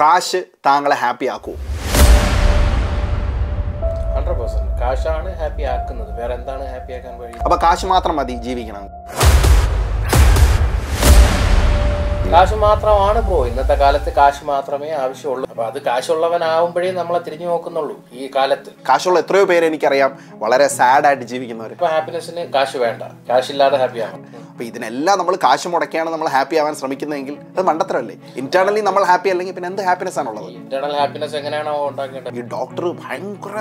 കാശ് താങ്കളെ ഹാപ്പി ആക്കൂ. ഹൺഡ്രഡ് പെർസെന്റ് കാശാണ് ഹാപ്പി ആക്കുന്നത്. വേറെ എന്താണ് ഹാപ്പി ആക്കാൻ വഴി? അപ്പൊ കാശ് മാത്രം മതി ജീവിക്കണം. കാശ് മാത്രമാണ് ബ്രോ ഇന്നത്തെ കാലത്ത് കാശ് മാത്രമേ ആവശ്യമുള്ളൂ. അപ്പൊ അത് കാശുള്ളവനാവുമ്പോഴേ നമ്മളെ തിരിഞ്ഞു നോക്കുന്നുള്ളൂ ഈ കാലത്ത്. കാശുള്ള എത്രയോ പേര് എനിക്കറിയാം വളരെ സാഡ് ആയിട്ട് ജീവിക്കുന്നവർ ഇപ്പൊ ഹാപ്പിനെസ്സിന് കാശ് വേണ്ട. കാശില്ലാതെ ഹാപ്പിയാണ് അപ്പൊ ഇതിനെല്ലാം നമ്മൾ കാശ് മുടക്കിയാണ് നമ്മൾ ഹാപ്പി ആവാൻ ശ്രമിക്കുന്നതെങ്കിൽ അത് മണ്ടത്തരമല്ലേ ഇന്റേണലി നമ്മൾ ഹാപ്പി അല്ലെങ്കിൽ പിന്നെ എന്ത് ഹാപ്പിനെസ് ആണുള്ളത് ഇന്റേണൽ ഹാപ്പിനെസ് എങ്ങനെയാണോ ഉണ്ടാക്കേണ്ടത്? ഈ ഡോക്ടർ ഭയങ്കര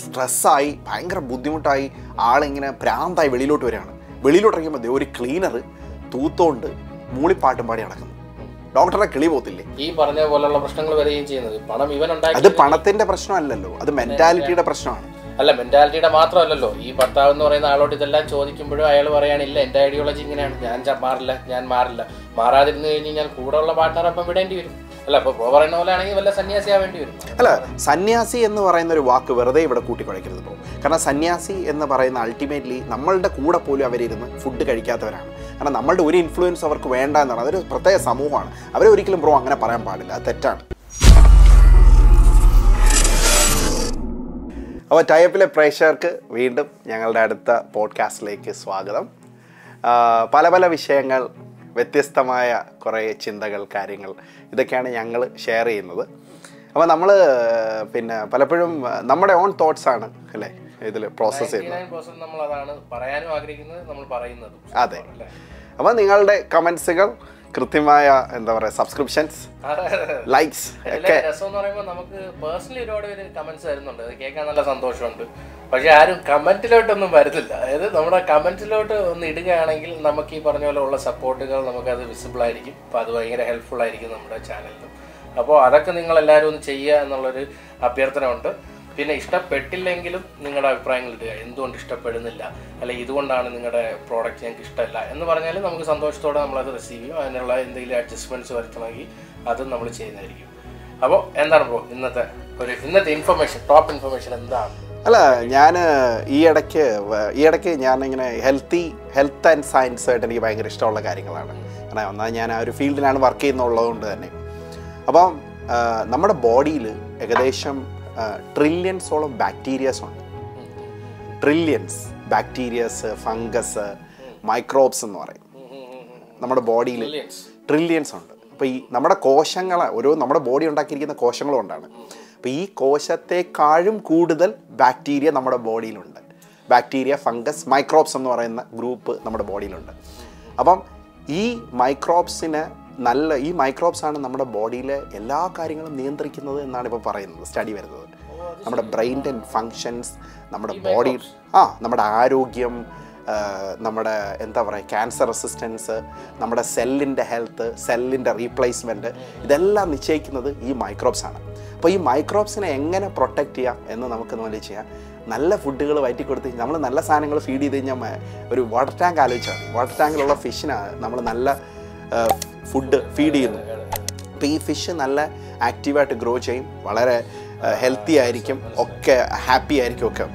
സ്ട്രെസ്സായി ഭയങ്കര ബുദ്ധിമുട്ടായി ആളിങ്ങനെ പ്രാന്തായി വെളിയിലോട്ട് വരികയാണ്. വെളിയിലോട്ട് ഇറങ്ങിയപ്പോൾ ഒരു ക്ലീനർ തൂത്തോണ്ട് മൂളിപ്പാട്ടും പാടി നടക്കുന്നു. ഡോക്ടറെ കിളി പോത്തില്ലേ? ഈ പറഞ്ഞ പോലുള്ള പ്രശ്നങ്ങൾ വരികയും ചെയ്യുന്നത് പണം ഇവൻ അത് പണത്തിന്റെ പ്രശ്നമല്ലല്ലോ. അത് മെന്റാലിറ്റിയുടെ പ്രശ്നമാണ്. അല്ല മെന്റാലിറ്റിയുടെ മാത്രമല്ലല്ലോ. ഈ ഭർത്താവ് എന്ന് പറയുന്ന ആളോട് ഇതെല്ലാം ചോദിക്കുമ്പോഴും അയാൾ പറയാനില്ല എന്റെ ഐഡിയോളജി ഇങ്ങനെയാണ്. ഞാൻ മാറില്ല ഞാൻ മാറില്ല. മാറാതിരുന്നു കഴിഞ്ഞ് കഴിഞ്ഞാൽ ഉള്ള പാർട്ട്ണർ അപ്പം വിടേണ്ടി വരും. അല്ല അപ്പൊ പറയുന്ന പോലെ ആണെങ്കിൽ വല്ല സന്യാസി ആവേണ്ടി വരും. അല്ല സന്യാസി എന്ന് പറയുന്ന ഒരു വാക്ക് വെറുതെ ഇവിടെ കൂട്ടിക്കുഴയ്ക്കരുത് പോകും കാരണം സന്യാസി എന്ന് പറയുന്ന അൾട്ടിമേറ്റ്ലി നമ്മളുടെ കൂടെ പോലും അവരിരുന്ന് ഫുഡ് കഴിക്കാത്തവരാണ്. കാരണം നമ്മളുടെ ഒരു ഇൻഫ്ലുവൻസ് അവർക്ക് വേണ്ട എന്നാണ്. അതൊരു പ്രത്യേക സമൂഹമാണ്. അവരെ ഒരിക്കലും ബ്രോ അങ്ങനെ പറയാൻ പാടില്ല. അത് തെറ്റാണ്. അപ്പോൾ ടൈപ്പിലെ പ്രേക്ഷകർക്ക് വീണ്ടും ഞങ്ങളുടെ അടുത്ത പോഡ്കാസ്റ്റിലേക്ക് സ്വാഗതം. പല പല വിഷയങ്ങൾ വ്യത്യസ്തമായ കുറേ ചിന്തകൾ കാര്യങ്ങൾ ഇതൊക്കെയാണ് ഞങ്ങൾ ഷെയർ ചെയ്യുന്നത്. അപ്പോൾ നമ്മൾ പിന്നെ പലപ്പോഴും നമ്മുടെ ഓൺ തോട്ട്സ് ആണ് അല്ലേ? ഇതിൽ പ്രോസസ്സ് ചെയ്യുന്നത്. 99% നമ്മൾ അതാണ് പറയാനും ആഗ്രഹിക്കുന്നത് നമ്മൾ പറയുന്നത്. അതെ. അപ്പോൾ നിങ്ങളുടെ കമൻസുകൾ കൃത്യമായ എന്താ പറയുക സബ്സ്ക്രിപ്ഷൻസ് ലൈക്സ് ഒക്കെ രസം എന്ന് പറയുമ്പോൾ നമുക്ക് പേഴ്സണലി ഒരുപാട് പേര് കമന്റ്സ് വരുന്നുണ്ട് അത് കേൾക്കാൻ നല്ല സന്തോഷമുണ്ട്. പക്ഷെ ആരും കമന്റിലോട്ടൊന്നും വരുന്നില്ല അതായത് നമ്മുടെ കമന്റിലോട്ട് ഒന്ന് ഇടുകയാണെങ്കിൽ നമുക്ക് ഈ പറഞ്ഞ പോലെ ഉള്ള സപ്പോർട്ടുകൾ നമുക്ക് അത് വിസിബിൾ ആയിരിക്കും. അപ്പോൾ അത് ഭയങ്കര ഹെൽപ്ഫുൾ ആയിരിക്കും നമ്മുടെ ചാനലിനും അപ്പോൾ അതൊക്കെ നിങ്ങൾ എല്ലാവരും ഒന്ന് ചെയ്യുക എന്നുള്ളൊരു അഭ്യർത്ഥന ഉണ്ട് പിന്നെ ഇഷ്ടപ്പെട്ടില്ലെങ്കിലും നിങ്ങളുടെ അഭിപ്രായങ്ങൾ ഇടുക. എന്തുകൊണ്ട് ഇഷ്ടപ്പെടുന്നില്ല? അല്ലെങ്കിൽ ഇതുകൊണ്ടാണ് നിങ്ങളുടെ പ്രോഡക്റ്റ് ഞങ്ങൾക്ക് ഇഷ്ടമല്ല എന്ന് പറഞ്ഞാൽ നമുക്ക് സന്തോഷത്തോടെ നമ്മളത് റിസീവ് ചെയ്യും. അതിനുള്ള എന്തെങ്കിലും അഡ്ജസ്റ്റ്മെന്റ്സ് വരുത്തണമെങ്കിൽ അതും നമ്മൾ ചെയ്യുന്നതായിരിക്കും. അപ്പോൾ എന്താണ് ബ്രോ ഇന്നത്തെ ഒരു ഇന്നത്തെ ഇൻഫർമേഷൻ ടോപ്പ് ഇൻഫർമേഷൻ എന്താണ്? അല്ല ഞാൻ ഈ ഇടയ്ക്ക് ഈ ഇടയ്ക്ക് ഞാനിങ്ങനെ ഹെൽത്തി ഹെൽത്ത് ആൻഡ് സയൻസ് ആയിട്ട് എനിക്ക് ഭയങ്കര ഇഷ്ടമുള്ള കാര്യങ്ങളാണ്. കാരണം ഒന്നാമത് ഞാൻ ആ ഒരു ഫീൽഡിലാണ് വർക്ക് ചെയ്യുന്നുള്ളതുകൊണ്ട് തന്നെ. അപ്പം നമ്മുടെ ബോഡിയിൽ ഏകദേശം ട്രില്യൺസോളം ബാക്ടീരിയസ് ഉണ്ട്. ട്രില്യൻസ് ബാക്ടീരിയസ് ഫംഗസ് മൈക്രോബ്സ് എന്ന് പറയും. നമ്മുടെ ബോഡിയിൽ ട്രില്യൻസ് ട്രില്യൺസ് ഉണ്ട്. അപ്പോൾ ഈ നമ്മുടെ കോശങ്ങളെ ഓരോ നമ്മുടെ ബോഡി ഉണ്ടാക്കിയിരിക്കുന്ന കോശങ്ങളും ഉണ്ടാണ് അപ്പോൾ ഈ കോശത്തെക്കാളും കൂടുതൽ ബാക്ടീരിയ നമ്മുടെ ബോഡിയിലുണ്ട് ബാക്ടീരിയ ഫംഗസ് മൈക്രോബ്സ് എന്ന് പറയുന്ന ഗ്രൂപ്പ് നമ്മുടെ ബോഡിയിലുണ്ട് അപ്പം ഈ മൈക്രോബ്സിന് നല്ല ഈ മൈക്രോബ്സ് ആണ് നമ്മുടെ ബോഡിയിലെ എല്ലാ കാര്യങ്ങളും നിയന്ത്രിക്കുന്നത് എന്നാണ് ഇപ്പോൾ പറയുന്നത് സ്റ്റഡി വരുന്നത്. നമ്മുടെ ബ്രെയിന്റെ ഫങ്ഷൻസ് നമ്മുടെ ബോഡി ആ നമ്മുടെ ആരോഗ്യം നമ്മുടെ എന്താ പറയുക ക്യാൻസർ റെസിസ്റ്റൻസ് നമ്മുടെ സെല്ലിന്റെ ഹെൽത്ത് സെല്ലിന്റെ റീപ്ലേസ്മെന്റ് ഇതെല്ലാം നിശ്ചയിക്കുന്നത് ഈ മൈക്രോബ്സ് ആണ്. അപ്പോൾ ഈ മൈക്രോബ്സിനെ എങ്ങനെ പ്രൊട്ടക്റ്റ് ചെയ്യാം എന്ന് നമുക്ക് നോക്കി ചെയ്യാം. നല്ല ഫുഡുകൾ വയറ്റി കൊടുത്ത് നമ്മൾ നല്ല സാധനങ്ങൾ ഫീഡ് ചെയ്ത് കഴിഞ്ഞാൽ ഒരു വാട്ടർ ടാങ്ക് ആലോചിച്ചാൽ മതി. വാട്ടർ ടാങ്കിലുള്ള ഫിഷിനാണ് നമ്മൾ നല്ല ഫുഡ് ഫീഡ് ചെയ്യുന്നു. അപ്പോൾ ഈ ഫിഷ് നല്ല ആക്റ്റീവായിട്ട് ഗ്രോ ചെയ്യും. വളരെ ഹെൽത്തി ആയിരിക്കും ഒക്കെ ഹാപ്പി ആയിരിക്കും ഒക്കെ.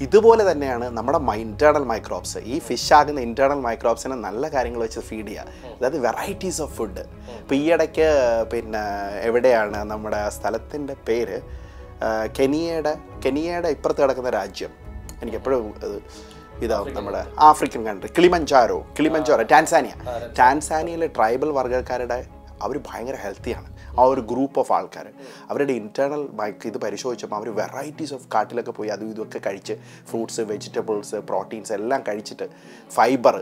ഇതുപോലെ തന്നെയാണ് നമ്മുടെ ഇന്റേർണൽ മൈക്രോബ്സ് ഈ ഫിഷ് ആകുന്ന ഇന്റേർണൽ മൈക്രോബ്സിനെ നല്ല കാര്യങ്ങൾ വെച്ച് ഫീഡ് ചെയ്യുക. അതായത് വെറൈറ്റീസ് ഓഫ് ഫുഡ് ഇപ്പോൾ ഈ ഇടയ്ക്ക് പിന്നെ എവിടെയാണ് നമ്മുടെ സ്ഥലത്തിന്റെ പേര്? കെനിയയുടെ കെനിയയുടെ ഇപ്പുറത്ത് കിടക്കുന്ന രാജ്യം. എനിക്കെപ്പോഴും ഇതാവും നമ്മുടെ African country Kilimanjaro Kilimanjaro Tanzania ടാൻസാനിയയിലെ tribal വർഗക്കാരുടെ അവർ ഭയങ്കര ഹെൽത്തിയാണ് ആ ഒരു ഗ്രൂപ്പ് ഓഫ് ആൾക്കാർ അവരുടെ ഇന്റേർണൽ ഇത് പരിശോധിച്ചപ്പോൾ അവർ വെറൈറ്റീസ് ഓഫ് കാട്ടിലൊക്കെ പോയി അതും ഇതൊക്കെ കഴിച്ച് ഫ്രൂട്ട്സ് വെജിറ്റബിൾസ് പ്രോട്ടീൻസ് എല്ലാം കഴിച്ചിട്ട് ഫൈബർ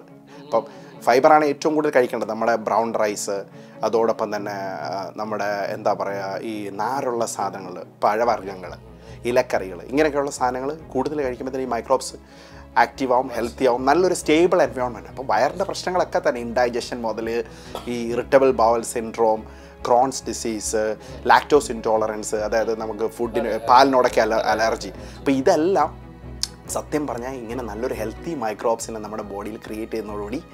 ഇപ്പം ഫൈബറാണ് ഏറ്റവും കൂടുതൽ കഴിക്കേണ്ടത്. നമ്മുടെ ബ്രൗൺ റൈസ് അതോടൊപ്പം തന്നെ നമ്മുടെ എന്താ പറയുക ഈ നാരുള്ള സാധനങ്ങൾ പഴവർഗങ്ങൾ ഇലക്കറികൾ ഇങ്ങനെയൊക്കെയുള്ള സാധനങ്ങൾ കൂടുതൽ കഴിക്കുമ്പോൾ ഈ മൈക്രോബ്സ് ആക്റ്റീവ് ആവും ഹെൽത്തി ആവും നല്ലൊരു സ്റ്റേബിൾ എൻവയോൺമെന്റ് അപ്പോൾ വയറിന്റെ പ്രശ്നങ്ങളൊക്കെ തന്നെ ഇൻഡൈജഷൻ മുതൽ ഈ irritable bowel syndrome Crohn's disease lactose intolerance അതായത് നമുക്ക് ഫുഡിന് പാലിനോടൊക്കെ അല അലർജി അപ്പോൾ ഇതെല്ലാം സത്യം പറഞ്ഞാൽ ഇങ്ങനെ നല്ലൊരു ഹെൽത്തി മൈക്രോബ്സിനെ നമ്മുടെ ബോഡിയിൽ ക്രിയേറ്റ് ചെയ്യുന്നതോടുകൂടി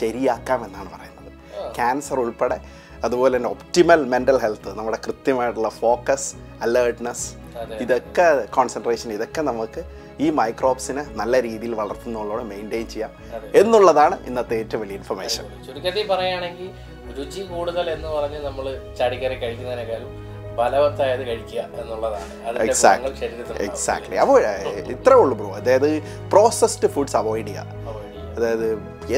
ശരിയാക്കാമെന്നാണ് പറയുന്നത്. ക്യാൻസർ ഉൾപ്പെടെ അതുപോലെ തന്നെ ഒപ്റ്റിമൽ മെന്റൽ ഹെൽത്ത് നമ്മുടെ കൃത്യമായിട്ടുള്ള ഫോക്കസ് അലേർട്ട്നെസ് ഇതൊക്കെ കോൺസെൻട്രേഷൻ ഇതൊക്കെ നമുക്ക് ഈ മൈക്രോബ്സിനെ നല്ല രീതിയിൽ വളർത്തുന്നതോടെ മെയിന്റെയിൻ ചെയ്യാം എന്നുള്ളതാണ് ഇന്നത്തെ ഏറ്റവും വലിയ ഇൻഫർമേഷൻ ചുരുക്കത്തിൽ പറയുകയാണെങ്കിൽ രുചി കൂടുതൽ എന്ന് പറഞ്ഞ് നമ്മൾ ചാടിക്കറി കഴിക്കുന്നതിനേക്കാളും ബലവത്തായത് കഴിക്കുക എന്നുള്ളതാണ്. ശരീരത്തിൽ എക്സാക്ട്ലി അപ്പോൾ ഇത്രേ ഉള്ളൂ ബ്രോ അതായത് പ്രോസസ്ഡ് ഫുഡ്സ് അവോയ്ഡ് ചെയ്യുക. അതായത്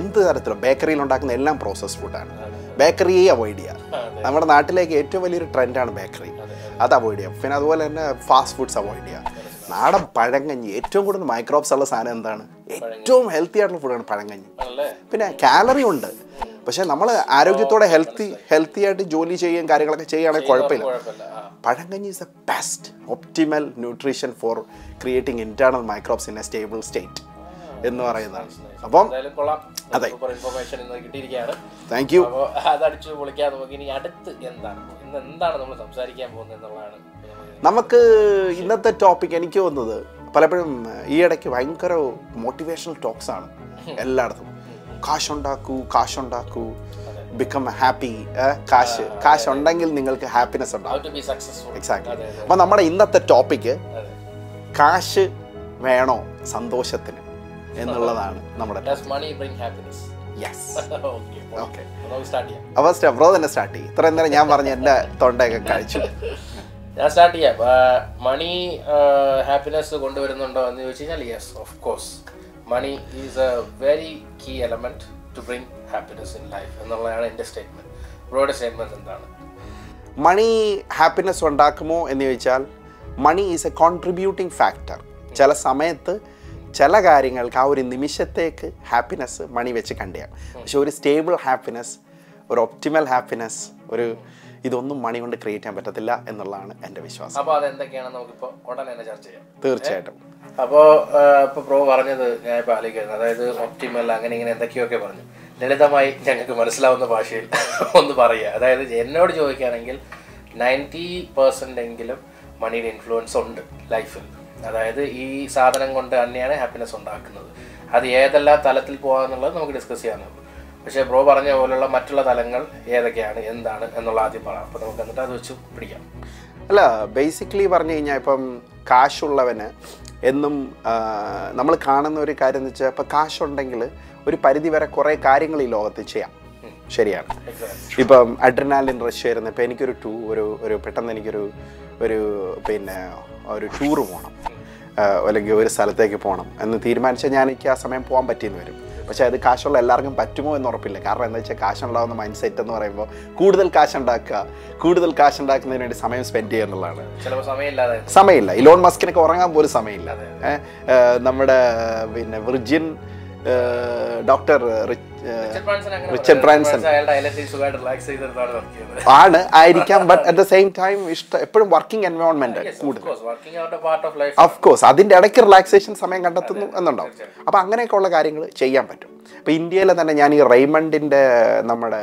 എന്ത് തരത്തിലും ബേക്കറിയിൽ ഉണ്ടാക്കുന്ന എല്ലാം പ്രോസസ്ഡ് ഫുഡാണ് ബേക്കറിയെ അവോയ്ഡ് ചെയ്യുക. നമ്മുടെ നാട്ടിലേക്ക് ഏറ്റവും വലിയൊരു ട്രെൻഡാണ് ബേക്കറി അത് അവോയ്ഡ് ചെയ്യാം പിന്നെ അതുപോലെ തന്നെ ഫാസ്റ്റ് ഫുഡ്സ് അവോയ്ഡ് ചെയ്യുക. നാടൻ പഴങ്കഞ്ഞി. ഏറ്റവും കൂടുതൽ മൈക്രോബ്സ് ഉള്ള സാധനം എന്താണ്? ഏറ്റവും ഹെൽത്തി ആയിട്ടുള്ള ഫുഡാണ് പഴങ്കഞ്ഞി. പിന്നെ കാലറി ഉണ്ട്. പക്ഷെ നമ്മൾ ആരോഗ്യത്തോടെ ഹെൽത്തി ഹെൽത്തി ആയിട്ട് ജോലി ചെയ്യുകയും കാര്യങ്ങളൊക്കെ ചെയ്യുകയാണെങ്കിൽ കുഴപ്പമില്ല. Pazhankanji is a best optimal nutrition for creating internal microbes in a stable state എന്ന് പറയുന്നതാണ്. അപ്പം അതെ. താങ്ക് യു അതടിച്ചു പൊളിക്കാൻ നമുക്ക് ഇനി അടുത്ത് എന്താണ്? ഇന്ന് എന്താണ് നമ്മൾ സംസാരിക്കാൻ പോകുന്നത് എന്നുള്ളതാണ്. നമുക്ക് ഇന്നത്തെ ടോപ്പിക് എനിക്ക് തോന്നുന്നത് പലപ്പോഴും ഈ ഇടയ്ക്ക് ഭയങ്കര മോട്ടിവേഷണൽ ടോക്സ് ആണ് എല്ലായിടത്തും. കാശുണ്ടാക്കൂ കാശുണ്ടാക്കൂ ബിക്കം ഹാപ്പി കാശ് കാശ് ഉണ്ടെങ്കിൽ നിങ്ങൾക്ക് ഹാപ്പിനെസ് ഉണ്ടാവും എക്സാക്ട് അപ്പം നമ്മുടെ ഇന്നത്തെ ടോപ്പിക്ക് കാശ് വേണോ സന്തോഷത്തിന് എന്നുള്ളതാണ് നമ്മുടെ അപ്പോൾ സ്റ്റെബ്രോ തന്നെ സ്റ്റാർട്ട് ചെയ്യും. ഇത്രയും നേരം ഞാൻ പറഞ്ഞ എന്റെ തൊണ്ടയൊക്കെ കഴിച്ചു. ഞാൻ സ്റ്റാർട്ട് ചെയ്യാം മണി ഹാപ്പിനെസ് കൊണ്ടുവരുന്നുണ്ടോ എന്ന് ചോദിച്ചു കഴിഞ്ഞാൽ yes of course money is a very key element to bring happiness in life എന്നുള്ളതാണ് എന്റെ സ്റ്റേറ്റ്മെന്റ് ബ്രോയുടെ സ്റ്റേറ്റ്മെന്റ് എന്താണ്? മണി ഹാപ്പിനെസ് ഉണ്ടാക്കുമോ എന്ന് ചോദിച്ചാൽ money is a contributing factor ചില സമയത്ത് ചില കാര്യങ്ങൾക്ക് ആ ഒരു നിമിഷത്തേക്ക് ഹാപ്പിനെസ് മണി വെച്ച് കണ്ടിയാം പക്ഷെ ഒരു സ്റ്റേബിൾ ഹാപ്പിനെസ് ഒരു ഒപ്റ്റിമൽ ഹാപ്പിനെസ് ഒരു ഇതൊന്നും മണി കൊണ്ട് ക്രിയേറ്റ് ചെയ്യാൻ പറ്റത്തില്ല എന്നുള്ളതാണ് എന്റെ വിശ്വാസം. അപ്പോൾ അതെന്തൊക്കെയാണെന്ന് നമുക്കിപ്പോൾ ഉടനെ തന്നെ ചർച്ച ചെയ്യാം. തീർച്ചയായിട്ടും. അപ്പോൾ ഇപ്പോൾ പ്രോ പറഞ്ഞത് ഞാൻ ഇപ്പോൾ ആലോചിക്കുന്നത് അതായത് ഒപ്റ്റിമൽ അങ്ങനെ ഇങ്ങനെ എന്തൊക്കെയൊക്കെ പറഞ്ഞു. ലളിതമായി ഞങ്ങൾക്ക് മനസ്സിലാവുന്ന ഭാഷയിൽ ഒന്ന് പറയുക. അതായത് എന്നോട് ചോദിക്കുകയാണെങ്കിൽ നയന്റി പെർസെന്റ് എങ്കിലും മണിയുടെ ഇൻഫ്ലുവൻസ് ഉണ്ട് ലൈഫിൽ അതായത് ഈ സാധനം കൊണ്ട് തന്നെയാണ് ഹാപ്പിനെസ് ഉണ്ടാക്കുന്നത്. അത് ഏതെല്ലാം തലത്തിൽ പോകാന്നുള്ളത് നമുക്ക് ഡിസ്കസ് ചെയ്യാനുള്ളൂ പക്ഷേ ബ്രോ പറഞ്ഞ പോലുള്ള മറ്റുള്ള തലങ്ങൾ ഏതൊക്കെയാണ് എന്താണ് എന്നുള്ള ആദ്യം പറയാം അപ്പോൾ നമുക്ക് എന്നിട്ട് അത് വെച്ച് പിടിക്കാം. അല്ല ബേസിക്കലി പറഞ്ഞു കഴിഞ്ഞാൽ ഇപ്പം കാശുള്ളവന് എന്നും നമ്മൾ കാണുന്ന ഒരു കാര്യം എന്ന് വെച്ചാൽ ഇപ്പം കാശുണ്ടെങ്കിൽ ഒരു പരിധി വരെ കുറേ കാര്യങ്ങൾ ഈ ലോകത്ത് ചെയ്യാം. ശരിയാണ്. ഇപ്പം അഡ്രനാലിൻ റഷ് വരുന്നത് ഇപ്പം എനിക്കൊരു ടൂ ഒരു ഒരു പെട്ടെന്ന് എനിക്കൊരു ഒരു പിന്നെ ഒരു ടൂറ് പോകണം അല്ലെങ്കിൽ ഒരു സ്ഥലത്തേക്ക് പോകണം എന്ന് തീരുമാനിച്ചാൽ ഞാൻ എനിക്ക് ആ സമയം പോകാൻ പറ്റിയെന്ന് വരും. പക്ഷേ അത് കാശുള്ള എല്ലാവർക്കും പറ്റുമോ എന്ന് ഉറപ്പില്ല. കാരണം എന്താ വെച്ചാൽ കാശുണ്ടാവുന്ന മൈൻഡ് സെറ്റ് എന്ന് പറയുമ്പോൾ കൂടുതൽ കാശുണ്ടാക്കുക കൂടുതൽ കാശുണ്ടാക്കുന്നതിന് വേണ്ടി സമയം സ്പെൻഡ് ചെയ്യുക എന്നുള്ളതാണ്. സമയമില്ല. ഇലോൺ മസ്കിനൊക്കെ ഉറങ്ങാൻ പോലും സമയമില്ല. നമ്മുടെ പിന്നെ വിർജിൻ ഡോക്ടർ റിച്ചർഡ് ബ്രാൻസൺ ആണ് ആയിരിക്കാം but at the same time ഇഷ്ടം എപ്പോഴും വർക്കിംഗ് എൻവയോൺമെന്റ് കൂടുതൽ. വർക്കിംഗ് അവരുടെ part of life of course അതിന്റെ ഇടയ്ക്ക് റിലാക്സേഷൻ സമയം കണ്ടെത്തുന്നു എന്നുണ്ടാവും. അപ്പോൾ അങ്ങനെയൊക്കെ ഉള്ള കാര്യങ്ങൾ ചെയ്യാൻ പറ്റും. അപ്പോൾ ഇന്ത്യയിലെ തന്നെ ഞാൻ ഈ റെയ്മണ്ടിന്റെ നമ്മുടെ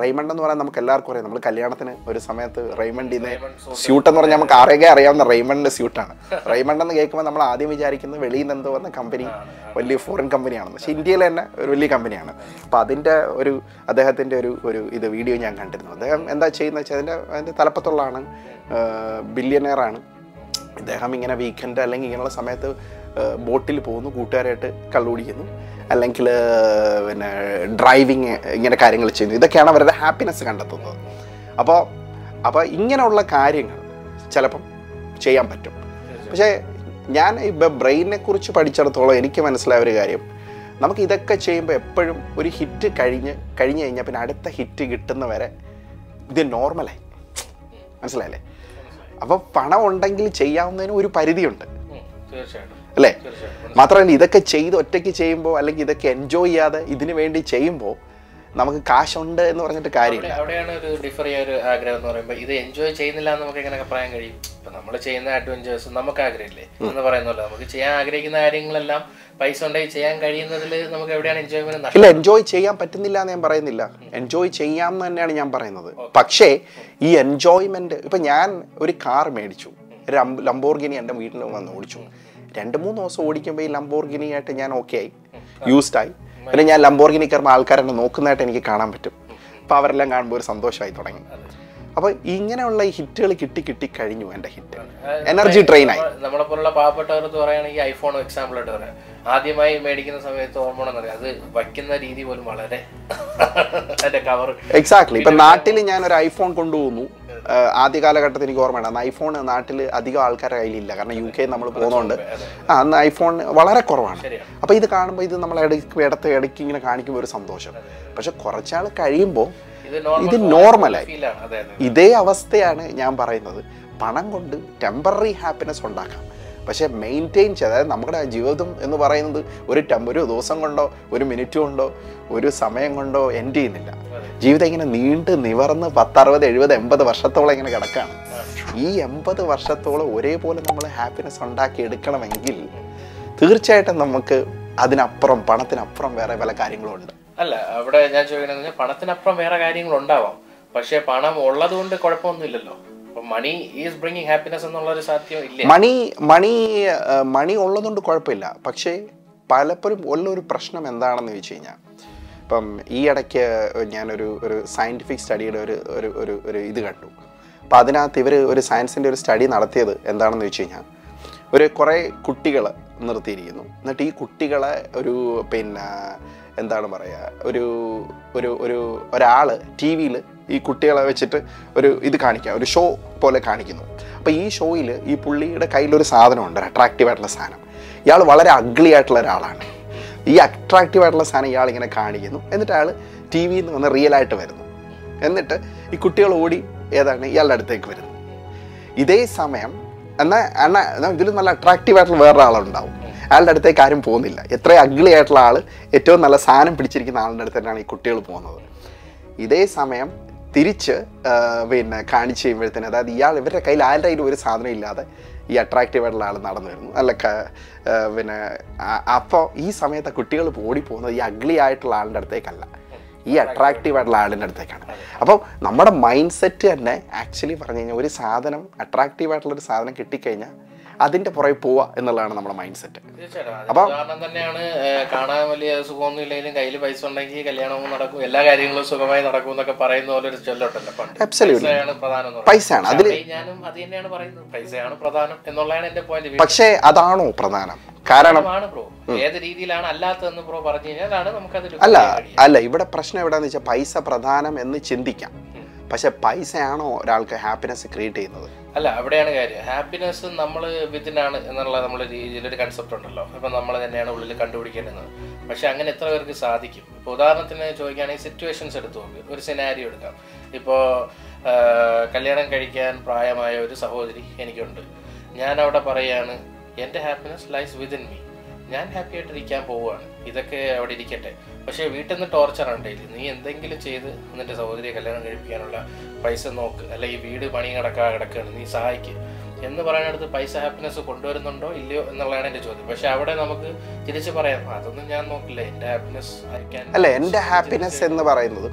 റെയ്മണ്ട് എന്ന് പറയാൻ നമുക്ക് എല്ലാവർക്കും അറിയാം. നമ്മൾ കല്യാണത്തിന് ഒരു സമയത്ത് റെയ്മണ്ടിന്ന് സ്യൂട്ട് എന്ന് പറഞ്ഞാൽ നമുക്ക് ആരെയൊക്കെ അറിയാവുന്ന റെയ്മണ്ടിന്റെ സ്യൂട്ടാണ്. റെയ്മണ്ട് എന്ന് കേൾക്കുമ്പോൾ നമ്മൾ ആദ്യം വിചാരിക്കുന്നത് വെളിയിൽ നിന്ന് എന്തോ വന്ന കമ്പനി വലിയ ഫോറിൻ കമ്പനിയാണെന്ന് പക്ഷേ ഇന്ത്യയിൽ തന്നെ ഒരു വലിയ കമ്പനിയാണ് അപ്പോൾ അതിന്റെ ഒരു അദ്ദേഹത്തിന്റെ ഒരു ഒരു ഇത് വീഡിയോ ഞാൻ കണ്ടിരുന്നു. അദ്ദേഹം എന്താ ചെയ്യുന്നത് വെച്ചാൽ അതിന്റെ അതിന്റെ തലപ്പത്തുള്ളതാണ് ബില്യനെയറാണ് അദ്ദേഹം ഇങ്ങനെ വീക്കെൻഡ് അല്ലെങ്കിൽ ഇങ്ങനെയുള്ള സമയത്ത് ബോട്ടിൽ പോകുന്നു കൂട്ടുകാരായിട്ട് കള്ളുപിടിക്കുന്നു അല്ലെങ്കിൽ പിന്നെ ഡ്രൈവിങ് ഇങ്ങനെ കാര്യങ്ങൾ ചെയ്യുന്നു ഇതൊക്കെയാണ് അവരുടെ ഹാപ്പിനെസ് കണ്ടെത്തുന്നത്. അപ്പോൾ അപ്പോൾ ഇങ്ങനെയുള്ള കാര്യങ്ങൾ ചിലപ്പം ചെയ്യാൻ പറ്റും. പക്ഷേ ഞാൻ ഇപ്പം ബ്രെയിനെ കുറിച്ച് പഠിച്ചിടത്തോളം എനിക്ക് മനസ്സിലായ ഒരു കാര്യം. നമുക്ക് ഇതൊക്കെ ചെയ്യുമ്പോൾ എപ്പോഴും ഒരു ഹിറ്റ് കഴിഞ്ഞ് കഴിഞ്ഞ് കഴിഞ്ഞാൽ പിന്നെ അടുത്ത ഹിറ്റ് കിട്ടുന്നവരെ ഇത് നോർമലായി മനസ്സിലായില്ലേ? അപ്പോൾ പണം ഉണ്ടെങ്കിൽ ചെയ്യാവുന്നതിന് ഒരു പരിധിയുണ്ട്. തീർച്ചയായിട്ടും. അല്ലേ? മാത്രമല്ല ഇതൊക്കെ ചെയ്ത് ഒറ്റയ്ക്ക് ചെയ്യുമ്പോൾ അല്ലെങ്കിൽ ഇതൊക്കെ എൻജോയ് ചെയ്യാതെ ഇതിനു വേണ്ടി ചെയ്യുമ്പോൾ നമുക്ക് കാശുണ്ട് എന്ന് പറഞ്ഞിട്ട് കാര്യമില്ല. അവിടെയാണ് ഒരു ഡിഫർ ചെയ്യാൻ ഒരു ആഗ്രഹം എന്ന് പറയുമ്പോൾ ഇത് എൻജോയ് ചെയ്യുന്നില്ല എന്ന് നമുക്ക് എങ്ങനെ പറയാൻ കഴിയും? ഇപ്പൊ നമ്മൾ ചെയ്യുന്ന അഡ്വഞ്ചേഴ്സ് നമുക്ക് ആഗ്രഹമില്ലേ? എന്ന് പറയുന്നല്ലോ നമുക്ക് ചെയ്യാൻ ആഗ്രഹിക്കുന്ന കാര്യങ്ങളെല്ലാം പൈസ ഉണ്ടെങ്കിൽ ചെയ്യാൻ കഴിയുന്നതിൽ നമുക്ക് എവിടെയാണ് എൻജോയ്മെന്റ് ഇല്ല എൻജോയ് ചെയ്യാൻ പറ്റുന്നില്ല എന്ന് ഞാൻ പറയുന്നില്ല. എൻജോയ് ചെയ്യാം എന്ന് തന്നെയാണ് ഞാൻ പറയുന്നത്. പക്ഷേ ഈ എൻജോയ്മെന്റ് ഇപ്പൊ ഞാൻ ഒരു കാർ മേടിച്ചു. ലംബോർഗിനി എന്റെ വീട്ടിൽ വന്ന് ഓടിച്ചു. രണ്ട് മൂന്ന് ദിവസം ഓടിക്കുമ്പോൾ ഈ ലംബോർഗിനി ആയിട്ട് ഞാൻ ഓക്കെ ആയി. യൂസ്ഡ് ആയി. പിന്നെ ഞാൻ ലംബോർഗിനി കയറുമ്പോൾ ആൾക്കാരെന്നെ നോക്കുന്നതായിട്ട് എനിക്ക് കാണാൻ പറ്റും. അപ്പോൾ അവരെല്ലാം കാണുമ്പോൾ ഒരു സന്തോഷമായി തുടങ്ങി. അപ്പോൾ ഇങ്ങനെയുള്ള ഈ ഹിറ്റുകൾ കിട്ടി കിട്ടി കഴിഞ്ഞു എന്റെ ഹിറ്റ്. എനർജി ട്രെയിൻ ആയി. നമ്മളെ പോലുള്ള പാവപ്പെട്ടവർക്ക് പറയുകയാണെങ്കിൽ ഐഫോൺ എക്സാമ്പിൾ ആയിട്ട് പറയാം. ആദ്യമായി മേടിക്കുന്ന സമയത്ത് ഹോർമോൺ എന്നറിയാം അത് വയ്ക്കുന്ന രീതി പോലും വളരെ എക്സാക്ട്ലി ഇപ്പൊ നാട്ടിൽ ഞാൻ ഒരു ഐഫോൺ കൊണ്ടുപോകുന്നു. ആദ്യ കാലഘട്ടത്തിൽ എനിക്ക് ഓർമ്മയാണ് അന്ന് ഐഫോൺ നാട്ടിൽ അധികം ആൾക്കാരുടെ കയ്യിലില്ല. കാരണം യു കെ നമ്മൾ പോകുന്നതുകൊണ്ട്. ആ അന്ന് ഐഫോൺ വളരെ കുറവാണ്. അപ്പോൾ ഇത് കാണുമ്പോൾ ഇത് നമ്മൾ ഇടയ്ക്ക് ഇടത്ത് ഇടയ്ക്ക് ഇങ്ങനെ കാണിക്കുമ്പോൾ ഒരു സന്തോഷം. പക്ഷെ കുറച്ചാൾ കഴിയുമ്പോൾ ഇത് നോർമലായി ഇതേ അവസ്ഥയാണ് ഞാൻ പറയുന്നത്. പണം കൊണ്ട് ടെമ്പററി ഹാപ്പിനെസ് ഉണ്ടാക്കാം. പക്ഷേ മെയിന്റെയിൻ ചെയ്ത് അതായത് നമ്മുടെ ജീവിതം എന്ന് പറയുന്നത് ഒരു ടം ഒരു ദിവസം കൊണ്ടോ ഒരു മിനിറ്റ് കൊണ്ടോ ഒരു സമയം കൊണ്ടോ എൻഡ് ചെയ്യുന്നില്ല. ജീവിതം ഇങ്ങനെ നീണ്ട് നിവർന്ന് പത്തറുപത് എഴുപത് എൺപത് വർഷത്തോളം ഇങ്ങനെ കിടക്കുകയാണ് ഈ എൺപത് വർഷത്തോളം ഒരേപോലെ നമ്മൾ ഹാപ്പിനെസ് ഉണ്ടാക്കി എടുക്കണമെങ്കിൽ തീർച്ചയായിട്ടും നമുക്ക് അതിനപ്പുറം പണത്തിനപ്പുറം വേറെ പല കാര്യങ്ങളും ഉണ്ട് അല്ല അവിടെ ഞാൻ ചോദിക്കുന്നത് പണത്തിനപ്പുറം വേറെ കാര്യങ്ങൾ ഉണ്ടാവാം പക്ഷെ പണം ഉള്ളത് കൊണ്ട് കുഴപ്പമൊന്നുമില്ലല്ലോ. മണി ഈസ് ബ്രിങ്ങിങ് ഹാപ്പിനെസ് എന്നുള്ള ഒരു സാധ്യം ഇല്ല? മണി മണി മണി ഉള്ളതുകൊണ്ട് കുഴപ്പമില്ല. പക്ഷേ പലപ്പോഴും ഉള്ളൊരു പ്രശ്നം എന്താണെന്ന് ചോദിച്ചു കഴിഞ്ഞാൽ ഇപ്പം ഈ ഇടയ്ക്ക് ഞാനൊരു ഒരു സയന്റിഫിക് സ്റ്റഡിയുടെ ഒരു ഒരു ഒരു ഒരു ഇത് കണ്ടു. അപ്പം അതിനകത്ത് ഇവർ ഒരു സയൻസിന്റെ ഒരു സ്റ്റഡി നടത്തിയത് എന്താണെന്ന് ചോദിച്ചു കഴിഞ്ഞാൽ ഒരു കുറേ കുട്ടികൾ നിർത്തിയിരിക്കുന്നു. എന്നിട്ട് ഈ കുട്ടികളെ ഒരു പിന്നെ എന്താണ് പറയുക ഒരു ഒരു ഒരു ഒരാൾ ടി വിയിൽ ഈ കുട്ടികളെ വെച്ചിട്ട് ഒരു ഇത് കാണിക്കുക ഒരു ഷോ പോലെ കാണിക്കുന്നു. അപ്പോൾ ഈ ഷോയിൽ ഈ പുള്ളിയുടെ കയ്യിലൊരു സാധനമുണ്ട് അട്രാക്റ്റീവ് ആയിട്ടുള്ള സാധനം. ഇയാൾ വളരെ അഗ്ലി ആയിട്ടുള്ള ഒരാളാണ്. ഈ അട്രാക്റ്റീവ് ആയിട്ടുള്ള സാധനം ഇയാൾ ഇങ്ങനെ കാണിക്കുന്നു. എന്നിട്ട് അയാൾ ടി വിയിൽ നിന്ന് വന്ന് റിയൽ ആയിട്ട് വരുന്നു. എന്നിട്ട് ഈ കുട്ടികൾ ഓടി ഏതാണ് ഇയാളുടെ അടുത്തേക്ക് വരുന്നു. ഇതേ സമയം എന്നാൽ എന്നാൽ ഇതിൽ നല്ല അട്രാക്റ്റീവ് ആയിട്ടുള്ള ആളുണ്ടാവും അയാളുടെ അടുത്തേക്ക് ആരും പോകുന്നില്ല. എത്ര അഗ്ലി ആയിട്ടുള്ള ആൾ ഏറ്റവും നല്ല സാധനം പിടിച്ചിരിക്കുന്ന ആളുടെ അടുത്തേക്കാണ് ഈ കുട്ടികൾ പോകുന്നത്. ഇതേ സമയം തിരിച്ച് പിന്നെ കാണിച്ചു കഴിയുമ്പോഴത്തേന് അതായത് ഇയാൾ ഇവരുടെ കയ്യിൽ ആരുടെ ഒരു സാധനം ഇല്ലാതെ ഈ അട്രാക്റ്റീവ് ആയിട്ടുള്ള ആൾ നടന്നു വരുന്നു. അല്ല പിന്നെ അപ്പോൾ ഈ സമയത്ത് കുട്ടികൾ ഓടിപ്പോകുന്നത് ഈ അഗ്ലി ആയിട്ടുള്ള ആളുടെ അടുത്തേക്കല്ല. ഈ അട്രാക്റ്റീവ് ആയിട്ടുള്ള ആളിന്റെ അടുത്തേക്കാണ്. അപ്പോൾ നമ്മുടെ മൈൻഡ് സെറ്റ് തന്നെ ആക്ച്വലി പറഞ്ഞു കഴിഞ്ഞാൽ ഒരു സാധനം അട്രാക്റ്റീവ് ആയിട്ടുള്ള ഒരു സാധനം കിട്ടിക്കഴിഞ്ഞാൽ അതിന്റെ പുറകെ പോവുക എന്നുള്ളതാണ് നമ്മുടെ മൈൻഡ് സെറ്റ് അപ്പൊ തന്നെയാണ് കാണാൻ വലിയ സുഖമൊന്നും ഇല്ലെങ്കിലും കയ്യിൽ പൈസ ഉണ്ടെങ്കിൽ കല്യാണവും നടക്കും എല്ലാ കാര്യങ്ങളും സുഖമായി നടക്കും എന്നൊക്കെ പറയുന്ന പോലെ ഒരു ചൊല്ലുണ്ടല്ലോ പണ്ട്. പൈസയാണ് അതിൽ പക്ഷേ ഞാനും അത് തന്നെയാണ് പറയുന്നത്. പൈസയാണ് പ്രധാനം എന്നുള്ളതാണ് എന്റെ പോയിന്റ് പക്ഷേ അതാണോ പ്രധാനം? കാരണം ഏത് രീതിയിലാണ് അല്ലാത്തതെന്ന് ബ്രോ പറഞ്ഞു കഴിഞ്ഞാൽ അല്ല അല്ല ഇവിടെ പ്രശ്നം എവിടെയാന്ന് വെച്ചാൽ പൈസ പ്രധാനം എന്ന് ചിന്തിക്കാം. പക്ഷെ പൈസയാണോ ഒരാൾക്ക് ഹാപ്പിനെസ് ക്രിയേറ്റ് ചെയ്യുന്നത്? അല്ല അവിടെയാണ് കാര്യം. ഹാപ്പിനെസ് നമ്മൾ വിത്തിനാണ് എന്നുള്ള നമ്മുടെ രീതിയിലൊരു കൺസെപ്റ്റ് ഉണ്ടല്ലോ. ഇപ്പം നമ്മൾ തന്നെയാണ് ഉള്ളിൽ കണ്ടുപിടിക്കേണ്ടത്. പക്ഷെ അങ്ങനെ എത്ര പേർക്ക് സാധിക്കും? ഇപ്പോൾ ഉദാഹരണത്തിന് ചോദിക്കുകയാണെങ്കിൽ സിറ്റുവേഷൻസ് എടുത്തു നോക്ക്. ഒരു സിനാരിയോ എടുക്കാം. ഇപ്പോൾ കല്യാണം കഴിക്കാൻ പ്രായമായ ഒരു സഹോദരി എനിക്കുണ്ട്. ഞാൻ അവിടെ പറയാണ് എന്റെ ഹാപ്പിനെസ് ലൈസ് വിതിൻ മീ ഞാൻ ഹാപ്പി ആയിട്ടിരിക്കാൻ പോവുകയാണ്. ഇതൊക്കെ അവിടെ ഇരിക്കട്ടെ. പക്ഷേ വീട്ടിൽ നിന്ന് ടോർച്ചറാണ് ഡെയിലി. നീ എന്തെങ്കിലും ചെയ്ത് നിന്റെ സഹോദരിയെ കല്യാണം കഴിപ്പിക്കാനുള്ള പൈസ നോക്ക്. അല്ലെ ഈ വീട് പണി കിടക്കാ കിടക്കുകയാണ് നീ സഹായിക്ക്. എന്ന് പറയുന്നിടത്ത് പൈസ ഹാപ്പിനെസ് കൊണ്ടുവരുന്നുണ്ടോ? ഇല്ലയോ എന്നുള്ളതാണ് എന്റെ ചോദ്യം. പക്ഷെ അവിടെ നമുക്ക് തിരിച്ച് പറയാം. അതൊന്നും ഞാൻ നോക്കില്ല. എന്റെ ഹാപ്പിനെസ് അല്ല എന്റെ ഹാപ്പിനെസ് എന്ന് പറയുന്നത്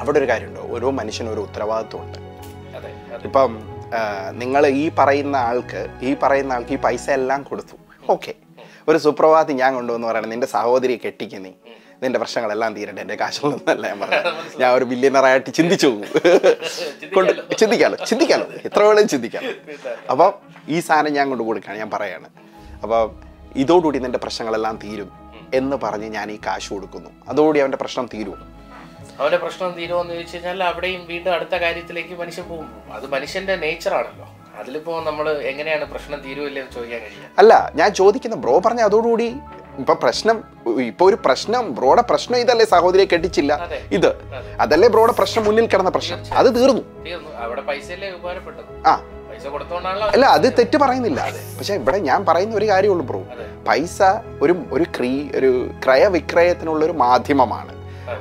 അവിടെ ഒരു കാര്യമുണ്ട്. ഓരോ മനുഷ്യനും ഒരു ഉത്തരവാദിത്വമുണ്ട്. ഇപ്പം നിങ്ങൾ ഈ പറയുന്ന ആൾക്ക് ഈ പറയുന്ന ആൾക്ക് ഈ പൈസ എല്ലാം കൊടുത്തു ഓക്കെ. ഒരു സുപ്രഭാതം ഞാൻ കൊണ്ടുവന്ന് പറയണം. നിന്റെ സഹോദരിയെ കെട്ടിക്ക് നീ. നിന്റെ പ്രശ്നങ്ങളെല്ലാം തീരട്ടെ എന്റെ നിന്നല്ല ഞാൻ പറഞ്ഞത് ഞാൻ ഒരു ബില്യനറായിട്ട് ചിന്തിച്ചു. പോകും കൊണ്ട് ചിന്തിക്കാമല്ലോ ചിന്തിക്കാമല്ലോ എത്ര വേണേലും ചിന്തിക്കാം. അപ്പോൾ ഈ സാധനം ഞാൻ കൊണ്ട് കൊടുക്കുകയാണ് ഞാൻ പറയാണ്. അപ്പോൾ ഇതോടുകൂടി നിന്റെ പ്രശ്നങ്ങളെല്ലാം തീരും എന്ന് പറഞ്ഞ് ഞാൻ ഈ കാശ് കൊടുക്കുന്നു. അതോടുകൂടി അവന്റെ പ്രശ്നം തീരും അവന്റെ പ്രശ്നം തീരുമെന്ന് ചോദിച്ചു കഴിഞ്ഞാൽ അവിടെയും വീണ്ടും അടുത്ത കാര്യത്തിലേക്ക് മനുഷ്യൻ പോകും. അത് മനുഷ്യന്റെ നേച്ചർ നേച്ചറാണല്ലോ. അതിലിപ്പോ നമ്മൾ എങ്ങനെയാണ് പ്രശ്നം തീരുവല്ലേ ചോദിക്കാൻ കഴിയുക അല്ല ഞാൻ ചോദിക്കുന്ന ബ്രോ പറഞ്ഞ അതോടുകൂടി ഇപ്പൊ പ്രശ്നം ഇപ്പൊ ഒരു പ്രശ്നം ബ്രോയുടെ പ്രശ്നം ഇതല്ലേ സഹോദരിയെ കെട്ടിച്ചില്ല. ഇത് അതല്ലേ ബ്രോയുടെ പ്രശ്നം മുന്നിൽ കിടന്ന പ്രശ്നം. അത് തീർന്നു. ആ. അല്ല അത് തെറ്റ് പറയുന്നില്ല. പക്ഷെ ഇവിടെ ഞാൻ പറയുന്ന ഒരു കാര്യമുള്ളൂ ബ്രോ. പൈസ ഒരു ഒരു ക്രീ ഒരു ക്രയവിക്രയത്തിനുള്ള ഒരു മാധ്യമമാണ്.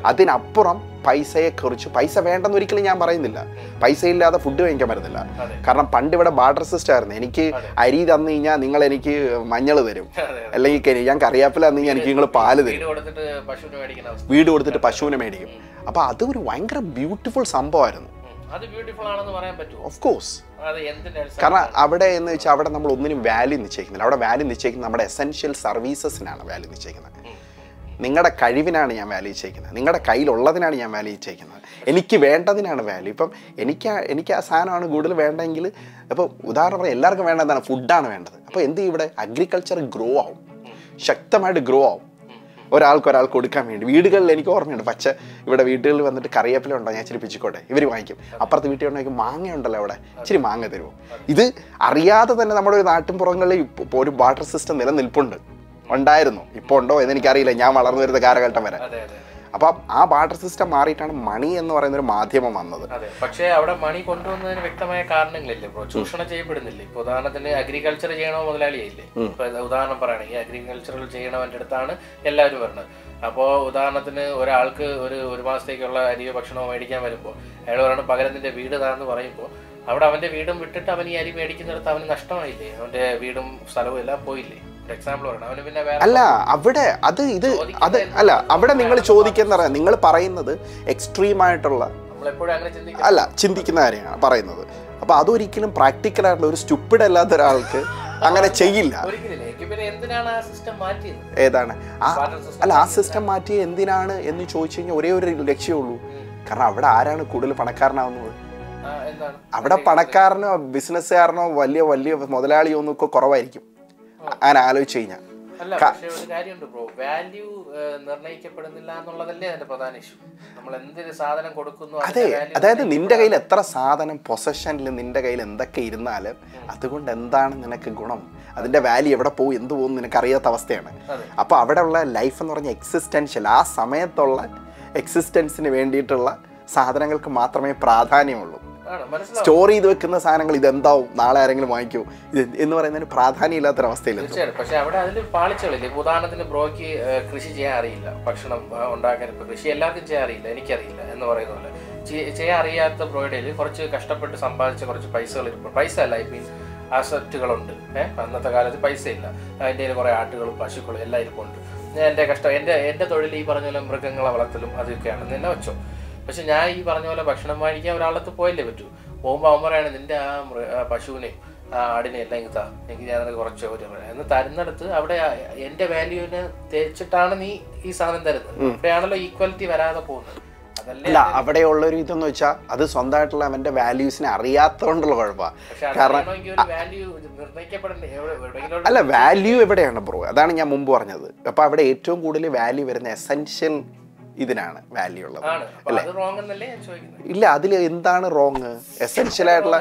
അതിനപ്പുറം പൈസയെ കുറിച്ച് പൈസ വേണ്ടെന്ന് ഒരിക്കലും ഞാൻ പറയുന്നില്ല. പൈസ ഇല്ലാതെ ഫുഡ് കഴിക്കാൻ പറ്റുന്നില്ല കാരണം പണ്ട് ഇവിടെ ബാർഡർ സിസ്റ്റം ആയിരുന്നു. എനിക്ക് അരി തന്നു കഴിഞ്ഞാൽ നിങ്ങൾ എനിക്ക് മഞ്ഞൾ തരും. അല്ലെങ്കിൽ ഞാൻ കറിയാപ്പില തന്നു കഴിഞ്ഞാൽ എനിക്ക് നിങ്ങൾ പാൽ തരും. വീട് കൊടുത്തിട്ട് പശുവിന് മേടിക്കും. അപ്പൊ അത് ഒരു ഭയങ്കര ബ്യൂട്ടിഫുൾ സംഭവമായിരുന്നു. ഓഫ് കോഴ്സ് കാരണം അവിടെ എന്ന് വെച്ചാൽ അവിടെ നമ്മൾ ഒന്നിനും വാല്യൂ നിശ്ചയിക്കുന്നില്ല. അവിടെ വാല്യൂ നിശ്ചയിക്കുന്നത് നമ്മുടെ എസെൻഷ്യൽ സർവീസസിനാണ് വാല്യൂ നിശ്ചയിക്കുന്നത്. നിങ്ങളുടെ കഴിവിനാണ് ഞാൻ വാല്യൂ ചെയ്യിക്കുന്നത്. നിങ്ങളുടെ കയ്യിലുള്ളതിനാണ് ഞാൻ വാല്യൂ ചെയ്യിക്കുന്നത്. എനിക്ക് വേണ്ടതിനാണ് വാല്യൂ ഇപ്പം എനിക്ക് എനിക്ക് ആ സാധനമാണ് കൂടുതൽ വേണ്ടെങ്കിൽ അപ്പോൾ ഉദാഹരണം പറയാം എല്ലാവർക്കും വേണ്ട എന്താണ്? ഫുഡാണ് വേണ്ടത്. അപ്പോൾ എന്ത് ഇവിടെ? അഗ്രികൾച്ചർ ഗ്രോ ആവും. ശക്തമായിട്ട് ഗ്രോ ആവും. ഒരാൾക്ക് ഒരാൾക്ക് കൊടുക്കാൻ വേണ്ടി. വീടുകളിൽ എനിക്ക് ഓർമ്മയുണ്ട്. പച്ച ഇവിടെ വീടുകളിൽ വന്നിട്ട് കറിവേപ്പില ഉണ്ടോ? ഞാൻ ഇച്ചിരി പിച്ചിക്കോട്ടെ. ഇവർ വാങ്ങിക്കും. അപ്പുറത്ത് വീട്ടിൽ ഉണ്ടെങ്കിൽ മാങ്ങ ഉണ്ടല്ലോ അവിടെ. ഇച്ചിരി മാങ്ങ തരുമോ ഇത് അറിയാതെ തന്നെ നമ്മുടെ ഒരു നാട്ടിൻ പുറങ്ങളിൽ ഇപ്പോൾ ഒരു വാട്ടർ സിസ്റ്റം നിലനിൽപ്പുണ്ട്. ഉണ്ടായിരുന്നു. ഇപ്പോൾ ഉണ്ടോ എന്ന് എനിക്കറിയില്ല ഞാൻ വളർന്നു വരുന്ന കാലഘട്ടം വരെ. അപ്പം ആ ബാർട്ടർ സിസ്റ്റം മാറിയിട്ടാണ് മണി എന്ന് പറയുന്ന ഒരു മാധ്യമം വന്നത്. പക്ഷേ അവിടെ മണി കൊണ്ടുവന്നതിന് വ്യക്തമായ കാരണങ്ങളില്ലേ? ബ്രോ ചൂഷണം ചെയ്യപ്പെടുന്നില്ല? ഇപ്പൊ ഉദാഹരണത്തിന് അഗ്രികൾച്ചർ ചെയ്യണോ മുതലാളിയായില്ലേ? ഇപ്പൊ ഉദാഹരണം പറയുകയാണെങ്കിൽ അഗ്രികൾച്ചറൽ ചെയ്യണവന്റെ അടുത്താണ് എല്ലാവരും വരുന്നത് അപ്പോൾ ഉദാഹരണത്തിന് ഒരാൾക്ക് ഒരു ഒരു മാസത്തേക്കുള്ള അരിയോ ഭക്ഷണമോ മേടിക്കാൻ വരുമ്പോൾ അയാൾ പറയണം പകരത്തിന്റെ വീട് താന്ന് പറയുമ്പോൾ അവിടെ അവന്റെ വീടും വിട്ടിട്ട് അവൻ ഈ അരി മേടിക്കുന്നിടത്ത് അവന് നഷ്ടമായില്ലേ? അവന്റെ വീടും സ്ഥലവും എല്ലാം പോയില്ലേ? അല്ല അവിടെ അത് ഇത് അത് അല്ല അവിടെ നിങ്ങൾ ചോദിക്കുന്ന നിങ്ങൾ പറയുന്നത് എക്സ്ട്രീം ആയിട്ടുള്ള അല്ല ചിന്തിക്കുന്ന കാര്യമാണ് പറയുന്നത്. അപ്പൊ അതൊരിക്കലും പ്രാക്ടിക്കൽ ആയിട്ടുള്ള ഒരു സ്റ്റുപ്പിഡ് അല്ലാത്ത ഒരാൾക്ക് അങ്ങനെ ചെയ്യില്ല. ഏതാണ്? അല്ല ആ സിസ്റ്റം മാറ്റി എന്തിനാണ് എന്ന് ചോദിച്ചു കഴിഞ്ഞാൽ ഒരേ ഒരു ലക്ഷ്യമുള്ളൂ കാരണം അവിടെ ആരാണ് കൂടുതൽ പണക്കാരനാവുന്നത്? അവിടെ പണക്കാരനോ ബിസിനസ്സുകാരനോ വലിയ വലിയ മുതലാളിയോ ഒന്നും ഒക്കെ കുറവായിരിക്കും. അങ്ങനെ ആലോചിച്ച് കഴിഞ്ഞാൽ അല്ല പക്ഷേ ഒരു കാര്യമുണ്ട് ബ്രോ. വാല്യൂ നിർണയിക്കപ്പെടുന്നില്ല എന്നുള്ളതല്ലേ അതിന്റെ പ്രധാന ഇഷ്യൂ നമ്മൾ എന്തൊരു സാധനം കൊടുക്കുന്നു അതെ അതായത് നിന്റെ കയ്യിൽ എത്ര സാധനം പൊസഷനിൽ നിന്റെ കയ്യിൽ എന്തൊക്കെ ഇരുന്നാലും അതുകൊണ്ട് എന്താണ് നിനക്ക് ഗുണം? അതിന്റെ വാല്യൂ എവിടെ പോകും എന്ത് പോകും നിനക്ക് അറിയാത്ത അവസ്ഥയാണ്. അപ്പൊ അവിടെ ഉള്ള ലൈഫ് എന്ന് പറഞ്ഞ എക്സിസ്റ്റൻഷ്യൽ ആ സമയത്തുള്ള എക്സിസ്റ്റൻസിന് വേണ്ടിയിട്ടുള്ള സാധനങ്ങൾക്ക് മാത്രമേ പ്രാധാന്യമുള്ളൂ. സ്റ്റോർ ചെയ്ത് വെക്കുന്ന സാധനങ്ങൾ ഇതെന്താവും? നാളെ ആരെങ്കിലും വാങ്ങിക്കൂ? ഇത് എന്ന് പറയുന്നതിന് പ്രാധാന്യം ഇല്ലാത്തൊരവസ്ഥയിലെത്തും തീർച്ചയായിട്ടും. പക്ഷേ അവിടെ അതിൽ പാളിച്ചകളില്ല. ഉദാഹരണത്തിന് ബ്രോയ്ക്ക് കൃഷി ചെയ്യാൻ അറിയില്ല. ഭക്ഷണം ഉണ്ടാക്കാൻ ഇപ്പൊ കൃഷി എല്ലാവർക്കും ചെയ്യാൻ അറിയില്ല. എനിക്കറിയില്ല എന്ന് പറയുന്ന പോലെ. ചെയ്യാൻ അറിയാത്ത ബ്രോയുടെ കുറച്ച് കഷ്ടപ്പെട്ട് സമ്പാദിച്ച കുറച്ച് പൈസകൾ പൈസ അല്ല ഐ മീൻ അസറ്റുകളുണ്ട്. ഏഹ് അന്നത്തെ കാലത്ത് പൈസ ഇല്ല. അതിന്റെ കയ്യിൽ കുറേ ആട്ടുകളും പശുക്കളും എല്ലാം ഇരിപ്പുണ്ട്. എന്റെ കഷ്ടം എന്റെ എന്റെ തൊഴിൽ ഈ പറഞ്ഞ മൃഗങ്ങളെ വളർത്തലും അതൊക്കെയാണ്. നിന്നെ വെച്ചോ. പക്ഷെ ഞാൻ ഈ പറഞ്ഞ പോലെ ഭക്ഷണം വാങ്ങിക്കാൻ ഒരാളത്ത് പോയല്ലേ പറ്റൂ. പോകുമ്പോൾ അവൻ പറയാണ് നിന്റെ ആ മൃ പശുവിനെ പശുവിനെയും ആ ആടിനെ എല്ലാം ഇങ്ങ് താ. എനിക്ക് ഞാൻ കുറച്ച് ഒരു എന്ന് തരുന്നിടത്ത് അവിടെ എന്റെ വാല്യൂവിനെ തേച്ചിട്ടാണ് നീ ഈ സാധനം തരുന്നത്. അപ്പോഴാണല്ലോ ഈക്വാലിറ്റി വരാതെ പോകുന്നത്. അതല്ലേ അല്ല അവിടെയുള്ള ഒരു ഇതെന്ന് വെച്ചാൽ അത് സ്വന്തമായിട്ടുള്ള അവന്റെ വാല്യൂസിനെ അറിയാത്തതുകൊണ്ടുള്ള കുഴപ്പമാണ് കാരണം അല്ല വാല്യൂ എവിടെയാണ് ബ്രോ അതാണ് ഞാൻ മുമ്പ് പറഞ്ഞത്. അപ്പോൾ അവിടെ ഏറ്റവും കൂടുതൽ വാല്യൂ വരുന്ന എസെൻഷ്യൽ ഇതിനാണ് വാല്യൂ ഉള്ളത്. ഇല്ല അതിൽ എന്താണ് റോങ് എസെൻഷ്യൽ ആയിട്ടുള്ള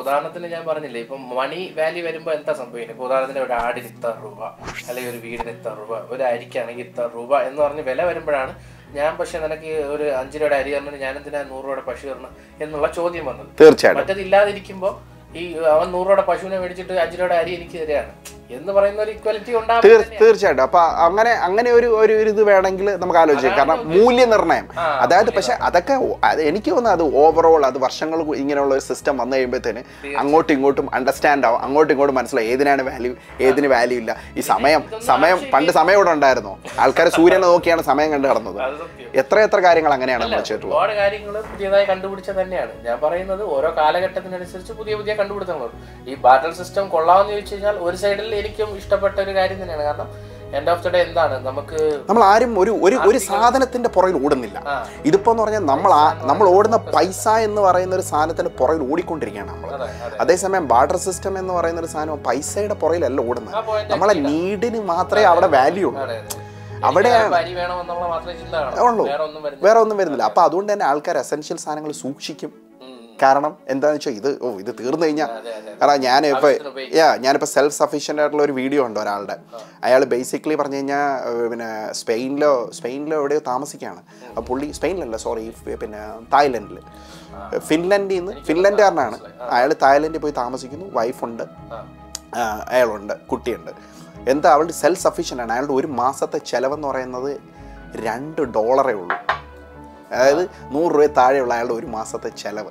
ഉദാഹരണത്തിന് ഞാൻ പറഞ്ഞില്ലേ ഇപ്പൊ മണി വാല്യൂ വരുമ്പോ എന്താ സംഭവിക്കുന്നത്? ഇപ്പൊ ഉദാഹരണത്തിന് ഒരു ആടിന് ഇത്ര രൂപ അല്ലെങ്കിൽ ഒരു വീടിന് ഇത്ര രൂപ ഒരു അരിക്കാണെങ്കിൽ ഇത്ര രൂപ എന്ന് പറഞ്ഞ് വില വരുമ്പോഴാണ് ഞാൻ പക്ഷെ നിനക്ക് ഒരു അഞ്ച് രൂപയുടെ അരി തരണം ഞാൻ എന്തിനാ നൂറ് രൂപയുടെ പശു തരണം എന്നുള്ള ചോദ്യം വന്നത്. തീർച്ചയായിട്ടും. മറ്റത് ഇല്ലാതിരിക്കുമ്പോ ഈ അവൻ നൂറ് രൂപയുടെ പശുവിനെ മേടിച്ചിട്ട് അഞ്ച് രൂപയുടെ അരി എനിക്ക് തരികയാണ്. എന്ന് പറയുന്ന ഒരു ഇക്വാലിറ്റി തീർച്ചയായിട്ടും. അപ്പൊ അങ്ങനെ അങ്ങനെ ഒരു ഒരു ഇത് വേണമെങ്കിൽ നമുക്ക് ആലോചിക്കാം. കാരണം മൂല്യനിർണയം. അതായത് പക്ഷെ അതൊക്കെ അത് എനിക്ക് തോന്നുന്നു അത് ഓവറോൾ അത് വർഷങ്ങൾ ഇങ്ങനെയുള്ള ഒരു സിസ്റ്റം വന്നു കഴിയുമ്പോഴത്തേന് അങ്ങോട്ടും ഇങ്ങോട്ടും അണ്ടർസ്റ്റാൻഡ് ആവും. അങ്ങോട്ടും ഇങ്ങോട്ടും മനസ്സിലായി ഏതിനാണ് വാല്യൂ ഏതിന് വാല്യൂ ഇല്ല? ഈ സമയം സമയം പണ്ട് സമയം ഇവിടെ ഉണ്ടായിരുന്നു. ആൾക്കാർ സൂര്യനെ നോക്കിയാണ് സമയം കണ്ടു കടന്നത്. എത്ര എത്ര കാര്യങ്ങൾ അങ്ങനെയാണ് നമ്മൾ ചെയ്തിട്ടുള്ളത് ഒരുപാട് കാര്യങ്ങൾ പുതിയതായി കണ്ടുപിടിച്ച തന്നെയാണ്. ഞാൻ പറയുന്നത് ഓരോ കാലഘട്ടത്തിനനുസരിച്ച് പുതിയ പുതിയ കണ്ടുപിടുത്തങ്ങൾ. ഈ ബാറ്റൽ സിസ്റ്റം കൊള്ളാമെന്ന് ചോദിച്ചു കഴിഞ്ഞാൽ ഒരു സൈഡിൽ എനിക്കും ഇഷ്ടപ്പെട്ട ഒരു കാര്യം തന്നെയാണ്. കാരണം എൻഡ് ഓഫ് ദ ഡേ എന്താണ്? നമുക്ക് നമ്മൾ ആരും ഒരു ഒരു ഒരു സാധനത്തിന്റെ പുറകിൽ ഓടുന്നില്ല. ഇതിപ്പോ എന്ന് പറഞ്ഞാൽ നമ്മൾ നമ്മൾ ഓടുന്ന പൈസ എന്ന് പറയുന്ന ഒരു സാധനത്തിന്റെ പുറകിൽ ഓടിക്കൊണ്ടിരിക്കുകയാണ് നമ്മൾ. അതെ അതെ. അതേസമയം ബാർട്ടർ സിസ്റ്റം എന്ന് പറയുന്ന ഒരു സാധനം പൈസയുടെ പുറകിലല്ല ഓടുന്നത്. നമ്മളെ നീഡിന് മാത്രമേ അവിടെ വാല്യൂ ഉള്ളൂ. അവിടെ ഉള്ളൂ. വേറെ ഒന്നും വരുന്നില്ല. അപ്പൊ അതുകൊണ്ട് തന്നെ ആൾക്കാർ എസെൻഷ്യൽ സാധനങ്ങൾ സൂക്ഷിക്കും. കാരണം എന്താണെന്ന് വെച്ചാൽ ഇത് ഓ ഇത് തീർന്നു കഴിഞ്ഞാൽ കാരണം ഞാൻ ഇപ്പൊ ആവശ്യത്തിന് ഉപയോഗിക്കും. യാ ഞാനിപ്പോൾ സെൽഫ് സഫീഷ്യന്റ് ആയിട്ടുള്ള ഒരു വീഡിയോ ഉണ്ട് ഒരാളുടെ. അയാൾ ബേസിക്കലി പറഞ്ഞു കഴിഞ്ഞാൽ പിന്നെ സ്പെയിനിലോ സ്പെയിനിലോ എവിടെയോ താമസിക്കുകയാണ്. അപ്പോൾ പുള്ളി സ്പെയിനിലല്ല സോറി പിന്നെ തായ്ലൻഡിൽ ഫിൻലൻഡിൽ നിന്ന് ഫിൻലൻഡുകാരനാണ്. അയാൾ തായ്ലൻഡിൽ പോയി താമസിക്കുന്നു വൈഫുണ്ട് അയാളുണ്ട് കുട്ടിയുണ്ട്. എന്താ അവളുടെ സെൽഫ് സഫീഷ്യന്റ് ആണ്. അയാളുടെ ഒരു മാസത്തെ ചിലവെന്ന് പറയുന്നത് രണ്ട് ഡോളറേ ഉള്ളൂ. അതായത് നൂറ് രൂപ താഴെയുള്ള അയാളുടെ ഒരു മാസത്തെ ചിലവ്.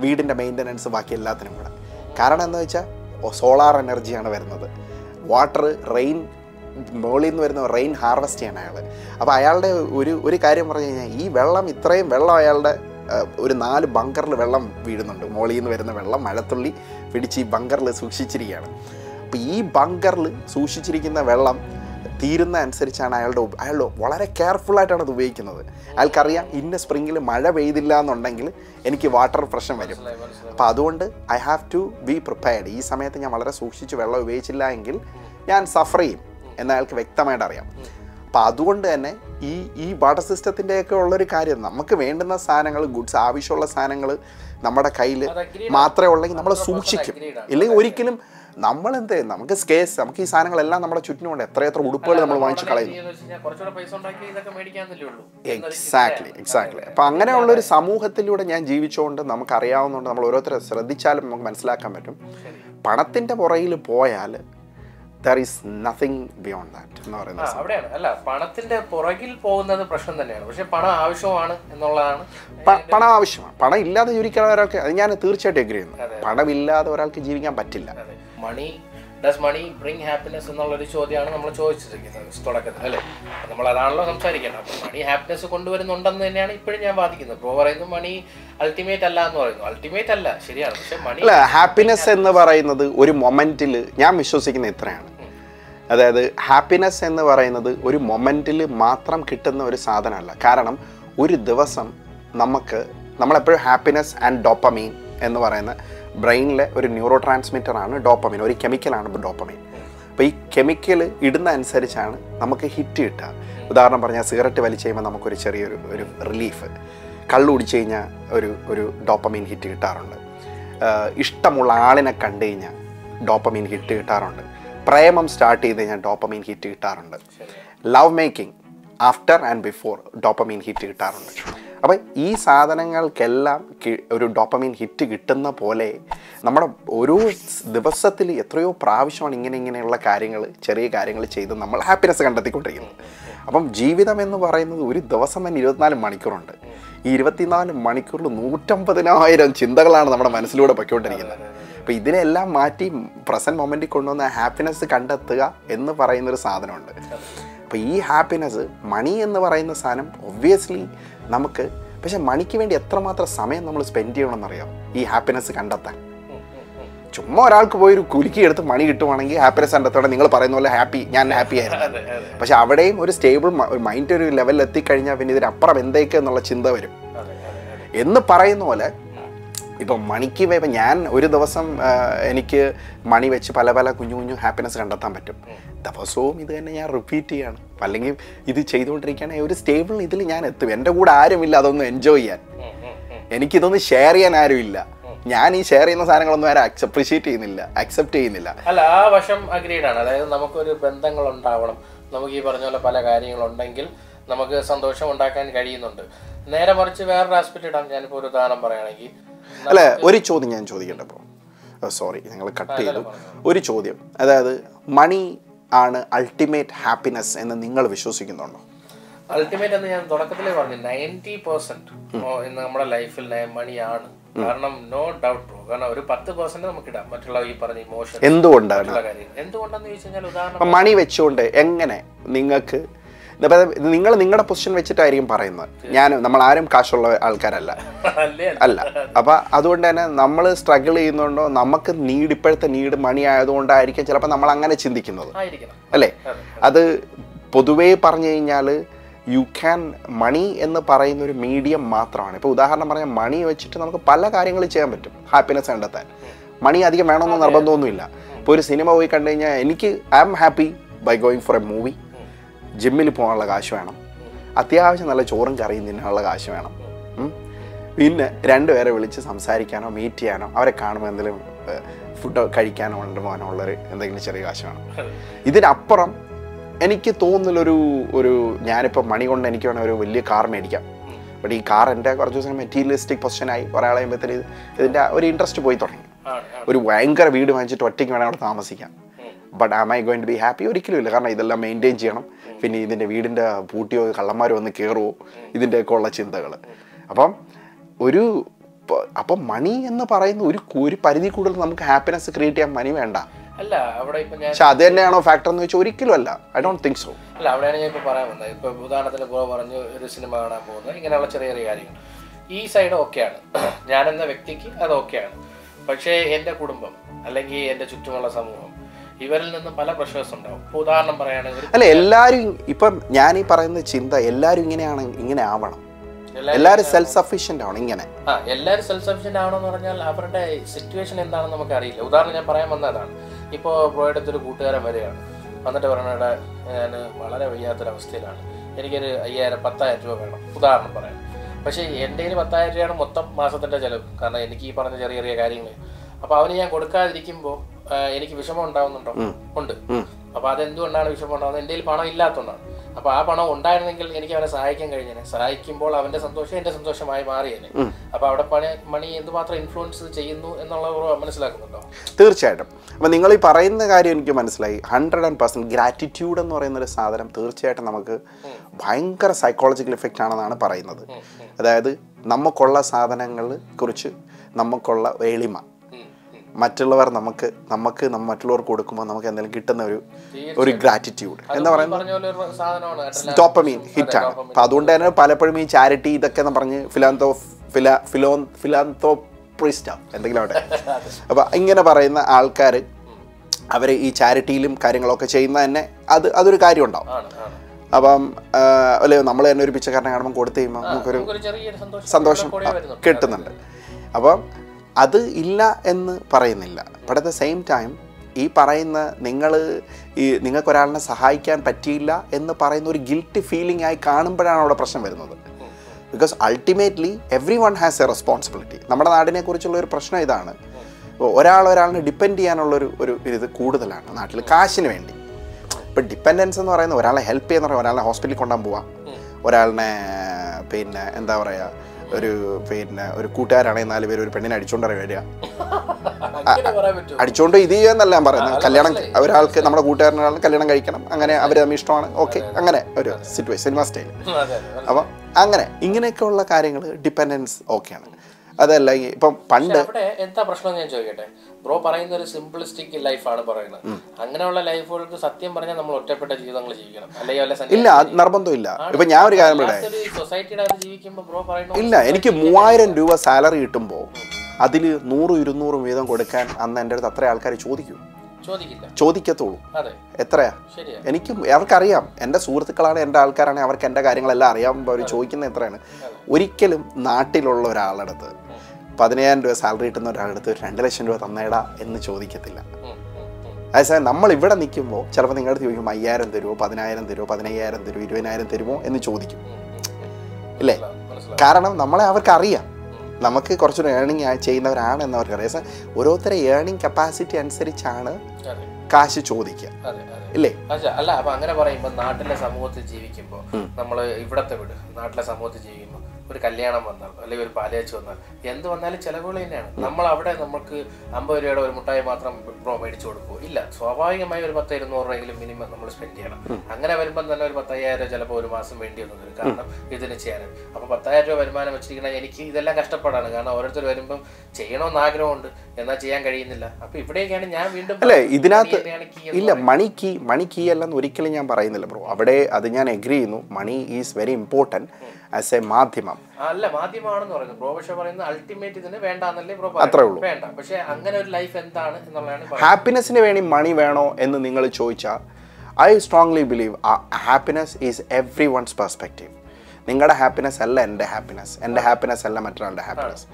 വീടിന്റെ മെയിന്റനൻസ് ബാക്കി എല്ലാത്തിനും കൂടെ. കാരണം എന്ന് വെച്ചാൽ സോളാർ എനർജിയാണ് വരുന്നത്. വാട്ടർ റെയിൻ മുകളിൽ നിന്ന് വരുന്ന റെയിൻ ഹാർവെസ്റ്റ് ചെയ്യണം അയാൾ അപ്പോൾ അയാളുടെ ഒരു ഒരു കാര്യം പറഞ്ഞു കഴിഞ്ഞാൽ ഈ വെള്ളം ഇത്രയും വെള്ളം അയാളുടെ ഒരു നാല് ബങ്കറിൽ വെള്ളം വീഴുന്നുണ്ട്. മുകളിൽ നിന്ന് വരുന്ന വെള്ളം മഴത്തുള്ളി പിടിച്ച് ഈ ബങ്കറിൽ സൂക്ഷിച്ചിരിക്കുകയാണ്. അപ്പോൾ ഈ ബങ്കറിൽ സൂക്ഷിച്ചിരിക്കുന്ന വെള്ളം തീരുന്ന അനുസരിച്ചാണ് അയാളുടെ അയാൾ വളരെ കെയർഫുൾ ആയിട്ടാണ് അത് ഉപയോഗിക്കുന്നത്. അയാൾക്കറിയാം ഇന്ന സ്പ്രിങ്ങിൽ മഴ പെയ്തില്ല എന്നുണ്ടെങ്കിൽ എനിക്ക് വാട്ടർ പ്രശ്നം വരും. അപ്പോൾ അതുകൊണ്ട് I have to be prepared ഈ സമയത്ത് ഞാൻ വളരെ സൂക്ഷിച്ച് വെള്ളം ഉപയോഗിച്ചില്ല എങ്കിൽ ഞാൻ സഫർ ചെയ്യും എന്ന് അയാൾക്ക് വ്യക്തമായിട്ട് അറിയാം. അപ്പോൾ അതുകൊണ്ട് തന്നെ ഈ ഈ വാട്ടർ സിസ്റ്റത്തിന്റെയൊക്കെ ഉള്ളൊരു കാര്യം നമുക്ക് വേണ്ടുന്ന സാധനങ്ങൾ ഗുഡ്സ് ആവശ്യമുള്ള സാധനങ്ങൾ നമ്മുടെ കയ്യിൽ മാത്രമേ ഉള്ളെങ്കിൽ നമ്മൾ സൂക്ഷിക്കും. ഇല്ലെങ്കിൽ ഒരിക്കലും നമ്മളെന്ത്? നമുക്ക് സ്കേസ് നമുക്ക് ഈ സാധനങ്ങളെല്ലാം നമ്മുടെ ചുറ്റിനുണ്ട് എത്ര എത്ര ഉടുപ്പുകൾ നമ്മൾ വാങ്ങിച്ചു കളയുന്നു. എക്സാക്ട്ലി എക്സാക്ട്ലി അപ്പം അങ്ങനെയുള്ളൊരു സമൂഹത്തിലൂടെ ഞാൻ ജീവിച്ചുകൊണ്ട് നമുക്ക് അറിയാവുന്നതുകൊണ്ട് നമ്മൾ ഓരോരുത്തരെ ശ്രദ്ധിച്ചാലും നമുക്ക് മനസ്സിലാക്കാൻ പറ്റും. പണത്തിന്റെ പുറകിൽ പോയാൽ there is nothing beyond that എന്ന് ആ പറയുന്നത് അവിടെയാണ്. അല്ല പണത്തിന്റെ പുറകിൽ പോകുന്നത് പ്രശ്നം തന്നെയാണ്. പക്ഷെ പണം ആവശ്യമാണ് എന്നുള്ളതാണ് പണം ആവശ്യമാണ്. പണം ഇല്ലാതെ ജീവിക്കാൻ ഒരാൾക്ക് അത് ഞാൻ തീർച്ചയായിട്ടും എഗ്രി ചെയ്യുന്നു. പണമില്ലാതെ ഒരാൾക്ക് ജീവിക്കാൻ പറ്റില്ല. Money does money bring happiness എന്നുള്ളൊരു ചോദ്യമാണ് നമ്മൾ ചോദിച്ചിരിക്കുന്നത് തുടക്കത്തിൽ അല്ലേ? നമ്മൾ അതാണല്ലോ സംസാരിക്കേണ്ടത്. അപ്പോൾ മണി ഹാപ്പിനെസ് കൊണ്ടുവരുന്നുണ്ടെന്ന് തന്നെയാണ് ഇപ്പോഴും ഞാൻ വാദിക്കുന്നത്. പ്രോ പറയുന്നു മണി അൾട്ടിമേറ്റ് അല്ല എന്ന് പറയുന്നു. അൾട്ടിമേറ്റ് അല്ല ശരിയാണ്. പക്ഷെ മണി അല്ല ഹാപ്പിനെസ് എന്ന് പറയുന്നത് ഒരു മൊമെന്റിൽ ഞാൻ വിശ്വസിക്കുന്ന ഇത്രയാണ്. അതായത് ഹാപ്പിനെസ് എന്ന് പറയുന്നത് ഒരു മൊമെന്റിൽ മാത്രം കിട്ടുന്ന ഒരു സാധനമല്ല. കാരണം ഒരു ദിവസം നമുക്ക് നമ്മളെപ്പോഴും ഹാപ്പിനെസ് ആൻഡ് ഡോപ്പമീൻ എന്ന് പറയുന്ന ബ്രെയിനിലെ ഒരു ന്യൂറോ ട്രാൻസ്മിറ്റർ ആണ് ഡോപ്പമീൻ ഒരു കെമിക്കലാണ് ഡോപ്പമൈൻ അപ്പോൾ ഈ കെമിക്കൽ ഇടുന്ന അനുസരിച്ചാണ് നമുക്ക് ഹിറ്റ് കിട്ടുക. ഉദാഹരണം പറഞ്ഞാൽ സിഗരറ്റ് വലിച്ചു കഴിയുമ്പോൾ നമുക്കൊരു ചെറിയൊരു ഒരു റിലീഫ് കള്ളു കുടിച്ചു കഴിഞ്ഞാൽ ഒരു ഒരു ഡോപ്പമീൻ ഹിറ്റ് കിട്ടാറുണ്ട്. ഇഷ്ടമുള്ള ആളിനെ കണ്ടു കഴിഞ്ഞാൽ ഡോപ്പമീൻ ഹിറ്റ് കിട്ടാറുണ്ട്. പ്രേമം സ്റ്റാർട്ട് ചെയ്ത് കഴിഞ്ഞാൽ ഡോപ്പമീൻ ഹിറ്റ് കിട്ടാറുണ്ട്. Love making after and before dopamine hit കിട്ടാറുണ്ട്. അപ്പം ഈ സാധനങ്ങൾക്കെല്ലാം ഒരു ഡോപ്പമീൻ ഹിറ്റ് കിട്ടുന്ന പോലെ നമ്മുടെ ഓരോ ദിവസത്തിൽ എത്രയോ പ്രാവശ്യമാണ് ഇങ്ങനെ ഇങ്ങനെയുള്ള കാര്യങ്ങൾ ചെറിയ കാര്യങ്ങൾ ചെയ്ത് നമ്മൾ ഹാപ്പിനെസ് കണ്ടെത്തിക്കൊണ്ടിരിക്കുന്നത്. അപ്പം ജീവിതം എന്ന് പറയുന്നത് ഒരു ദിവസം തന്നെ ഇരുപത്തിനാല് മണിക്കൂറുണ്ട്. ഈ ഇരുപത്തിനാല് മണിക്കൂറിൽ നൂറ്റമ്പതിനായിരം ചിന്തകളാണ് നമ്മുടെ മനസ്സിലൂടെ പൊയ്ക്കൊണ്ടിരിക്കുന്നത്. അപ്പോൾ ഇതിനെല്ലാം മാറ്റി പ്രസന്റ് മൊമെന്റിൽ കൊണ്ടുവന്ന ഹാപ്പിനെസ് കണ്ടെത്തുക എന്ന് പറയുന്നൊരു സാധനമുണ്ട്. അപ്പോൾ ഈ ഹാപ്പിനെസ് മണി എന്ന് പറയുന്ന സാധനം ഒബ്വിയസ്ലി നമുക്ക് പക്ഷെ മണിക്ക് വേണ്ടി എത്രമാത്രം സമയം നമ്മൾ സ്പെൻഡ് ചെയ്യണമെന്നറിയാം? ഈ ഹാപ്പിനെസ് കണ്ടെത്താൻ. ചുമ്മാ ഒരാൾക്ക് പോയി ഒരു കുലുക്കി എടുത്ത് മണി കിട്ടുവാണെങ്കിൽ ഹാപ്പിനെസ് കണ്ടെത്തോടെ നിങ്ങൾ പറയുന്ന പോലെ ഹാപ്പി ഞാൻ ഹാപ്പി ആയിരുന്നു. പക്ഷെ അവിടെയും ഒരു സ്റ്റേബിൾ ഒരു മൈൻഡ് ഒരു ലെവലിൽ എത്തിക്കഴിഞ്ഞാൽ പിന്നെ ഇതിനപ്പുറം എന്തേക്ക് എന്നുള്ള ചിന്ത വരും. എന്ന് പറയുന്ന പോലെ ഇപ്പം മണിക്ക് ഇപ്പം ഞാൻ ഒരു ദിവസം എനിക്ക് മണി വെച്ച് പല പല കുഞ്ഞു കുഞ്ഞു ഹാപ്പിനെസ് കണ്ടെത്താൻ പറ്റും. ദിവസവും ഇത് തന്നെ ഞാൻ റിപ്പീറ്റ് ചെയ്യാണ്. അല്ലെങ്കിൽ ഇത് ചെയ്തുകൊണ്ടിരിക്കുകയാണെങ്കിൽ ഒരു സ്റ്റേബിൾ ഇതിൽ ഞാൻ എത്തും. എന്റെ കൂടെ ആരുമില്ല അതൊന്നും എൻജോയ് ചെയ്യാൻ. എനിക്കിതൊന്നും ഷെയർ ചെയ്യാൻ ആരുമില്ല. ഞാൻ ഈ ഷെയർ ചെയ്യുന്ന സാധനങ്ങളൊന്നും ആരും അപ്രീഷിയേറ്റ് ചെയ്യുന്നില്ല അക്സെപ്റ്റ് ചെയ്യുന്നില്ല. അല്ല ആ വശം അഗ്രീഡ് ആണ്. അതായത് നമുക്കൊരു ബന്ധങ്ങൾ ഉണ്ടാവണം നമുക്ക് ഈ പറഞ്ഞ പോലെ പല കാര്യങ്ങളുണ്ടെങ്കിൽ നമുക്ക് സന്തോഷം ഉണ്ടാക്കാൻ കഴിയുന്നുണ്ട്. നേരെ മറിച്ച് വേറൊരു ആസ്പെക്ട് ഇടാം. ഞാനിപ്പോൾ ഒരു ഉദാഹരണം പറയുകയാണെങ്കിൽ അല്ല ഒരു ചോദ്യം ഞാൻ ചോദിക്കട്ടെ സോറി ഞങ്ങൾ കട്ട് ചെയ്തു. ഒരു ചോദ്യം. അതായത് മണി ആണ് അൾട്ടിമേറ്റ് ഹാപ്പിനെസ് എന്ന് നിങ്ങൾ വിശ്വസിക്കുന്നുണ്ടോ? അൾട്ടിമേറ്റ് എന്ന് ഞാൻ തുടക്കത്തിലേ പറഞ്ഞു നയന്റി പെർസെന്റ് ഇന്ന് നമ്മുടെ ലൈഫിൽ മണിയാണ് കാരണം നോ ഡൗട്ട് ബ്രോ കാരണം ഒരു പത്ത് പെർസെന്റ് നമുക്ക് ഇടാം. മറ്റുള്ള ഈ പറഞ്ഞ ഇമോഷൻ എന്തുകൊണ്ടാണ്? എന്തുകൊണ്ടെന്ന് ചോദിച്ചു കഴിഞ്ഞാൽ ഉദാഹരണം മണി വെച്ചുകൊണ്ട് എങ്ങനെ നിങ്ങൾക്ക് നിങ്ങൾ നിങ്ങളുടെ പൊസിഷൻ വെച്ചിട്ടായിരിക്കും പറയുന്നത്. ഞാൻ നമ്മൾ ആരും കാശുള്ള ആൾക്കാരല്ല. അല്ല? അപ്പം അതുകൊണ്ട് തന്നെ നമ്മൾ സ്ട്രഗിൾ ചെയ്യുന്നുണ്ടോ നമുക്ക് നീഡ് ഇപ്പോഴത്തെ നീഡ് മണി ആയതുകൊണ്ടായിരിക്കും ചിലപ്പോൾ നമ്മൾ അങ്ങനെ ചിന്തിക്കുന്നത്. അല്ലേ? അത് പൊതുവേ പറഞ്ഞു കഴിഞ്ഞാൽ യു ക്യാൻ മണി എന്ന് പറയുന്ന ഒരു മീഡിയം മാത്രമാണ്. ഇപ്പോൾ ഉദാഹരണം പറഞ്ഞാൽ മണി വെച്ചിട്ട് നമുക്ക് പല കാര്യങ്ങളും ചെയ്യാൻ പറ്റും. ഹാപ്പിനെസ് കണ്ടെത്താൻ മണി അധികം വേണമെന്ന് നിർബന്ധമൊന്നുമില്ല. ഇപ്പോൾ ഒരു സിനിമ പോയി കണ്ടു കഴിഞ്ഞാൽ എനിക്ക് I'm happy by going for a movie ജിമ്മിൽ പോകാനുള്ള കാശ് വേണം. അത്യാവശ്യം നല്ല ചോറും കറിയും തിന്നാനുള്ള കാശ് വേണം. പിന്നെ രണ്ടുപേരെ വിളിച്ച് സംസാരിക്കാനോ മീറ്റ് ചെയ്യാനോ അവരെ കാണുമ്പോൾ എന്തെങ്കിലും ഫുഡ് കഴിക്കാനോ കൊണ്ടുപോകാനോ ഉള്ളൊരു എന്തെങ്കിലും ചെറിയ കാശ് വേണം. ഇതിനപ്പുറം എനിക്ക് തോന്നുന്നൊരു ഒരു ഞാനിപ്പോൾ മണി കൊണ്ട് എനിക്ക് വേണം ഒരു വലിയ കാർ മേടിക്കാം. ബട്ട് ഈ കാർ എന്റെ കുറച്ച് ദിവസം മെറ്റീരിയലിസ്റ്റിക് പൊസിഷനായി ഒരാളെ കഴിയുമ്പോഴത്തേന് ഇതിന്റെ ഒരു ഇൻട്രസ്റ്റ് പോയി തുടങ്ങി. ഒരു ഭയങ്കര വീട് വാങ്ങിച്ചിട്ട് ഒറ്റയ്ക്ക് വേണം അവിടെ താമസിക്കാം but am I going to be happy ഒരിക്കലും ഇല്ല. കാരണം ഇതെല്ലാം മെയിന്റെയിൻ ചെയ്യണം. പിന്നെ ഇതിന്റെ വീടിന്റെ പൂട്ടിയോ കള്ളന്മാരോ വന്ന് കയറുമോ ഇതിന്റെയൊക്കെ ഉള്ള ചിന്തകൾ അപ്പം ഒരു അപ്പം മണി എന്ന് പറയുന്ന ഒരു ഒരു പരിധി കൂടുതൽ നമുക്ക് ഹാപ്പിനെസ് ക്രിയേറ്റ് ചെയ്യാൻ മണി വേണ്ട. അല്ല അവിടെ ഇപ്പൊ ഞാൻ പക്ഷെ അത് തന്നെയാണോ ഫാക്ടർ എന്ന് വെച്ചാൽ ഒരിക്കലും അല്ല. ഐ ഡോണ്ട് തിങ്ക് സോ അല്ല അവിടെയാണ് ഞാൻ ഇപ്പൊ പറയാൻ വന്നത്. ഇപ്പൊ ഉദാഹരണത്തിന് ഇപ്പോൾ പറഞ്ഞു ഒരു സിനിമ കാണാൻ പോകുന്നത്. ഇങ്ങനെയുള്ള ചെറിയ ചെറിയ കാര്യങ്ങൾ. ഈ സൈഡ് ഓക്കെയാണ് ഞാൻ എന്ന വ്യക്തിക്ക് അത് ഓക്കെയാണ് പക്ഷേ എന്റെ കുടുംബം അല്ലെങ്കിൽ എന്റെ ചുറ്റുമുള്ള സമൂഹം ഇവരിൽ നിന്ന് പല പ്രഷേഴ്സ് ഉണ്ടാവും. ഇപ്പൊ ഉദാഹരണം പറയുകയാണെങ്കിൽ അല്ല എല്ലാവരും ഇപ്പം ഞാൻ ഈ പറയുന്ന ചിന്ത എല്ലാരും ഇങ്ങനെയാണ് ഇങ്ങനെ ആവണം. എല്ലാവരും എല്ലാവരും സെൽഫ് സഫീഷ്യന്റ് ആവണം ഇങ്ങനെ. ആ എല്ലാവരും സെൽഫ് സഫിഷ്യന്റ് ആവണമെന്ന് പറഞ്ഞാൽ അവരുടെ സിറ്റുവേഷൻ എന്താണെന്ന് നമുക്ക് അറിയില്ല ഉദാഹരണം ഞാൻ പറയാൻ വന്നതാണ്. ഇപ്പോൾ ബ്രോയുടെ ഒരു കൂട്ടുകാരൻ വരികയാണ്. വന്നിട്ട് പറയണയുടെ ഞാൻ വളരെ വയ്യാത്തൊരവസ്ഥയിലാണ്. എനിക്കൊരു അയ്യായിരം പത്തായിരം രൂപ വേണം. ഉദാഹരണം പറയാം. പക്ഷേ എന്റെ കയ്യിൽ പത്തായിരം രൂപയാണ് മൊത്തം മാസത്തിന്റെ ചിലവ്. കാരണം എനിക്ക് ഈ പറഞ്ഞ ചെറിയ ചെറിയ കാര്യങ്ങൾ അപ്പോൾ അവന് ഞാൻ കൊടുക്കാതിരിക്കുമ്പോൾ എനിക്ക് വിഷമം ഉണ്ടാവുന്നുണ്ടോ? ഉണ്ട്. അപ്പൊ അതെന്തുകൊണ്ടാണ് വിഷമം ഉണ്ടാവുന്നത്? എന്റെ കയ്യിൽ പണം ഇല്ലാത്തതുകൊണ്ടാണ്. അപ്പൊ ആ പണം ഉണ്ടായിരുന്നെങ്കിൽ എനിക്ക് അവനെ സഹായിക്കാൻ കഴിഞ്ഞേനെ. സഹായിക്കുമ്പോൾ അവന്റെ സന്തോഷം എന്റെ സന്തോഷമായി മാറിയേനെ. അപ്പൊ അവിടെ പണി മണി എന്തുമാത്രം ഇൻഫ്ലുവൻസ് ചെയ്യുന്നു എന്നുള്ളത് മനസ്സിലാക്കുന്നുണ്ടോ? തീർച്ചയായിട്ടും. അപ്പം നിങ്ങൾ ഈ പറയുന്ന കാര്യം എനിക്ക് മനസ്സിലായി. ഹൺഡ്രഡ് ആൻഡ് പെർസെന്റ് ഗ്രാറ്റിറ്റ്യൂഡ് എന്ന് പറയുന്ന ഒരു സാധനം തീർച്ചയായിട്ടും നമുക്ക് ഭയങ്കര സൈക്കോളജിക്കൽ എഫക്റ്റ് ആണെന്നാണ് പറയുന്നത്. അതായത് നമുക്കുള്ള സാധനങ്ങളെ കുറിച്ച് നമുക്കുള്ള എളിമ. മറ്റുള്ളവർ നമുക്ക് നമുക്ക് മറ്റുള്ളവർക്ക് കൊടുക്കുമ്പോൾ നമുക്ക് എന്തെങ്കിലും കിട്ടുന്ന ഒരു ഒരു ഗ്രാറ്റിറ്റ്യൂഡ് എന്ന് പറയുന്നത്. ഡോപ്പമീൻ ഹിറ്റാണ് അപ്പം അതുകൊണ്ട് തന്നെ പലപ്പോഴും ഈ ചാരിറ്റി ഇതൊക്കെ എന്ന് പറഞ്ഞ് ഫിലാന്തോ ഫില ഫിലോ ഫിലാന്തോ പ്രിസ്റ്റാ എന്തെങ്കിലും അവിടെ അപ്പം ഇങ്ങനെ പറയുന്ന ആൾക്കാർ അവർ ഈ ചാരിറ്റിയിലും കാര്യങ്ങളൊക്കെ ചെയ്യുന്ന തന്നെ അത് അതൊരു കാര്യം ഉണ്ടാവും അപ്പം അല്ലേ നമ്മൾ തന്നെ ഒരു പിച്ചക്കാരനെ കാണുമ്പോൾ കൊടുത്തു കഴിയുമ്പോൾ നമുക്കൊരു സന്തോഷം കിട്ടുന്നുണ്ട്. അപ്പം അത് ഇല്ല എന്ന് പറയുന്നില്ല. But at the same time ഈ പറയുന്ന നിങ്ങൾ ഈ നിങ്ങൾക്കൊരാളിനെ സഹായിക്കാൻ പറ്റിയില്ല എന്ന് പറയുന്ന ഒരു ഗിൽറ്റ് ഫീലിംഗ് ആയി കാണുമ്പോഴാണ് അവിടെ പ്രശ്നം വരുന്നത്. Because ultimately everyone has a responsibility നമ്മുടെ നാടിനെക്കുറിച്ചുള്ള ഒരു പ്രശ്നം ഇതാണ്. ഒരാൾ ഒരാളിനെ ഡിപ്പെൻഡ് ചെയ്യാനുള്ളൊരു ഒരു ഇത് കൂടുതലാണ് നാട്ടിൽ കാശിന് വേണ്ടി. ഇപ്പം ഡിപ്പെൻഡൻസ് എന്ന് പറയുന്നത് ഒരാളെ ഹെൽപ്പ് ചെയ്യുന്ന ഒരാളെ ഹോസ്പിറ്റലിൽ കൊണ്ടുപോകാൻ പോവാം. ഒരാളിനെ പിന്നെ എന്താ പറയുക ഒരു പിന്നെ ഒരു കൂട്ടുകാരാണെങ്കിൽ നാല് പേര് ഒരു പെണ്ണിനെ അടിച്ചോണ്ടറി വരിക. അടിച്ചോണ്ട് ഇത് ചെയ്യാന്നല്ല ഞാൻ പറയുന്നത്. കല്യാണം ഒരാൾക്ക് നമ്മുടെ കൂട്ടുകാരനൊരാൾ കല്യാണം കഴിക്കണം. അങ്ങനെ അവർ തമ്മിൽ ഇഷ്ടമാണ്. ഓക്കെ. അങ്ങനെ ഒരു സിറ്റുവേഷൻ സിനിമ സ്റ്റൈൽ അപ്പം അങ്ങനെ ഇങ്ങനെയൊക്കെയുള്ള കാര്യങ്ങൾ ഡിപ്പെൻഡൻസ് ഓക്കെയാണ് അതല്ല ഇപ്പം പണ്ട് എന്താ പ്രശ്നം ഞാൻ ചോദിക്കട്ടെ? ബ്രോ പറയുന്ന ഒരു സിംപ്ലിസ്റ്റിക് ലൈഫാണ് പറയുന്നത്. അങ്ങനെയുള്ള ലൈഫുകൾക്ക് സത്യം പറഞ്ഞാൽ നമ്മൾ ഒറ്റപ്പെട്ട ജീവിതങ്ങൾ ജീവിക്കണം. അല്ലെങ്കിൽ നിർബന്ധം ഇല്ല ഇപ്പൊ നിർബന്ധമില്ല. ഇപ്പം ഞാൻ ഒരു കാര്യം പറയട്ടെ? സൊസൈറ്റിയുടെ അത് ജീവിക്കുമ്പോൾ ബ്രോ പറയുന്നത് ഇല്ല എനിക്ക് മൂവായിരം രൂപ സാലറി കിട്ടുമ്പോൾ അതിൽ നൂറും ഇരുന്നൂറും വീതം കൊടുക്കാൻ അന്ന് എന്റെ അടുത്ത് അത്ര ആൾക്കാർ ചോദിക്കും. ചോദിക്കത്തുള്ളൂ. എത്രയാ? എനിക്ക് അവർക്കറിയാം. എന്റെ സുഹൃത്തുക്കളാണ് എന്റെ ആൾക്കാരാണ് അവർക്ക് എന്റെ കാര്യങ്ങളെല്ലാം അറിയാം. അവർ ചോദിക്കുന്നത് എത്രയാണ്? ഒരിക്കലും നാട്ടിലുള്ള ഒരാളടുത്ത് പതിനയ്യായിരം രൂപ സാലറി കിട്ടുന്ന ഒരാളടുത്ത് ഒരു രണ്ട് ലക്ഷം രൂപ തന്നേടാ എന്ന് ചോദിക്കത്തില്ല. അതേസമയം നമ്മൾ ഇവിടെ നിൽക്കുമ്പോൾ ചിലപ്പോൾ നിങ്ങളുടെ അടുത്ത് ചോദിക്കും അയ്യായിരം തരുമോ പതിനായിരം തരുമോ പതിനയ്യായിരം തരുമോ ഇരുപതിനായിരം തരുമോ എന്ന് ചോദിക്കും. ഇല്ലേ. കാരണം നമ്മളെ അവർക്ക് അറിയാം നമുക്ക് കുറച്ചൊരു ഏണിങ് ചെയ്യുന്നവരാണ് എന്ന് അവർക്ക് അറിയാം ഓരോരുത്തരെ ഏണിങ് കപ്പാസിറ്റി അനുസരിച്ചാണ് കാശ് ചോദിക്കുക ഇല്ലേ അല്ല അപ്പൊ അങ്ങനെ പറയുമ്പോൾ നാട്ടിലെ സമൂഹത്തിൽ ജീവിക്കുമ്പോൾ നമ്മൾ ഇവിടത്തെ വിട് നാട്ടിലെ സമൂഹത്തിൽ ജീവിക്കുമ്പോ ഒരു കല്യാണം വന്നാൽ അല്ലെങ്കിൽ ഒരു പാലയച്ച് വന്നാൽ എന്ത് വന്നാലും ചിലവുകൾ തന്നെയാണ്. നമ്മൾ അവിടെ നമുക്ക് അമ്പത് രൂപയുടെ ഒരു മുട്ടായി മാത്രം ബ്രോ മേടിച്ചു കൊടുക്കുമോ ഇല്ല. സ്വാഭാവികമായി ഒരു പത്ത് ഇരുന്നൂറ് രൂപയെങ്കിലും മിനിമം നമ്മൾ സ്പെൻഡ് ചെയ്യണം. അങ്ങനെ വരുമ്പോൾ തന്നെ ഒരു പത്തയ്യായിരം രൂപ ചിലപ്പോൾ ഒരു മാസം വേണ്ടി വന്നു വരും കാരണം ഇതിന് ചെയ്യാൻ അപ്പോൾ പത്തായിരം രൂപ വരുമാനം വെച്ചിരിക്കണ എനിക്ക് ഇതെല്ലാം കഷ്ടപ്പാടാണ്. കാരണം ഓരോരുത്തർ വരുമ്പം ചെയ്യണമെന്ന് ആഗ്രഹമുണ്ട്. എന്നാൽ ചെയ്യാൻ കഴിയുന്നില്ല. അപ്പൊ ഇവിടെയൊക്കെയാണ് ഞാൻ വീണ്ടും അല്ലേ ഇതിനകത്ത് ഇല്ല മണി കീ മണി കീ അല്ലെന്ന് ഒരിക്കലും ഞാൻ പറയുന്നില്ല ബ്രോ അവിടെ അത് ഞാൻ എഗ്രി ചെയ്യുന്നു. Money is very important as a മാധ്യമം. അല്ല മാധ്യമമാണെന്ന് പറയുന്നത് പ്രോപക്ഷ പറയുന്നത് അൾട്ടിമേറ്റ് ഇതിന് വേണ്ടാന്നല്ലേ അത്രേ ഉള്ളൂ. വേണ്ട. പക്ഷേ അങ്ങനെ ഒരു ലൈഫ് എന്താണ് എന്നുള്ളതാണ്. ഹാപ്പിനെസ്സിന് വേണ്ടി മണി വേണോ എന്ന് നിങ്ങൾ ചോദിച്ചാൽ I strongly believe happiness is everyone's perspective നിങ്ങളുടെ ഹാപ്പിനെസ് അല്ല എന്റെ ഹാപ്പിനെസ് എന്റെ ഹാപ്പിനെസ് അല്ല മറ്റൊരാളുടെ ഹാപ്പിനെസ്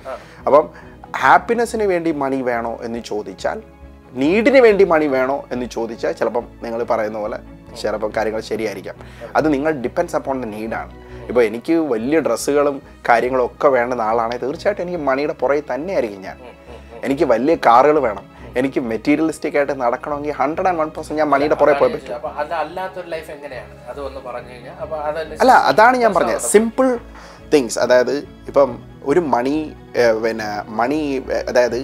അപ്പം ഹാപ്പിനെസ്സിന് വേണ്ടി മണി വേണോ എന്ന് ചോദിച്ചാൽ നീഡിന് വേണ്ടി മണി വേണോ എന്ന് ചോദിച്ചാൽ ചിലപ്പം നിങ്ങൾ പറയുന്ന പോലെ ചിലപ്പോൾ കാര്യങ്ങൾ ശരിയായിരിക്കാം. അത് നിങ്ങൾ ഡിപ്പെൻസ് അപ്പോൺ ദ നീഡാണ് ഇപ്പോൾ എനിക്ക് വലിയ ഡ്രസ്സുകളും കാര്യങ്ങളും ഒക്കെ വേണ്ടുന്ന ആളാണെങ്കിൽ തീർച്ചയായിട്ടും എനിക്ക് മണിയുടെ പുറകെ തന്നെയായിരിക്കും ഞാൻ. എനിക്ക് വലിയ കാറുകൾ വേണം. എനിക്ക് മെറ്റീരിയലിസ്റ്റിക് ആയിട്ട് നടക്കണമെങ്കിൽ ഹൺഡ്രഡ് ആൻഡ് വൺ പെർസെന്റ് ഞാൻ മണിയുടെ പുറകെ പോയി പറ്റും. അല്ല അതാണ് ഞാൻ പറഞ്ഞത്. സിമ്പിൾ തിങ്സ് അതായത് ഇപ്പം ഒരു മണി പിന്നെ മണി അതായത്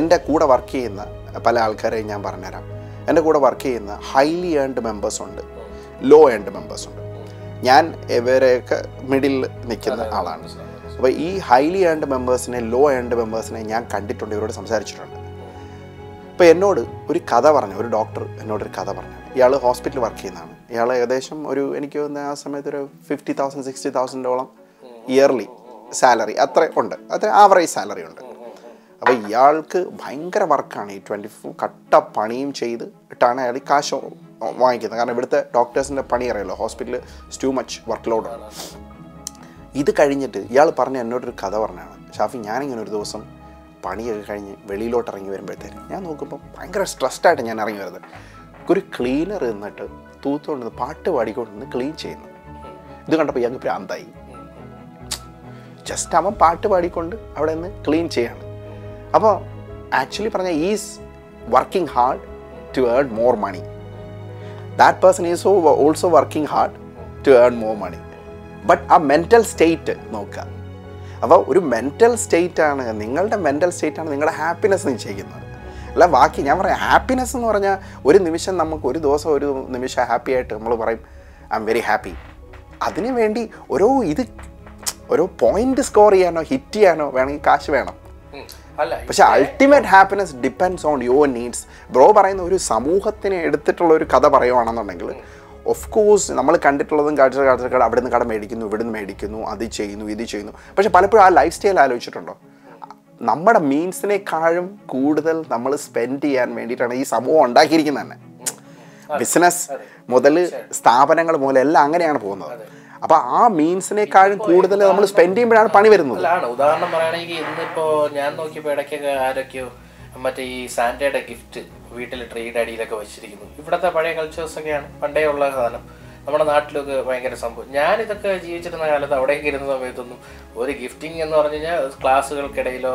എന്റെ കൂടെ വർക്ക് ചെയ്യുന്ന പല ആൾക്കാരെയും ഞാൻ പറഞ്ഞുതരാം. എന്റെ കൂടെ വർക്ക് ചെയ്യുന്ന ഹൈലി ഏൺഡ് മെമ്പേഴ്സ് ഉണ്ട്. ലോ ഏൺഡ് മെമ്പേഴ്സ് ഉണ്ട്. ഞാൻ ഇവരെയൊക്കെ മിഡിൽ നിൽക്കുന്ന ആളാണ്. അപ്പോൾ ഈ ഹൈലി ഏൺഡ് മെമ്പേഴ്സിനെ ലോ ഏൺഡ് മെമ്പേഴ്സിനെ ഞാൻ കണ്ടിട്ടുണ്ട് ഇവരോട് സംസാരിച്ചിട്ടുണ്ട്. ഇപ്പോൾ എന്നോട് ഒരു കഥ പറഞ്ഞു ഒരു ഡോക്ടർ എന്നോടൊരു കഥ പറഞ്ഞു. ഇയാൾ ഹോസ്പിറ്റലിൽ വർക്ക് ചെയ്യുന്നതാണ്. ഇയാൾ ഏകദേശം ഒരു എനിക്ക് തോന്നുന്ന ആ സമയത്ത് ഒരു ഫിഫ്റ്റി തൗസൻഡ് സിക്സ്റ്റി തൗസൻഡോളം ഇയർലി സാലറി അത്ര ഉണ്ട്. അത്ര ആവറേജ് സാലറി ഉണ്ട്. അപ്പോൾ ഇയാൾക്ക് ഭയങ്കര വർക്കാണ് ഈ ട്വന്റി ഫോർ കട്ട പണിയും ചെയ്ത് ഇട്ടാണ് അയാൾ ഈ കാശ് വാങ്ങിക്കുന്നത്. കാരണം ഇവിടുത്തെ ഡോക്ടേഴ്സിന്റെ പണി അറിയാലോ ഹോസ്പിറ്റലിൽ സ്റ്റൂ മച്ച് വർക്ക് ലോഡാണ് ഇത് കഴിഞ്ഞിട്ട് ഇയാൾ പറഞ്ഞ എന്നോടൊരു കഥ പറഞ്ഞാണ്. ഷാഫി ഞാനിങ്ങനെ ഒരു ദിവസം പണിയൊക്കെ കഴിഞ്ഞ് വെളിയിലോട്ട് ഇറങ്ങി വരുമ്പോഴത്തേക്കും ഞാൻ നോക്കുമ്പോൾ ഭയങ്കര സ്ട്രെസ്ഡായിട്ട് ഞാൻ ഇറങ്ങി വരുന്നത്. ഒരു ക്ലീനർ നിന്നിട്ട് തൂത്തുകൊണ്ട് പാട്ട് പാടിക്കൊണ്ട് ക്ലീൻ ചെയ്യുന്നു. ഇത് കണ്ടപ്പോൾ ഇയാൾക്ക് പ്രാന്തായി ജസ്റ്റ് അവൻ പാട്ട് പാടിക്കൊണ്ട് അവിടെ നിന്ന് ക്ലീൻ ചെയ്യാണ്. അപ്പോൾ ആക്ച്വലി പറഞ്ഞാൽ is working hard to earn more money that person is also working hard to earn more money but ആ മെന്റൽ സ്റ്റേറ്റ് നോക്കുക. അപ്പോൾ ഒരു മെന്റൽ സ്റ്റേറ്റ് ആണ് നിങ്ങളുടെ മെന്റൽ സ്റ്റേറ്റ് ആണ് നിങ്ങളുടെ ഹാപ്പിനെസ് നിശ്ചയിക്കുന്നത്. അല്ല ബാക്കി ഞാൻ പറയാം ഹാപ്പിനെസ് എന്ന് പറഞ്ഞാൽ ഒരു നിമിഷം നമുക്ക് ഒരു ദിവസം ഒരു നിമിഷം ഹാപ്പി ആയിട്ട് നമ്മൾ പറയും ഐ എം വെരി ഹാപ്പി അതിനു വേണ്ടി ഓരോ ഇത് ഓരോ പോയിന്റ് സ്കോർ ചെയ്യാനോ ഹിറ്റ് ചെയ്യാനോ വേണമെങ്കിൽ കാശ് വേണം. പക്ഷെ ultimate happiness depends on your needs bro പറയുന്ന ഒരു സമൂഹത്തിന് എടുത്തിട്ടുള്ള ഒരു കഥ പറയുവാണെന്നുണ്ടെങ്കിൽ ഓഫ് കോഴ്സ് നമ്മൾ കണ്ടിട്ടുള്ളതും കാഴ്ച കാഴ്ചക്കാട് അവിടെ നിന്ന് കട മേടിക്കുന്നു ഇവിടെ നിന്ന് മേടിക്കുന്നു അത് ചെയ്യുന്നു ഇത് ചെയ്യുന്നു. പക്ഷെ പലപ്പോഴും ആ ലൈഫ് സ്റ്റൈൽ ആലോചിച്ചിട്ടുണ്ടോ? നമ്മുടെ മീൻസിനേക്കാളും കൂടുതൽ നമ്മൾ സ്പെൻഡ് ചെയ്യാൻ വേണ്ടിയിട്ടാണ് ഈ സമൂഹം ഉണ്ടാക്കിയിരിക്കുന്നത് തന്നെ. ബിസിനസ് മുതൽ സ്ഥാപനങ്ങൾ മുതൽ എല്ലാം അങ്ങനെയാണ് പോകുന്നത്. അപ്പോൾ ആ മീൻസിനേക്കാളും കൂടുതൽ നമ്മൾ സ്പെൻഡ് ചെയ്യുമ്പോഴാണ് പണി വരുന്നത്. ഉദാഹരണം പറയുകയാണെങ്കിൽ ഇന്നിപ്പോ ഞാൻ നോക്കിയപ്പോ ഇടയ്ക്കൊക്കെ ആരൊക്കെയോ മറ്റേ ഈ സാന്റയുടെ ഗിഫ്റ്റ് വീട്ടിൽ ട്രീയുടെ അടിയിലൊക്കെ വെച്ചിരിക്കുന്നു. ഇവിടുത്തെ പഴയ കൾച്ചേഴ്സ് ഒക്കെയാണ്. പണ്ടേ ഉള്ള സാധനം. നമ്മുടെ നാട്ടിലൊക്കെ ഭയങ്കര സംഭവം. ഞാൻ ഇതൊക്കെ ജീവിച്ചിരുന്ന കാലത്ത് അവിടെയൊക്കെ ഇരുന്ന സമയത്തൊന്നും ഒരു ഗിഫ്റ്റിംഗ് എന്ന് പറഞ്ഞു കഴിഞ്ഞാൽ ക്ലാസ്സുകൾക്കിടയിലോ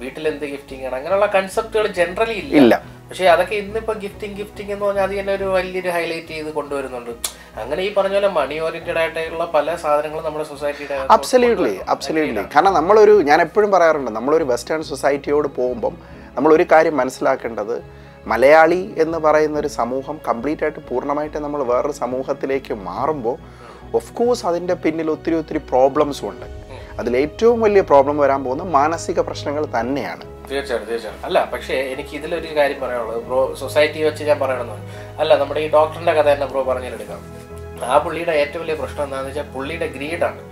വീട്ടിൽ എന്ത് ഗിഫ്റ്റിംഗ് ആണ്? അങ്ങനെയുള്ള കൺസെപ്റ്റുകൾ ജനറലി ഇല്ല. പക്ഷേ അതൊക്കെ ഇന്നിപ്പോൾ ഗിഫ്റ്റിംഗ് ഗിഫ്റ്റിംഗ് എന്ന് പറഞ്ഞാൽ അത് തന്നെ ഒരു വലിയൊരു ഹൈലൈറ്റ് ചെയ്ത് കൊണ്ടുവരുന്നുണ്ട്. അങ്ങനെ ഈ പറഞ്ഞ പോലെ മണി ഓറിയന്റഡ് ആയിട്ടുള്ള പല സാധനങ്ങളും നമ്മുടെ സൊസൈറ്റിയുടെ അബ്സല്യൂട്ട്ലി അബ്സല്യൂട്ട്ലി കാരണം നമ്മളൊരു ഞാൻ എപ്പോഴും പറയാറുണ്ട് നമ്മളൊരു വെസ്റ്റേൺ സൊസൈറ്റിയോട് പോകുമ്പം നമ്മളൊരു കാര്യം മനസ്സിലാക്കേണ്ടത് മലയാളി എന്ന് പറയുന്ന ഒരു സമൂഹം കംപ്ലീറ്റ് ആയിട്ട് പൂർണമായിട്ട് നമ്മൾ വേറൊരു സമൂഹത്തിലേക്ക് മാറുമ്പോൾ ഓഫ് കോഴ്സ് അതിന്റെ പിന്നിൽ ഒത്തിരി ഒത്തിരി പ്രോബ്ലംസും ഉണ്ട്. അതിൽ ഏറ്റവും വലിയ പ്രോബ്ലം വരാൻ പോകുന്ന മാനസിക പ്രശ്നങ്ങൾ തന്നെയാണ്. തീർച്ചയായിട്ടും തീർച്ചയായിട്ടും. അല്ല പക്ഷേ എനിക്ക് ഇതിലൊരു കാര്യം പറയാനുള്ളത്. ബ്രോ സൊസൈറ്റി വെച്ച് ഞാൻ പറയണമെന്ന് അല്ല നമ്മുടെ ഈ ഡോക്ടറിന്റെ കഥ തന്നെ ബ്രോ പറഞ്ഞെടുക്കാം. ആ പുള്ളിയുടെ ഏറ്റവും വലിയ പ്രശ്നം എന്താണെന്ന് വെച്ചാൽ പുള്ളിയുടെ ഗ്രീഡാണ്.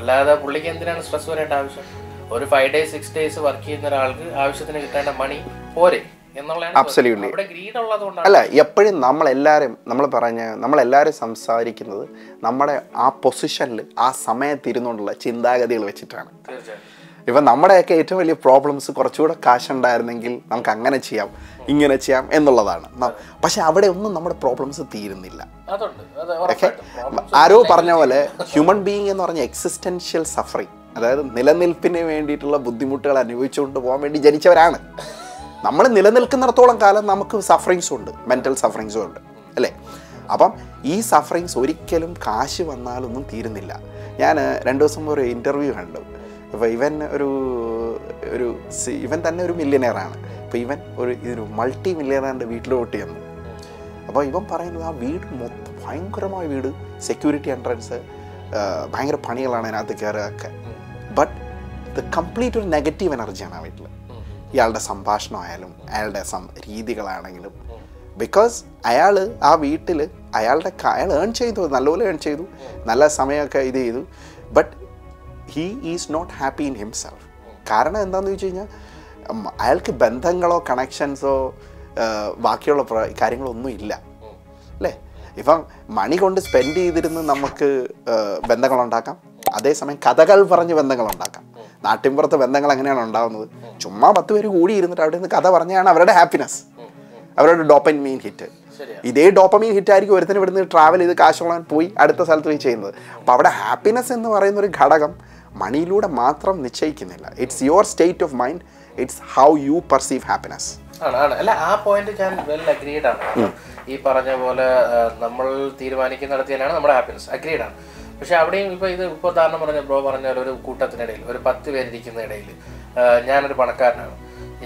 അല്ലാതെ പുള്ളിക്ക് എന്തിനാണ് സ്ട്രെസ് വരേണ്ട ആവശ്യം? ഒരു five days six days work ചെയ്യുന്ന ഒരാൾക്ക് ആവശ്യത്തിന് കിട്ടേണ്ട മണി പോരെ അല്ല എപ്പോഴും നമ്മളെല്ലാവരും നമ്മൾ പറഞ്ഞ നമ്മളെല്ലാവരും സംസാരിക്കുന്നത് നമ്മുടെ ആ പൊസിഷനിൽ ആ സമയത്തിരുന്നുകൊണ്ടുള്ള ചിന്താഗതികൾ വെച്ചിട്ടാണ്. ഇപ്പം നമ്മുടെയൊക്കെ ഏറ്റവും വലിയ പ്രോബ്ലംസ് കുറച്ചുകൂടെ കാശുണ്ടായിരുന്നെങ്കിൽ നമുക്ക് അങ്ങനെ ചെയ്യാം ഇങ്ങനെ ചെയ്യാം എന്നുള്ളതാണ്. പക്ഷെ അവിടെ ഒന്നും നമ്മുടെ പ്രോബ്ലംസ് തീരുന്നില്ല. ഓക്കെ ആരോ പറഞ്ഞ പോലെ ഹ്യൂമൻ ബീയിങ് എന്ന് പറഞ്ഞ എക്സിസ്റ്റൻഷ്യൽ സഫറിങ് അതായത് നിലനിൽപ്പിന് വേണ്ടിയിട്ടുള്ള ബുദ്ധിമുട്ടുകൾ അനുഭവിച്ചുകൊണ്ട് പോകാൻ വേണ്ടി ജനിച്ചവരാണ്. നമ്മൾ നിലനിൽക്കുന്നിടത്തോളം കാലം നമുക്ക് സഫറിങ്സും ഉണ്ട് മെന്റൽ സഫറിങ്സും ഉണ്ട്. അല്ലേ? അപ്പം ഈ സഫറിങ്സ് ഒരിക്കലും കാശ് വന്നാലൊന്നും തീരുന്നില്ല. ഞാൻ രണ്ട് ദിവസം മുമ്പ് ഒരു ഇന്റർവ്യൂ കണ്ടു. അപ്പോൾ ഇവൻ ഒരു ഒരു ഇവൻ തന്നെ ഒരു മില്യനെയറാണ് അപ്പോൾ ഇവൻ ഒരു ഇതൊരു മൾട്ടി മില്യനെയറിന്റെ വീട്ടിലോട്ട് ചെന്നു. അപ്പോൾ ഇവൻ പറയുന്നത് ആ വീട് മൊത്തം ഭയങ്കരമായ വീട് സെക്യൂരിറ്റി എൻട്രൻസ് ഭയങ്കര പണികളാണ് അതിനകത്ത് കയറുകയൊക്കെ ബട്ട് ഇത് കംപ്ലീറ്റ് ഒരു നെഗറ്റീവ് എനർജിയാണ് ആ വീട്ടിൽ ഇയാളുടെ സംഭാഷണമായാലും അയാളുടെ സം രീതികളാണെങ്കിലും. ബിക്കോസ് അയാൾ ആ വീട്ടിൽ അയാളുടെ അയാൾ ഏൺ ചെയ്തു നല്ലപോലെ ഏൺ ചെയ്തു. നല്ല സമയമൊക്കെ ഇത് ചെയ്തു. But he is not happy in himself കാരണം എന്താണെന്ന് ചോദിച്ചു കഴിഞ്ഞാൽ അയാൾക്ക് ബന്ധങ്ങളോ കണക്ഷൻസോ ബാക്കിയുള്ള കാര്യങ്ങളൊന്നും ഇല്ല. അല്ലേ? ഇപ്പം മണി കൊണ്ട് സ്പെൻഡ് ചെയ്തിരുന്ന് നമുക്ക് ബന്ധങ്ങളുണ്ടാക്കാം. അതേസമയം കഥകൾ പറഞ്ഞ് ബന്ധങ്ങളുണ്ടാക്കാം. നാട്ടിൻപുറത്ത് ബന്ധങ്ങൾ എങ്ങനെയാണ് ഉണ്ടാകുന്നത് ചുമ്മാ പത്ത് പേര് കൂടി ഇരുന്നിട്ട് അവിടെ നിന്ന് കഥ പറഞ്ഞാണ് അവരുടെ ഹാപ്പിനെസ് അവരുടെ ഡോപ്പൻ മീൻ ഹിറ്റ്. ഇതേ ഡോപ്പമീൻ ഹിറ്റ് ആയിരിക്കും ഒരുത്തിന് ഇവിടുന്ന് ട്രാവൽ ചെയ്ത് കാശോളാൻ പോയി അടുത്ത സ്ഥലത്ത് പോയി ചെയ്യുന്നത്. അപ്പോൾ അവിടെ ഹാപ്പിനെസ് എന്ന് പറയുന്ന ഒരു ഘടകം മണിയിലൂടെ മാത്രം നിശ്ചയിക്കുന്നില്ല. It's your state of mind it's how you perceive happiness ആണ് ആണ്. അല്ല ആ പോയിന്റ് ഞാൻ വെൽ അഗ്രീഡ് ആണ്. ഈ പറഞ്ഞ പോലെ നമ്മൾ തീരുമാനിക്കുന്നിടത്ത് തന്നെയാണ് നമ്മുടെ ഹാപ്പിനെസ് അഗ്രീഡ് ആണ്. പക്ഷെ അവിടെയും ഇപ്പൊ ഇത് ഇപ്പൊ ഉദാഹരണം പറഞ്ഞ ബ്രോ പറഞ്ഞ ഒരു കൂട്ടത്തിനിടയിൽ ഒരു പത്ത് പേരിരിക്കുന്ന ഇടയിൽ ഞാനൊരു പണക്കാരനാണ്.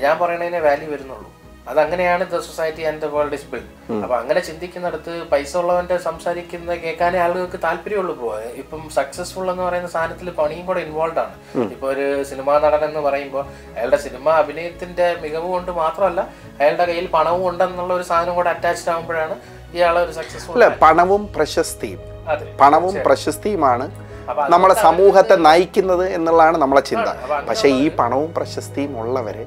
ഞാൻ പറയണതിനെ വാല്യൂ വരുന്നുള്ളൂ. അതങ്ങനെയാണ് the society and the world is build. അപ്പൊ അങ്ങനെ ചിന്തിക്കുന്നിടത്ത് പൈസ ഉള്ളവന്റെ സംസാരിക്കുന്ന കേൾക്കാനേ ആളുകൾക്ക് താല്പര്യമുള്ളൂ പോവാ ഇപ്പം സക്സസ്ഫുൾ എന്ന് പറയുന്ന സാധനത്തിൽ പണിയും കൂടെ ഇൻവോൾവ് ആണ്. ഇപ്പൊ ഒരു സിനിമാ നടൻ എന്ന് പറയുമ്പോൾ അയാളുടെ സിനിമ അഭിനയത്തിന്റെ മികവ് കൊണ്ട് മാത്രമല്ല അയാളുടെ കയ്യിൽ പണവും ഉണ്ടെന്നുള്ള ഒരു സാധനം കൂടെ അറ്റാച്ച്ഡ് ആകുമ്പോഴാണ് ഇയാളെ ഒരു സക്സസ്ഫുൾ അല്ല പണവും പ്രശസ്തിയും. പണവും പ്രശസ്തിയുമാണ് നമ്മളെ സമൂഹത്തെ നയിക്കുന്നത് എന്നുള്ളതാണ് നമ്മളെ ചിന്ത. പക്ഷേ ഈ പണവും പ്രശസ്തിയും ഉള്ളവരെ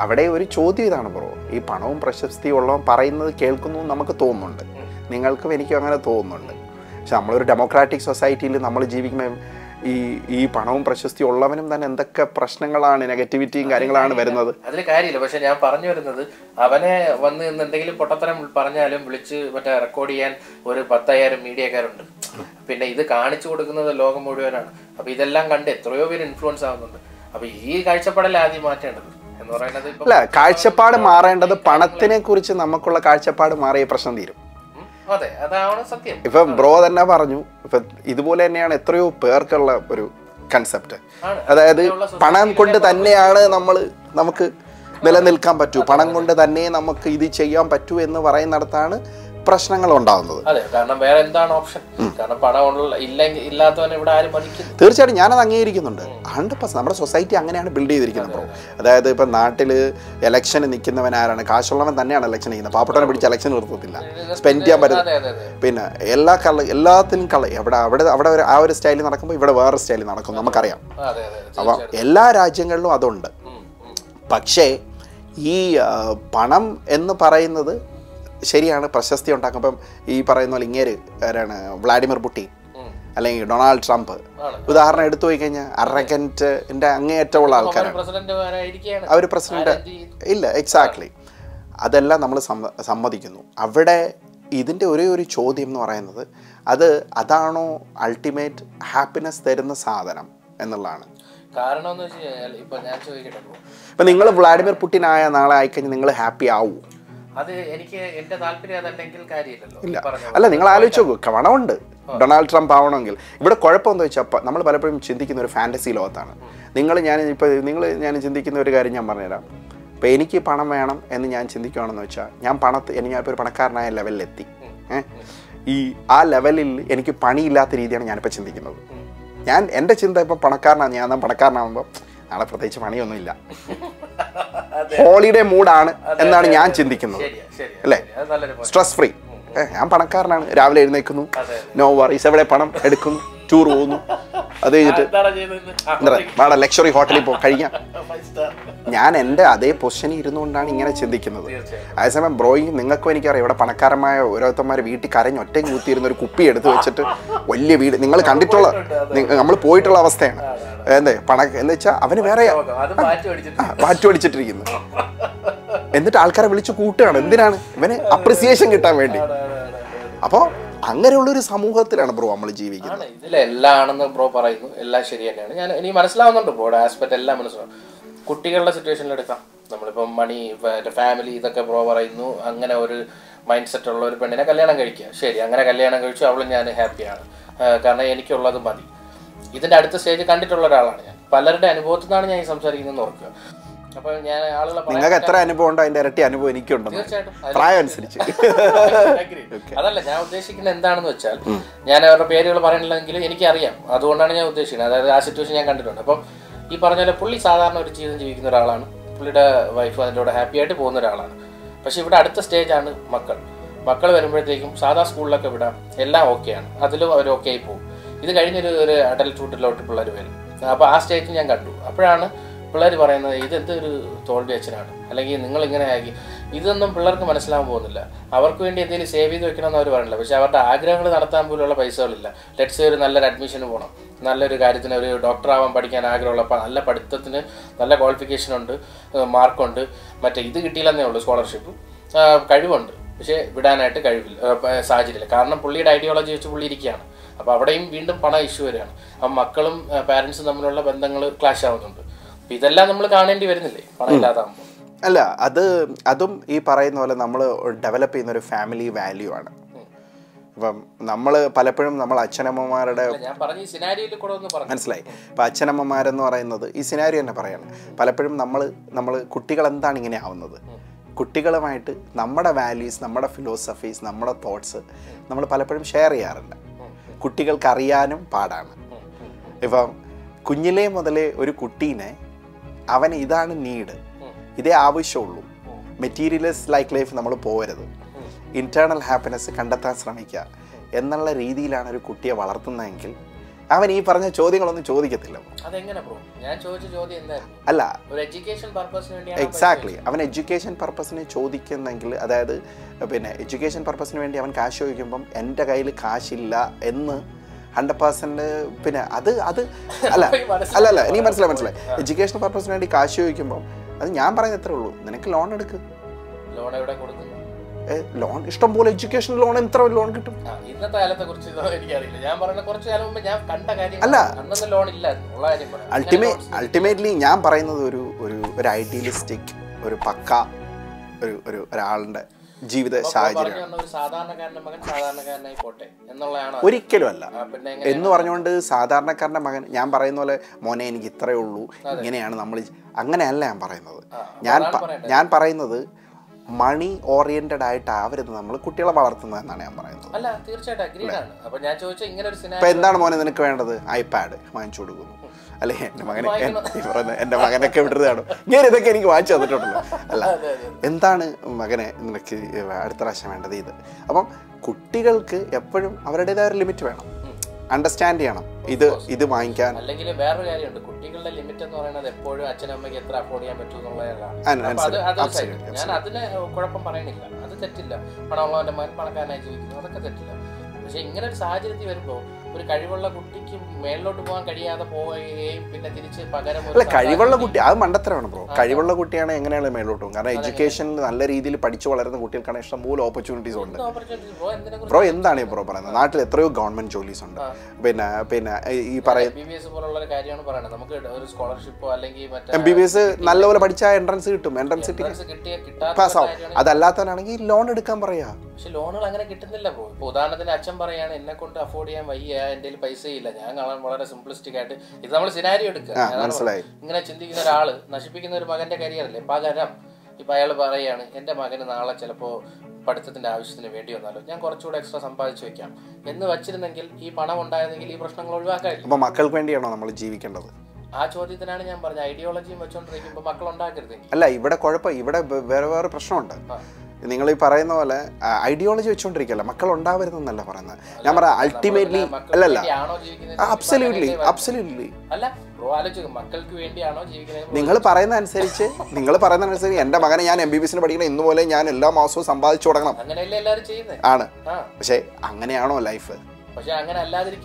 അവിടെ ഒരു ചോദ്യം ഇതാണ് ബ്രോ. ഈ പണവും പ്രശസ്തിയും ഉള്ളവൻ പറയുന്നത് കേൾക്കുന്നു നമുക്ക് തോന്നുന്നുണ്ട്. നിങ്ങൾക്കും എനിക്കും അങ്ങനെ തോന്നുന്നുണ്ട്. പക്ഷെ നമ്മളൊരു ഡെമോക്രാറ്റിക് സൊസൈറ്റിയിൽ നമ്മൾ ജീവിക്കുമ്പോൾ ഈ ഈ പണവും പ്രശസ്തിയും ഉള്ളവനും തന്നെ എന്തൊക്കെ പ്രശ്നങ്ങളാണ് നെഗറ്റിവിറ്റിയും കാര്യങ്ങളാണ് വരുന്നത്? അതിൽ കാര്യമില്ല. പക്ഷെ ഞാൻ പറഞ്ഞു വരുന്നത് അവനെ വന്ന് എന്തെങ്കിലും പൊട്ടത്തരം പറഞ്ഞാലും വിളിച്ച് മറ്റേ റെക്കോർഡ് ചെയ്യാൻ ഒരു പത്തയ്യായിരം മീഡിയക്കാരുണ്ട്. പിന്നെ ഇത് കാണിച്ചു കൊടുക്കുന്നത് ലോകം മുഴുവനാണ്. അപ്പൊ ഇതെല്ലാം കണ്ട് എത്രയോ പേര് ഇൻഫ്ലുവൻസ് ആവുന്നുണ്ട്. അപ്പൊ ഈ കാഴ്ചപ്പാടല്ല ആദ്യം മാറ്റേണ്ടത്? അല്ല കാഴ്ചപ്പാട് മാറേണ്ടത് പണത്തിനെ കുറിച്ച് നമുക്കുള്ള കാഴ്ചപ്പാട് മാറിയ പ്രശ്നം തീരും. ഇപ്പൊ അതെ അതാണ് സത്യം. ഇപ്പം ബ്രോ തന്നെ പറഞ്ഞു ഇപ്പൊ ഇതുപോലെ തന്നെയാണ് എത്രയോ പേർക്കുള്ള ഒരു കൺസെപ്റ്റ് അതായത് പണം കൊണ്ട് തന്നെയാണ് നമ്മൾ നമുക്ക് നിലനിൽക്കാൻ പറ്റൂ. പണം കൊണ്ട് തന്നെ നമുക്ക് ഇത് ചെയ്യാൻ പറ്റൂ എന്ന് പറയുന്നിടത്താണ് പ്രശ്നങ്ങൾ ഉണ്ടാകുന്നത് കാരണം വേറെ എന്താണ് ഓപ്ഷൻ? കാരണം പണം ഉള്ള ഇല്ലെങ്കിൽ ഇല്ലാത്തവനെ ഇവിടെ ആരും തീർച്ചയായിട്ടും ഞാനത് അംഗീകരിക്കുന്നുണ്ട്. ഹൺഡ്രഡ് പെർസെന്റ് നമ്മുടെ സൊസൈറ്റി അങ്ങനെയാണ് ബിൽഡ് ചെയ്തിരിക്കുന്നത് ബ്രോ അതായത് ഇപ്പം നാട്ടിൽ ഇലക്ഷന് നിൽക്കുന്നവൻ ആരാണ്? കാശുള്ളവൻ തന്നെയാണ് ഇലക്ഷൻ ചെയ്യുന്നത് പാപ്പട്ടനെ പിടിച്ച് ഇലക്ഷൻ നിർത്തത്തില്ല. സ്പെൻഡ് ചെയ്യാൻ പറ്റും അതെ അതെ അതെ പിന്നെ എല്ലാ കള എല്ലാത്തിനും കള എവിടെ അവിടെ അവിടെ ഒരു ആ ഒരു സ്റ്റൈലിൽ നടക്കുമ്പോൾ ഇവിടെ വേറെ സ്റ്റൈലിൽ നടക്കും നമുക്കറിയാം. അപ്പം എല്ലാ രാജ്യങ്ങളിലും അതുണ്ട്. പക്ഷേ ഈ പണം എന്ന് പറയുന്നത് ശരിയാണ് പ്രശസ്തി ഉണ്ടാക്കുമ്പം ഈ പറയുന്ന പോലെ ഇങ്ങേര് ആരാണ്? വ്ളാഡിമിർ പുട്ടി അല്ലെങ്കിൽ ഡൊണാൾഡ് ട്രംപ്. ഉദാഹരണം എടുത്തു പോയി കഴിഞ്ഞാൽ അറഗന്റിന്റെ അങ്ങേയറ്റമുള്ള ആൾക്കാരാണ്. അവർ പ്രസിഡന്റ്. ഇല്ല എക്സാക്ട്ലി അതെല്ലാം നമ്മൾ സമ്മതിക്കുന്നു. അവിടെ ഇതിന്റെ ഒരേ ഒരു ചോദ്യം എന്ന് പറയുന്നത് അത് അതാണോ അൾട്ടിമേറ്റ് ഹാപ്പിനെസ് തരുന്ന സാധനം എന്നുള്ളതാണ്. കാരണം. ഇപ്പം നിങ്ങൾ വ്ളാഡിമിർ പുട്ടിൻ ആയ നാളെ ആയിക്കഴിഞ്ഞാൽ നിങ്ങൾ ഹാപ്പി ആവൂ? അത് എനിക്ക് എന്റെ താല്പര്യം അതല്ലെങ്കിൽ കാര്യമില്ലല്ലോ. ഇല്ല. അല്ല നിങ്ങൾ ആലോചിച്ച് നോക്കൂ. പണമുണ്ട് ഡൊണാൾഡ് ട്രംപ് ആവണമെങ്കിൽ. ഇവിടെ കുഴപ്പമെന്ന് വെച്ചാൽ നമ്മൾ പലപ്പോഴും ചിന്തിക്കുന്ന ഒരു ഫാന്റസി ലോകത്താണ്. നിങ്ങൾ ഞാൻ ഇപ്പോൾ നിങ്ങൾ ഞാൻ ചിന്തിക്കുന്ന ഒരു കാര്യം ഞാൻ പറഞ്ഞുതരാം. ഇപ്പൊ എനിക്ക് പണം വേണം എന്ന് ഞാൻ ചിന്തിക്കുകയാണെന്ന് വെച്ചാൽ ഞാൻ പണത്ത് എനിക്ക് ഞാനിപ്പോൾ ഒരു പണക്കാരനായ ലെവലിലെത്തി. എത്തി ഈ ആ ലെവലിൽ എനിക്ക് പണിയില്ലാത്ത രീതിയാണ് ഞാനിപ്പോൾ ചിന്തിക്കുന്നത്. ഞാൻ എന്റെ ചിന്ത ഇപ്പോൾ പണക്കാരനാണ് ഞാൻ പണക്കാരനാകുമ്പോൾ നാളെ പ്രത്യേകിച്ച് പണിയൊന്നുമില്ല. ഹോളിഡേ മൂഡാണ് എന്നാണ് ഞാൻ ചിന്തിക്കുന്നത്. അല്ലേ? സ്ട്രെസ് ഫ്രീ ഞാൻ പണക്കാരനാണ്. രാവിലെ എഴുന്നേക്കുന്നു നോ വറീസ് എവിടെ പണം എടുക്കുന്നു? ടൂർ പോകുന്നു. അത് കഴിഞ്ഞിട്ട് വേറെ ലക്ഷറി ഹോട്ടലിൽ പോ കഴിക്കാം. ഞാൻ എന്റെ അതേ പൊസിഷനിൽ ഇരുന്നുകൊണ്ടാണ് ഇങ്ങനെ ചിന്തിക്കുന്നത്. അതേസമയം ബ്രോയിങ് നിങ്ങൾക്കും എനിക്കറിയാം ഇവിടെ പണക്കാരമായ ഓരോരുത്തന്മാർ വീട്ടിൽ കരഞ്ഞ് ഒറ്റയ്ക്ക് കൂത്തിയിരുന്ന ഒരു കുപ്പി എടുത്ത് വെച്ചിട്ട് വലിയ വീട്. നിങ്ങൾ കണ്ടിട്ടുള്ള നമ്മൾ പോയിട്ടുള്ള അവസ്ഥയാണ്. എന്തേ പണ എന്ന് വെച്ചാൽ അവന് വേറെ മാറ്റി അടിച്ചിട്ടിരിക്കുന്നു. എന്നിട്ട് ആൾക്കാരെ വിളിച്ച് കൂട്ടുകയാണ്. എന്തിനാണ്? ഇവന് അപ്രിസിയേഷൻ കിട്ടാൻ വേണ്ടി. അപ്പോൾ അങ്ങനെയുള്ളൊരു സമൂഹത്തിലാണ് ബ്രോ നമ്മൾ ജീവിക്കുന്നത്. ഇതിലെല്ലാണെന്ന് ബ്രോ പറയുന്നു. എല്ലാം ശരി തന്നെയാണ് ഞാൻ ഇനി മനസ്സിലാവുന്നുണ്ട് ബ്രോയുടെ ആസ്പെക്ട് എല്ലാം മനസ്സിലാവും. കുട്ടികളുടെ സിറ്റുവേഷനിൽ എടുക്കാം. നമ്മളിപ്പം മണി ഫാമിലി ഇതൊക്കെ ബ്രോ പറയുന്നു. അങ്ങനെ ഒരു മൈൻഡ് സെറ്റ് ഉള്ള ഒരു പെണ്ണിനെ കല്യാണം കഴിക്കുക. ശരി അങ്ങനെ കല്യാണം കഴിച്ചു അവളും ഞാൻ ഹാപ്പിയാണ് കാരണം എനിക്കുള്ളത് മതി. ഇതിന്റെ അടുത്ത സ്റ്റേജ് കണ്ടിട്ടുള്ള ഒരാളാണ് ഞാൻ. പലരുടെ അനുഭവത്തിൽ നിന്നാണ് ഞാൻ ഈ സംസാരിക്കുന്നത് ഓർക്കുക. നിങ്ങൾക്ക് എത്ര അനുഭവം ഉണ്ടോ? അതിന്റെ ഇരട്ടി അനുഭവം എനിക്കുണ്ട്? പ്രായം അനുസരിച്ച്. അതല്ല ഞാൻ ഉദ്ദേശിക്കുന്നത് എന്താണെന്ന് വെച്ചാൽ ഞാൻ അവരുടെ പേരുകൾ പറയണില്ലെങ്കിലും എനിക്കറിയാം. അതുകൊണ്ടാണ് ഞാൻ ഉദ്ദേശിക്കുന്നത്. അതായത് ആ സിറ്റുവേഷൻ ഞാൻ കണ്ടിട്ടുണ്ട്. അപ്പം ഈ പറഞ്ഞ പോലെ പുള്ളി സാധാരണ ഒരു ജീവിതം ജീവിക്കുന്ന ഒരാളാണ്. പുള്ളിയുടെ വൈഫ് അതിന്റെ കൂടെ ഹാപ്പി ആയിട്ട് പോകുന്ന ഒരാളാണ്. പക്ഷെ ഇവിടെ അടുത്ത സ്റ്റേജാണ് മക്കൾ. മക്കൾ വരുമ്പോഴത്തേക്കും സാധാ സ്കൂളിലൊക്കെ വിടാം. എല്ലാം ഓക്കെയാണ് അതിലും അവർ ഓക്കെ ആയി പോകും. ഇത് കഴിഞ്ഞൊരു ഒരു അഡൽട്ട്ഹുഡിലോട്ട് പിള്ളേർ വരും. അപ്പോൾ ആ സ്റ്റേജ് ഞാൻ കണ്ടു. അപ്പോഴാണ് പിള്ളേർ പറയുന്നത് ഇതെന്ത് ഒരു തോൽവി അച്ഛനാണ്. അല്ലെങ്കിൽ നിങ്ങൾ ഇങ്ങനെ ആക്കി. ഇതൊന്നും പിള്ളേർക്ക് മനസ്സിലാകാൻ പോകുന്നില്ല. അവർക്ക് വേണ്ടി എന്തെങ്കിലും സേവ് ചെയ്ത് വെക്കണമെന്ന് അവർ പറയില്ല പക്ഷേ അവരുടെ ആഗ്രഹങ്ങൾ നടത്താൻ പോലുള്ള പൈസകളില്ല. ലെറ്റ്സ് ഒരു നല്ലൊരു അഡ്മിഷന് പോകണം നല്ലൊരു കാര്യത്തിന് ഒരു ഡോക്ടർ ആവാൻ പഠിക്കാൻ ആഗ്രഹമുള്ള നല്ല പഠിത്തത്തിന് നല്ല ക്വാളിഫിക്കേഷൻ ഉണ്ട് മാർക്കുണ്ട് മറ്റേ ഇത് കിട്ടിയില്ലെന്നേ ഉള്ളൂ സ്കോളർഷിപ്പ് കഴിവുണ്ട്. പക്ഷേ വിടാനായിട്ട് കഴിവില്ല. സാഹചര്യമില്ല. കാരണം പുള്ളിയുടെ ഐഡിയോളജി വെച്ച് പുള്ളി ഇരിക്കുകയാണ്. അപ്പോൾ അവിടെയും വീണ്ടും പണ ഇഷ്യൂ വരികയാണ്. അപ്പം മക്കളും പാരൻസും തമ്മിലുള്ള ബന്ധങ്ങൾ ക്ലാഷ് ആവുന്നുണ്ട്. ഇതെല്ലാം നമ്മൾ കാണേണ്ടി വരുന്നില്ലേ? പണം ഇല്ലാതാകുമ്പോൾ അല്ല അത് അതും ഈ പറയുന്ന പോലെ നമ്മൾ ഡെവലപ്പ് ചെയ്യുന്ന ഒരു ഫാമിലി വാല്യൂ ആണ്. ഇപ്പം നമ്മൾ പലപ്പോഴും നമ്മൾ അച്ഛനമ്മമാരുടെ മനസ്സിലായി. ഇപ്പം അച്ഛനമ്മമാരെന്ന് പറയുന്നത് ഈ സിനാരി തന്നെ പറയാണ്. പലപ്പോഴും നമ്മൾ നമ്മൾ കുട്ടികൾ എന്താണ് ഇങ്ങനെ ആവുന്നത്? കുട്ടികളുമായിട്ട് നമ്മുടെ വാല്യൂസ് നമ്മുടെ ഫിലോസഫീസ് നമ്മുടെ തോട്ട്സ് നമ്മൾ പലപ്പോഴും ഷെയർ ചെയ്യാറുണ്ട് കുട്ടികൾക്ക് അറിയാനും പാടാണ്. ഇപ്പം കുഞ്ഞിലേ മുതലേ ഒരു കുട്ടീനെ അവൻ ഇതാണ് നീഡ് ഇതേ ആവശ്യമുള്ളൂ. മെറ്റീരിയൽസ് ലൈക്ക് ലൈഫ് നമ്മൾ പോകരുത് ഇന്റേർണൽ ഹാപ്പിനെസ് കണ്ടെത്താൻ ശ്രമിക്കുക. എന്നുള്ള രീതിയിലാണ് ഒരു കുട്ടിയെ വളർത്തുന്നതെങ്കിൽ അവൻ ഈ പറഞ്ഞ ചോദ്യങ്ങളൊന്നും ചോദിക്കത്തില്ല. അല്ല. എക്സാക്ട്ലി അവൻ എഡ്യൂക്കേഷൻ പർപ്പസിന് ചോദിക്കുന്നെങ്കിൽ അതായത് പിന്നെ എഡ്യൂക്കേഷൻ പർപ്പസിന് വേണ്ടി അവൻ കാശ് ചോദിക്കുമ്പം എന്റെ കയ്യിൽ കാശില്ല എന്ന് ഹൺഡ്രഡ് പേഴ്സന്റ് പിന്നെ അത് അത് അല്ല. അല്ല അല്ല നീ മനസ്സിലായി മനസ്സിലായി എഡ്യൂക്കേഷൻ പർപ്പസിന് വേണ്ടി കാശ് ചോദിക്കുമ്പോൾ അത് ഞാൻ പറയുന്നത് എത്ര ഉള്ളൂ. നിനക്ക് ലോൺ എടുക്ക്. ലോൺ എവിടെ കൊടുക്കുന്നു? ലോൺ ഇഷ്ടം പോലെ എഡ്യൂക്കേഷൻ ലോൺ എത്ര ലോൺ കിട്ടും. ഇന്നത്തെ കാലത്തെ കുറിച്ച് എനിക്കറിയില്ല. ഞാൻ പറഞ്ഞ കുറച്ച് കാലം മുമ്പ് ഞാൻ കണ്ട കാര്യം അല്ല. അന്നൊന്നും ലോൺ ഇല്ലായിരുന്നു ഉള്ള കാര്യം പറയാം. അൾട്ടിമേറ്റ് അൾട്ടിമേറ്റ്ലി ഞാൻ പറയുന്നത് ഒരു ഒരു ഒരു ഐഡിയലിസ്റ്റിക് ഒരു പക്ക ഒരു ഒരു ഒരാളുടെ ജീവിത സാഹചര്യം സാഹചര്യമാണ്. ഒരിക്കലും അല്ല എന്ന് പറഞ്ഞുകൊണ്ട് സാധാരണക്കാരന്റെ മകൻ ഞാൻ പറയുന്ന പോലെ മോനെ എനിക്ക് ഇത്രയേ ഉള്ളൂ. ഇങ്ങനെയാണ് നമ്മൾ അങ്ങനെയല്ല ഞാൻ പറയുന്നത്. ഞാൻ. ഞാൻ പറയുന്നത് മണി ഓറിയന്റഡ് ആയിട്ട് ആവരുത് നമ്മൾ കുട്ടികളെ വളർത്തുന്നത് എന്നാണ് ഞാൻ പറയുന്നത്. അല്ല തീർച്ചയായിട്ടും അഗ്രീഡ് ആണ്. അപ്പൊ ഞാൻ ചോദിച്ച ഇങ്ങനെ ഒരു സിനിമ സിനാരി എന്താണ് മോനെ നിനക്ക് വേണ്ടത്? ഐപാഡ് വാങ്ങിച്ചു കൊടുക്കുന്നു. അല്ലെ? എന്റെ മകനെ എന്റെ മകനൊക്കെ വിടരുതാണ് ഞാൻ ഇതൊക്കെ എനിക്ക് വാങ്ങിച്ചു തന്നിട്ടുണ്ടല്ലോ. അല്ല എന്താണ് മകനെ നിനക്ക് അടുത്ത പ്രാവശ്യം വേണ്ടത് ഇത്? അപ്പം കുട്ടികൾക്ക് എപ്പോഴും അവരുടേതായ ഒരു ലിമിറ്റ് വേണം. അണ്ടർസ്റ്റാൻഡ് ചെയ്യണം. ഇത് ഇത് വാങ്ങിക്കാൻ. അല്ലെങ്കിൽ വേറൊരു കാര്യമുണ്ട്. കുട്ടികളുടെ ലിമിറ്റ് എന്ന് പറയുന്നത് എപ്പോഴും അച്ഛനും അമ്മയ്ക്ക് എത്ര അഫോർഡ് ചെയ്യാൻ പറ്റും എന്നുള്ളതാണ്. ഞാൻ അതിന് കുഴപ്പം പറയണില്ല. അത് തെറ്റില്ല. പണമുള്ളവന്റെ മകൻ പണക്കാരനായി ജീവിക്കുന്നു. അതൊക്കെ തെറ്റില്ല. പക്ഷെ ഇങ്ങനെ ഒരു സാഹചര്യത്തിൽ വരുമ്പോൾ ഒരു കഴിവുള്ള കുട്ടിക്ക് മേളിലോട്ട് പോകാൻ കഴിയാതെ പോവുകയും പിന്നെ തിരിച്ച് പകരം അല്ല കഴിവുള്ള കുട്ടി അത് മണ്ടത്തരമാണ് ബ്രോ കഴിവുള്ള കുട്ടിയാണ് എങ്ങനെയാണ് മേളിലോട്ട് പോകും കാരണം എഡ്യൂക്കേഷൻ നല്ല രീതിയിൽ പഠിച്ചു വളരുന്ന കുട്ടികൾക്കാണ് ഇഷ്ടംപോലെ ഓപ്പർച്യൂണിറ്റീസ് ഉണ്ട്. ബ്രോ എന്താണ് ഈ ബ്രോ പറയുന്നത്? നാട്ടിൽ എത്രയോ ഗവൺമെന്റ് ജോലീസ് ഉണ്ട്. പിന്നെ പിന്നെ ഈ- പറയുന്ന പറയ എം ബി ബി എസ് പോലുള്ള ഒരു കാര്യമാണ് പറയുന്നത് നമുക്ക് ഒരു സ്കോളർഷിപ്പോ അല്ലെങ്കിൽ എം ബി ബി എസ് നല്ലപോലെ പഠിച്ചാൽ എൻട്രൻസ് കിട്ടും. എൻട്രൻസ് പാസ്സാവും അതല്ലാത്തവനാണെങ്കിൽ ലോൺ എടുക്കാൻ പറയാ. പക്ഷെ ലോണുകൾ അങ്ങനെ കിട്ടുന്നില്ല ബ്രോ ഇപ്പൊ ഉദാഹരണത്തിന് അച്ഛൻ പറയാണ് എന്നെ കൊണ്ട് അഫോർഡ് ചെയ്യാൻ വയ്യ. എന്റെ കയ്യിൽ പൈസ ഇല്ല. ഞാൻ കാണാൻ വളരെ സിംപ്ലിസ്റ്റിക് ആയിട്ട് ഇത് നമ്മൾ സിനാരി എടുക്കുക. മനസ്സിലായി. ഇങ്ങനെ ചിന്തിക്കുന്ന ഒരാൾ നശിപ്പിക്കുന്ന ഒരു മകന്റെ കരിയറല്ലേ പകരം ഇപ്പൊ അയാൾ പറയാണ് എന്റെ മകന് നാളെ ചിലപ്പോ പഠിത്തത്തിന്റെ ആവശ്യത്തിന് വേണ്ടി വന്നാലോ? ഞാൻ കുറച്ചുകൂടെ എക്സ്ട്രാ സമ്പാദിച്ചു വെക്കാം. എന്ന് വച്ചിരുന്നെങ്കിൽ ഈ പണം ഉണ്ടായിരുന്നെങ്കിൽ ഈ പ്രശ്നങ്ങൾ ഒഴിവാക്കാമായിരുന്നു. അപ്പോൾ മക്കൾക്ക് വേണ്ടിയാണോ നമ്മൾ ജീവിക്കേണ്ടത്? ആ ചോദ്യത്തിനാണ് ഞാൻ പറഞ്ഞത്. ഐഡിയോളജിയും വെച്ചോണ്ടിരിക്കുമ്പോ മക്കൾ ഉണ്ടാക്കരുത്. അല്ല ഇവിടെ കുഴപ്പം ഇവിടെ വേറെ വേറെ പ്രശ്നമുണ്ട്. നിങ്ങൾ ഈ പറയുന്ന പോലെ ഐഡിയോളജി വെച്ചുകൊണ്ടിരിക്കല്ല മക്കൾ ഉണ്ടാവരുതെന്നല്ല പറയുന്നത്. ഞാൻ പറയാം അൾട്ടിമേറ്റ്ലി അല്ലല്ല. അബ്സല്യൂട്ട്ലി അബ്സല്യൂട്ട്ലി നിങ്ങൾ പറയുന്ന അനുസരിച്ച് നിങ്ങൾ പറയുന്ന അനുസരിച്ച് എന്റെ മകനെ ഞാൻ എം ബി ബി എസിന് പഠിക്കണം ഇന്ന് പോലെ ഞാൻ എല്ലാ മാസവും സമ്പാദിച്ചു തുടങ്ങണം. ആണ്. പക്ഷെ അങ്ങനെയാണോ ലൈഫ്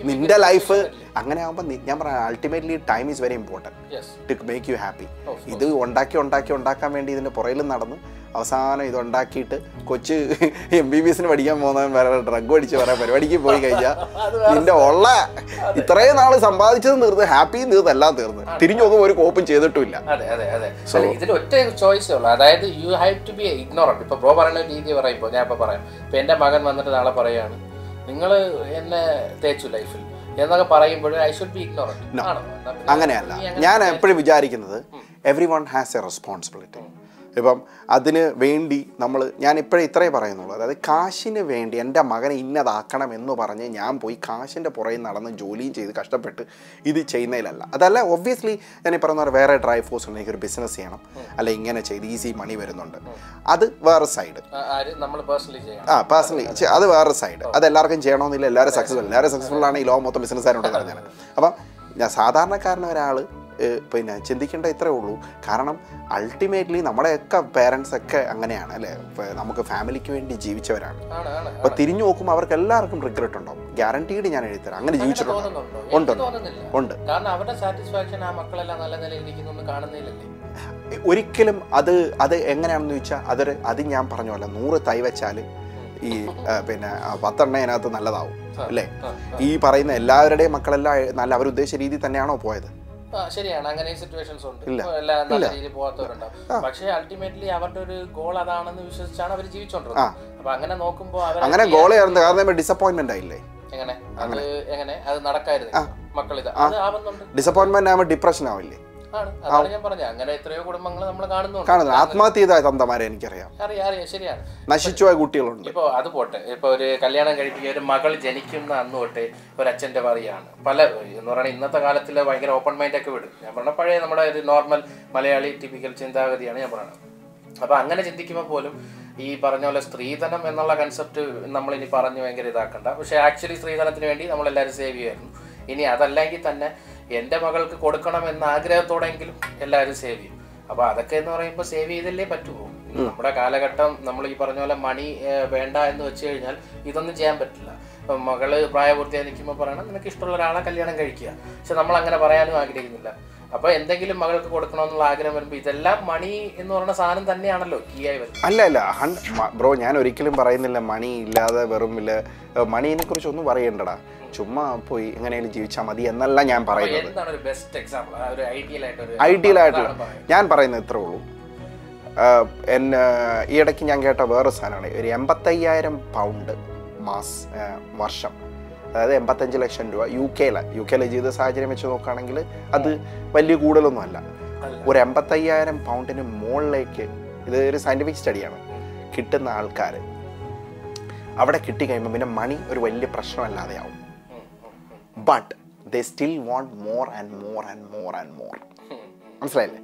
നിന്റെ ലൈഫ് അങ്ങനെ ആകുമ്പോൾ ഞാൻ പറയാം ultimately time is very important to make you happy ഇത് ഉണ്ടാക്കി ഉണ്ടാക്കി ഉണ്ടാക്കാൻ വേണ്ടി ഇതിന്റെ പുറയിലും നടന്നു അവസാനം ഇത് ഉണ്ടാക്കിയിട്ട് കൊച്ച് എം ബി ബി എസിന് പഠിക്കാൻ പോകുന്നവൻ വേറെ ഡ്രഗ് അടിച്ച് വേറെ പരിപാടിക്ക് പോയി കഴിഞ്ഞാൽ നിന്റെ ഉള്ള ഇത്രയും നാൾ സമ്പാദിച്ചത് തീർന്ന് ഹാപ്പി തീർന്ന് എല്ലാം തീർന്ന്. തിരിഞ്ഞു നോക്കുമ്പോൾ ഒരു കോപ്പും ചെയ്തിട്ടില്ല ഇതിൽ ഒറ്റ ചോയ്സേ ഉള്ളൂ. അതായത് you have to be ignorant ഇപ്പൊ ബ്രോ പറയുന്ന രീതി പറയുമ്പോൾ ഞാൻ ഇപ്പൊ പറയാം. ഇപ്പൊ എന്റെ മകൻ വന്നിട്ട് നാളെ പറയാണ് നിങ്ങൾ എന്നെ തേച്ചു ലൈഫിൽ. എന്നൊക്കെ പറയുമ്പോൾ ഐ ഷുഡ് ബി ഇഗ്നോറന്റ് അങ്ങനെയല്ല. ഞാൻ എപ്പോഴും വിചാരിക്കുന്നത് everyone has a responsibility ഇപ്പം അതിന് വേണ്ടി നമ്മൾ ഞാൻ ഇപ്പോഴേ ഇത്രേ പറയുന്നുള്ളൂ. അതായത് കാശിന് വേണ്ടി എന്റെ മകനെ ഇന്നതാക്കണം എന്ന് പറഞ്ഞ് ഞാൻ പോയി കാശിന്റെ പുറകെ നടന്ന് ജോലിയും ചെയ്ത് കഷ്ടപ്പെട്ട് ഇത് ചെയ്യുന്നതിലല്ല. അതല്ല ഒബ്വിയസ്ലി ഞാൻ ഈ പറഞ്ഞ വേറെ ഡ്രൈ ഫോഴ്സ് ഉണ്ട് എനിക്കൊരു ബിസിനസ് ചെയ്യണം. അല്ല ഇങ്ങനെ ചെയ്ത് ഈസി മണി വരുന്നുണ്ട്. അത് വേറെ സൈഡ് ആ, പേഴ്സണലി അത് വേറെ സൈഡ് അത് എല്ലാവർക്കും ചെയ്യണമെന്നില്ല എല്ലാവരും സക്സസ്ഫുൾ എല്ലാവരും സക്സസ്ഫുൾ ആണ് ഈ ലോകം മൊത്തം ബിസിനസ്സുകാരുണ്ടെന്ന് പറഞ്ഞാൽ അപ്പം സാധാരണക്കാരൻ ഒരാൾ പിന്നെ ചിന്തിക്കേണ്ട ഇത്രേ ഉള്ളൂ. കാരണം അൾട്ടിമേറ്റ്ലി നമ്മുടെയൊക്കെ പേരൻസ് ഒക്കെ അങ്ങനെയാണ് അല്ലേ? നമുക്ക് ഫാമിലിക്ക് വേണ്ടി ജീവിച്ചവരാണ്. ആണ് ആണ് അപ്പൊ തിരിഞ്ഞു നോക്കുമ്പോൾ അവർക്ക് എല്ലാവർക്കും റിഗ്രറ്റ് ഉണ്ടാവും. ഗ്യാരണ്ടീഡ് ഞാൻ എഴുതിത്തരാം. അങ്ങനെ ജീവിച്ചിട്ടുണ്ട്? ഉണ്ട്, ഉണ്ട്. കാരണം അവരുടെ സാറ്റിസ്ഫാക്ഷൻ ആ മക്കളെല്ലാം നല്ല നിലയിൽ ഇരിക്കുന്നു കാണുന്നില്ലല്ലേ? ഒരിക്കലും അത് അത് എങ്ങനെയാണെന്ന് ചോദിച്ചാൽ അതൊരു അത് ഞാൻ പറഞ്ഞ പോലെ നൂറ് തൈ വെച്ചാൽ ഈ പിന്നെ പത്തെണ്ണ അതിനകത്ത് നല്ലതാവും. അല്ലേ? ഈ പറയുന്ന എല്ലാവരുടെയും മക്കളെല്ലാം നല്ല അവരുദ്ദേശ രീതി തന്നെയാണോ പോയത്? ശരിയാണ്. അങ്ങനെ സിറ്റുവേഷൻസ് ഉണ്ട്. എല്ലാം നല്ല രീതിയിൽ പോകാത്തവരുണ്ടാവും പക്ഷെ അൾട്ടിമേറ്റ്ലി അവരുടെ ഒരു ഗോൾ അതാണെന്ന് വിശ്വസിച്ചാണ് അവർ ജീവിച്ചോണ്ടിരുന്നത്. അപ്പൊ അങ്ങനെ നോക്കുമ്പോൾ അങ്ങനെ ഗോൾ കാരണം ഡിസപ്പോയിന്റ്മെന്റ് ആയില്ലേ? എങ്ങനെ? അത് എങ്ങനെ? അത് നടക്കായിരുന്നു മക്കളിത്. അത് ആവുന്നുണ്ട്. ഡിസപ്പോയിന്റ്മെന്റ് ആവുമ്പോൾ ഡിപ്രഷൻ ആവില്ലേ? കാണുന്നത് ആത്മഹത്യ ചെയ്ത തന്തമാരെ എനിക്കറിയാം. അറിയാം അറിയാം. ശരിയാണ്. നശിച്ചു പോയ കുട്ടികളുണ്ട്. ഇപ്പൊ അത് പോട്ടെ. ഇപ്പൊ ഒരു കല്യാണം കഴിപ്പിക്കുക ഒരു മകൾ ജനിക്കുന്ന അന്ന് തൊട്ട് ഒരു അച്ഛന്റെ പറയാണ് പല എന്ന് പറയുന്നത് ഇന്നത്തെ കാലത്തിൽ ഭയങ്കര ഓപ്പൺ മൈൻഡ് ഒക്കെ വിടും. ഞാൻ പറഞ്ഞ പഴയ നമ്മുടെ ഒരു നോർമൽ മലയാളി ടിപ്പിക്കൽ ചിന്താഗതിയാണ് ഞാൻ പറയുന്നത് അപ്പൊ അങ്ങനെ ചിന്തിക്കുമ്പോൾ പോലും ഈ പറഞ്ഞ പോലെ സ്ത്രീധനം എന്നുള്ള കൺസെപ്റ്റ് നമ്മൾ ഇനി പറഞ്ഞ് ഭയങ്കര ഇതാക്കണ്ട. പക്ഷെ ആക്ച്വലി സ്ത്രീധനത്തിന് വേണ്ടി നമ്മൾ എല്ലാവരും സേവ് ചെയ്യുമായിരുന്നു. ഇനി അതല്ലെങ്കിൽ തന്നെ എന്റെ മകൾക്ക് കൊടുക്കണം എന്ന ആഗ്രഹത്തോടെങ്കിലും എല്ലാവരും സേവ് ചെയ്യും. അപ്പോൾ അതൊക്കെ എന്ന് പറയുമ്പോൾ സേവ് ചെയ്തല്ലേ പറ്റുമോ നമ്മുടെ കാലഘട്ടം നമ്മൾ ഈ പറഞ്ഞ പോലെ മണി വേണ്ട എന്ന് വെച്ച് കഴിഞ്ഞാൽ ഇതൊന്നും ചെയ്യാൻ പറ്റില്ല. മകൾ പ്രായപൂർത്തിയായി നിൽക്കുമ്പോൾ പറയണം നിനക്ക് ഇഷ്ടമുള്ള ഒരാളെ കല്യാണം കഴിക്കുക. പക്ഷെ നമ്മൾ അങ്ങനെ പറയാനും ആഗ്രഹിക്കുന്നില്ല. അപ്പൊ എന്തെങ്കിലും മകൾക്ക് കൊടുക്കണമെന്നുള്ള ആഗ്രഹം വരുമ്പോൾ ഇതെല്ലാം മണി എന്ന് പറയുന്ന സാധനം തന്നെയാണല്ലോ കീ ആയി വരുന്നത്. അല്ല അല്ല ബ്രോ ഞാൻ ഒരിക്കലും പറയുന്നില്ല മണി ഇല്ലാതെ വെറും ഇല്ല മണിനെ കുറിച്ച് ഒന്നും പറയണ്ടടാ. ചുമ്മാ പോയി എങ്ങനെയാലും ജീവിച്ചാൽ മതി എന്നല്ല ഞാൻ പറയുന്നത്. ഐഡിയൽ ആയിട്ട് ആയിട്ടുള്ള ഞാൻ പറയുന്നത് ഇത്രേ ഉള്ളൂ. എന്നെ ഈ ഇടയ്ക്ക് ഞാൻ കേട്ട വേറെ സാധനമാണ്. ഒരു എൺപത്തയ്യായിരം പൗണ്ട് മാസ് വർഷം. അതായത് എൺപത്തഞ്ച് ലക്ഷം രൂപ യു കെയിലെ യു കെയിലെ ജീവിത സാഹചര്യം വെച്ച് നോക്കുകയാണെങ്കിൽ അത് വലിയ കൂടുതലൊന്നും അല്ല. ഒരു എൺപത്തയ്യായിരം പൗണ്ടിന് മുകളിലേക്ക് ഇത് ഒരു സയന്റിഫിക് സ്റ്റഡിയാണ് കിട്ടുന്ന ആൾക്കാർ അവിടെ കിട്ടിക്കഴിയുമ്പോൾ പിന്നെ മണി ഒരു വലിയ പ്രശ്നമല്ലാതെയാവും. But they still want more and more and more and more മനസ്സിലായില്ലേ?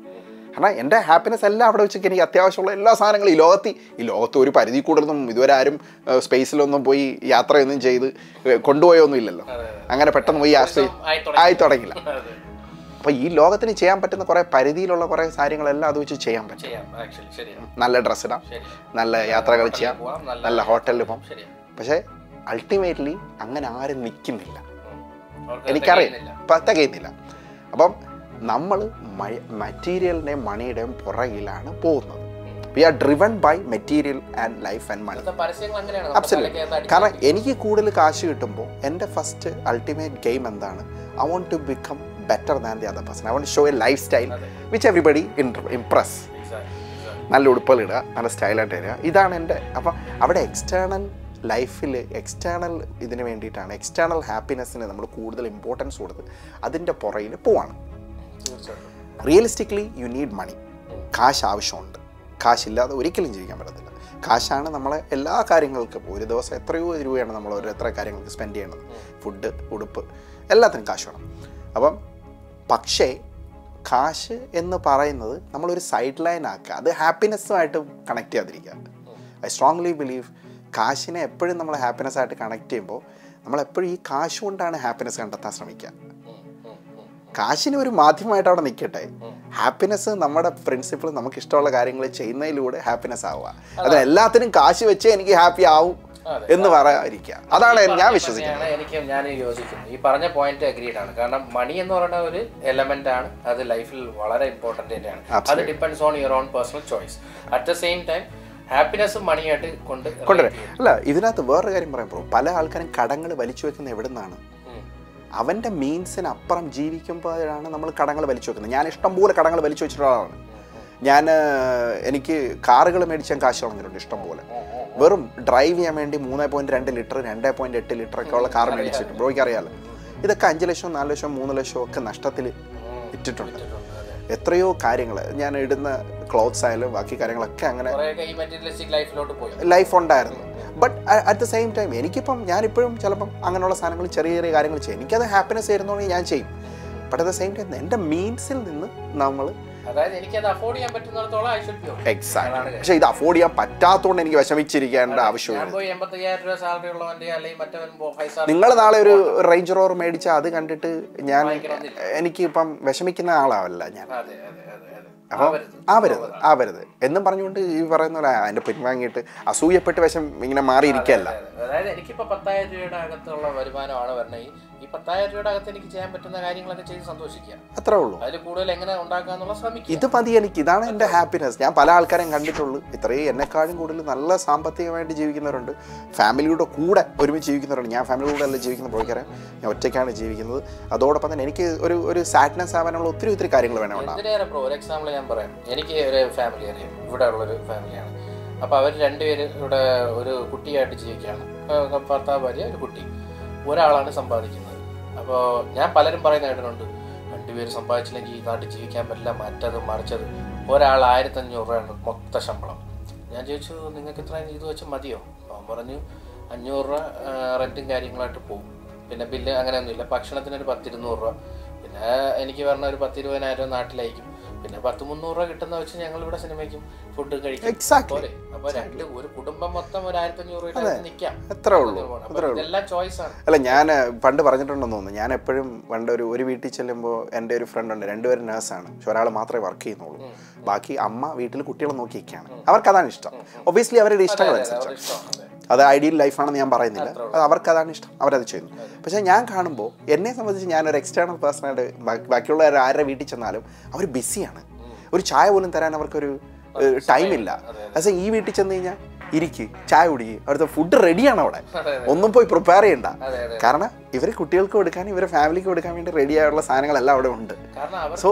കാരണം എന്റെ ഹാപ്പിനെസ് എല്ലാം അവിടെ വെച്ചിട്ട് എനിക്ക് അത്യാവശ്യമുള്ള എല്ലാ സാധനങ്ങളും ഈ ലോകത്ത് ഈ ലോകത്ത് ഒരു പരിധി കൂടുതലൊന്നും ഇതുവരെ ആരും സ്പേസിലൊന്നും പോയി യാത്രയൊന്നും ചെയ്ത് കൊണ്ടുപോയൊന്നും ഇല്ലല്ലോ. അങ്ങനെ പെട്ടെന്ന് പോയി ആശ്രയി ആയി തുടങ്ങില്ല. അപ്പോൾ ഈ ലോകത്തിന് ചെയ്യാൻ പറ്റുന്ന കുറേ പരിധിയിലുള്ള കുറേ കാര്യങ്ങളെല്ലാം അത് വെച്ച് ചെയ്യാൻ പറ്റും. നല്ല ഡ്രസ്സ് ഇടാം നല്ല യാത്രകൾ ചെയ്യാം നല്ല ഹോട്ടലിൽ പോകാം പക്ഷേ അൾട്ടിമേറ്റ്ലി അങ്ങനെ ആരും നിൽക്കുന്നില്ല. എനിക്കറിയില്ല. ഇപ്പം തികയുന്നില്ല. അപ്പം നമ്മൾ മെറ്റീരിയലിന്റെ മണിയുടെയും പുറകിലാണ് പോകുന്നത്. We are driven by material and life and money absolute കാരണം എനിക്ക് കൂടുതൽ കാശ് കിട്ടുമ്പോൾ എന്റെ ഫസ്റ്റ് അൾട്ടിമേറ്റ് ഗെയിം എന്താണ്? I want to become better than the other person I want show a lifestyle. Which everybody impress. നല്ല ഉടുപ്പുകൾ ഇടുക നല്ല സ്റ്റൈലായിട്ട് വരിക. ഇതാണ് എന്റെ അപ്പം അവിടെ എക്സ്റ്റേണൽ ലൈഫിൽ എക്സ്റ്റേണൽ ഇതിന് വേണ്ടിയിട്ടാണ്. എക്സ്റ്റേണൽ ഹാപ്പിനെസ്സിന് നമ്മൾ കൂടുതൽ ഇമ്പോർട്ടൻസ് കൊടുത്ത് അതിന്റെ പുറയിൽ പോവാണ്. റിയലിസ്റ്റിക്കലി യു നീഡ് മണി കാശ് ആവശ്യമുണ്ട്. കാശില്ലാതെ ഒരിക്കലും ജീവിക്കാൻ പറ്റത്തില്ല. കാശാണ് നമ്മളെ എല്ലാ കാര്യങ്ങൾക്കും ഒരു ദിവസം എത്രയോ രൂപയാണ് നമ്മൾ ഓരോ എത്ര കാര്യങ്ങൾക്ക് സ്പെൻഡ് ചെയ്യേണ്ടത് ഫുഡ് ഉടുപ്പ് എല്ലാത്തിനും കാശ് വേണം. അപ്പം പക്ഷേ കാശ് എന്ന് പറയുന്നത് നമ്മളൊരു സൈഡ് ലൈൻ ആക്കുക. അത് ഹാപ്പിനെസ്സുമായിട്ട് കണക്ട് ചെയ്യാതിരിക്കുക. ഐ സ്ട്രോങ്ലി ബിലീവ് കാശിനെ എപ്പോഴും നമ്മൾ ഹാപ്പിനെസ് ആയിട്ട് കണക്ട് ചെയ്യുമ്പോൾ നമ്മളെപ്പോഴും ഈ കാശ് കൊണ്ടാണ് ഹാപ്പിനെസ് കണ്ടെത്താൻ ശ്രമിക്കുക. കാശിന് ഒരു മാധ്യമമായിട്ട് അവിടെ നിൽക്കട്ടെ. ഹാപ്പിനെസ് നമ്മുടെ പ്രിൻസിപ്പിൾ നമുക്ക് ഇഷ്ടമുള്ള കാര്യങ്ങൾ ചെയ്യുന്നതിലൂടെ ഹാപ്പിനെസ് ആവുക. അതിന് എല്ലാത്തിനും കാശ് വെച്ചേ എനിക്ക് ഹാപ്പി ആവും എന്ന് പറയാതിരിക്കുക. അതാണ് ഞാൻ വിശ്വസിക്കുന്നത്. എനിക്ക് ഞാൻ യോജിക്കുന്നു. ഈ പറഞ്ഞ പോയിന്റ് അഗ്രീഡ് ആണ്. കാരണം മണി എന്ന് പറയുന്ന ഒരു എലമെന്റ് ആണ്. അത് ലൈഫിൽ വളരെ ഇമ്പോർട്ടന്റ് തന്നെയാണ്. അത്. Depends on your own personal choice at the same time happiness മണിയായിട്ട് കൊണ്ട് കൊണ്ടുവരാം. അല്ല ഇതിനകത്ത് വേറൊരു കാര്യം പറയാൻ പോകും പല ആൾക്കാരും കടങ്ങൾ വലിച്ചു വെക്കുന്ന എവിടെ നിന്നാണ്. അവന്റെ മീൻസിന് അപ്പുറം ജീവിക്കുമ്പോഴാണ് നമ്മൾ കടങ്ങൾ വലിച്ചു വെക്കുന്നത്. ഞാൻ ഇഷ്ടംപോലെ കടങ്ങൾ വലിച്ചു വെച്ചിട്ടുള്ള ആളാണ്. ഞാൻ എനിക്ക് കാറുകൾ മേടിച്ചാൽ കാശ് കളഞ്ഞിട്ടുണ്ട് ഇഷ്ടംപോലെ വെറും ഡ്രൈവ് ചെയ്യാൻ വേണ്ടി മൂന്ന് പോയിന്റ് രണ്ട് ലിറ്റർ രണ്ട് പോയിന്റ് എട്ട് ലിറ്റർ ഒക്കെ ഉള്ള കാർ മേടിച്ചിട്ട്. ബ്രോയ്ക്ക് അറിയാലോ. ഇതൊക്കെ അഞ്ച് ലക്ഷം നാല് ലക്ഷം മൂന്ന് ലക്ഷം ഒക്കെ നഷ്ടത്തിൽ ഇട്ടിട്ടുണ്ട്. എത്രയോ കാര്യങ്ങൾ. ഞാൻ ഇടുന്ന ക്ലോത്ത്സ് ആയാലും ബാക്കി കാര്യങ്ങളൊക്കെ അങ്ങനെ ലൈഫ് ഉണ്ടായിരുന്നു. But at the same time എനിക്കിപ്പം ഞാനിപ്പോഴും ചിലപ്പം അങ്ങനെയുള്ള സാധനങ്ങൾ ചെറിയ ചെറിയ കാര്യങ്ങൾ ചെയ്യും. എനിക്കത് ഹാപ്പിനെസ് തരുന്നതുകൊണ്ട് ഞാൻ ചെയ്യും. But at the same time എന്റെ മീൻസിൽ നിന്ന് നമ്മൾ അതായത് എനിക്കത് അഫോർഡ് ചെയ്യാൻ പറ്റുന്നിടത്തോളം I should be okay exact അതാണ് പക്ഷെ ഇത് അഫോർഡ് ചെയ്യാൻ പറ്റാത്തതുകൊണ്ട് എനിക്ക് വിഷമിച്ചിരിക്കേണ്ട ആവശ്യമില്ല. നിങ്ങൾ നാളെ ഒരു റേഞ്ച് റോവർ മേടിച്ചാൽ അത് കണ്ടിട്ട് ഞാൻ. എനിക്ക് ഇപ്പം വിഷമിക്കുന്ന ആളാവല്ല ഞാൻ. അപ്പം ആവരുത്. ആവരുത് എന്നും പറഞ്ഞുകൊണ്ട് ഈ പറയുന്ന പോലെ അതിന്റെ പിൻവാങ്ങിയിട്ട് അസൂയപ്പെട്ട് വശം ഇങ്ങനെ അതെ. അതായത് എനിക്കിപ്പോ പത്തായിരം രൂപയുടെ അകത്തുള്ള വരുമാനമാണ് വരണേ ഈ പത്തായിരം രൂപയുടെ അകത്ത് എനിക്ക് ചെയ്യാൻ പറ്റുന്ന കാര്യങ്ങളൊക്കെ ചെയ്ത് സന്തോഷിക്കുക. അത്രേ ഉള്ളൂ. അതിൽ കൂടുതൽ എങ്ങനെ ഉണ്ടാക്കാന്നുള്ള ശ്രമിക്കുക. ഇത് മതി എനിക്ക്. ഇതാണ് എന്റെ ഹാപ്പിനെസ് ഞാൻ പല ആൾക്കാരെയും കണ്ടിട്ടുള്ളൂ. ഇത്രയും എന്നെക്കാളും കൂടുതൽ നല്ല സാമ്പത്തികമായിട്ട് ജീവിക്കുന്നവരുണ്ട്. ഫാമിലിയുടെ കൂടെ ഒരുമിച്ച് ജീവിക്കുന്നവരുണ്ട്. ഞാൻ ഫാമിലി കൂടെ അല്ല ജീവിക്കുന്ന പോയിക്കാരെ ഞാൻ ഒറ്റയ്ക്കാണ് ജീവിക്കുന്നത്. അതോടൊപ്പം തന്നെ എനിക്ക് ഒരു ഒരു സാഡ്നെസ് ആവാനുള്ള ഒത്തിരി ഒത്തിരി കാര്യങ്ങൾ വേണം ബ്രോ ഒരു എക്സാമ്പിൾ ഞാൻ പറയാം. എനിക്ക് ഒരു ഫാമിലി അറിയാം. ഇവിടെ ഉള്ളൊരു ഫാമിലിയാണ് അപ്പോൾ അവർ രണ്ടുപേര് ഇവിടെ ഒരു കുട്ടിയായിട്ട് ജീവിക്കുകയാണ്. ഭർത്താവ് ഭാര്യ ഒരു കുട്ടി. ഒരാളാണ് സമ്പാദിക്കുന്നത്. അപ്പോൾ ഞാൻ പലരും പറയുന്ന കേട്ടിട്ടുണ്ട്. രണ്ടുപേര് സമ്പാദിച്ചില്ലെങ്കിൽ ഈ നാട്ടിൽ ജീവിക്കാൻ പറ്റില്ല മറ്റത് മറിച്ചത്. ഒരാൾ ആയിരത്തഞ്ഞൂറ് രൂപയാണ് മൊത്ത ശമ്പളം. ഞാൻ ചോദിച്ചു നിങ്ങൾക്ക് ഇത്ര ഇത് വെച്ച് മതിയോ? അവൻ പറഞ്ഞു അഞ്ഞൂറ് രൂപ റെന്റും കാര്യങ്ങളായിട്ട് പോകും പിന്നെ ബില്ല് അങ്ങനെയൊന്നുമില്ല. ഭക്ഷണത്തിന് ഒരു പത്തിരുന്നൂറ് രൂപ. പിന്നെ എനിക്ക് പറഞ്ഞ ഒരു പത്തിരുപതിനായിരം രൂപ നാട്ടിലയക്കും പിന്നെ പത്ത് മുന്നൂറ് രൂപ കിട്ടുന്ന വെച്ച് ഞങ്ങൾ ഇവിടെ സിനിമയ്ക്കും ഫുഡ് കഴിക്കും. അപ്പൊ രണ്ട് ഒരു കുടുംബം മൊത്തം ഒരു ആയിരത്തി അഞ്ഞൂറ് രൂപ നിൽക്കാം എത്രേ ഉള്ളൂ. ഇതെല്ലാം ചോയ്സ് ആണ്. അല്ല ഞാൻ പണ്ട് പറഞ്ഞിട്ടുണ്ടെന്ന് തോന്നുന്നു. ഞാൻ എപ്പോഴും പണ്ട് ഒരു ഒരു വീട്ടിൽ ചെല്ലുമ്പോൾ എന്റെ ഒരു ഫ്രണ്ട് ഉണ്ട്. രണ്ടുപേരും നേഴ്സാണ് പക്ഷെ ഒരാൾ മാത്രമേ വർക്ക് ചെയ്യുന്നുള്ളൂ. ബാക്കി അമ്മ വീട്ടിൽ കുട്ടികളെ നോക്കിയിരിക്കുകയാണ്. അവർക്ക് അതാണ് ഇഷ്ടം. ഒബിയസ്ലി അവരുടെ ഇഷ്ടങ്ങൾ അനുസരിച്ച് അതെ. ഐഡിയൽ ലൈഫാണെന്ന് ഞാൻ പറയുന്നില്ല. അത് അവർക്ക് അതാണ് ഇഷ്ടം. അവരത് ചെയ്യുന്നു. പക്ഷേ ഞാൻ കാണുമ്പോൾ എന്നെ സംബന്ധിച്ച് ഞാനൊരു എക്സ്റ്റേണൽ പേഴ്സണായിട്ട് ബാക്കിയുള്ളവർ ആരുടെ വീട്ടിൽ ചെന്നാലും അവർ ബിസിയാണ് ഒരു ചായ പോലും തരാൻ അവർക്കൊരു ടൈമില്ല പക്ഷേ ഈ വീട്ടിൽ ചെന്ന് കഴിഞ്ഞാൽ ഇരിക്ക് ചായ കുടിക്ക് അവിടുത്തെ ഫുഡ് റെഡിയാണ് അവിടെ. ഒന്നും പോയി പ്രിപ്പയർ ചെയ്യണ്ട. കാരണം ഇവർ കുട്ടികൾക്ക് കൊടുക്കാൻ ഇവരെ ഫാമിലിക്ക് കൊടുക്കാൻ വേണ്ടി റെഡി ആയുള്ള സാധനങ്ങളെല്ലാം അവിടെ ഉണ്ട്. സോ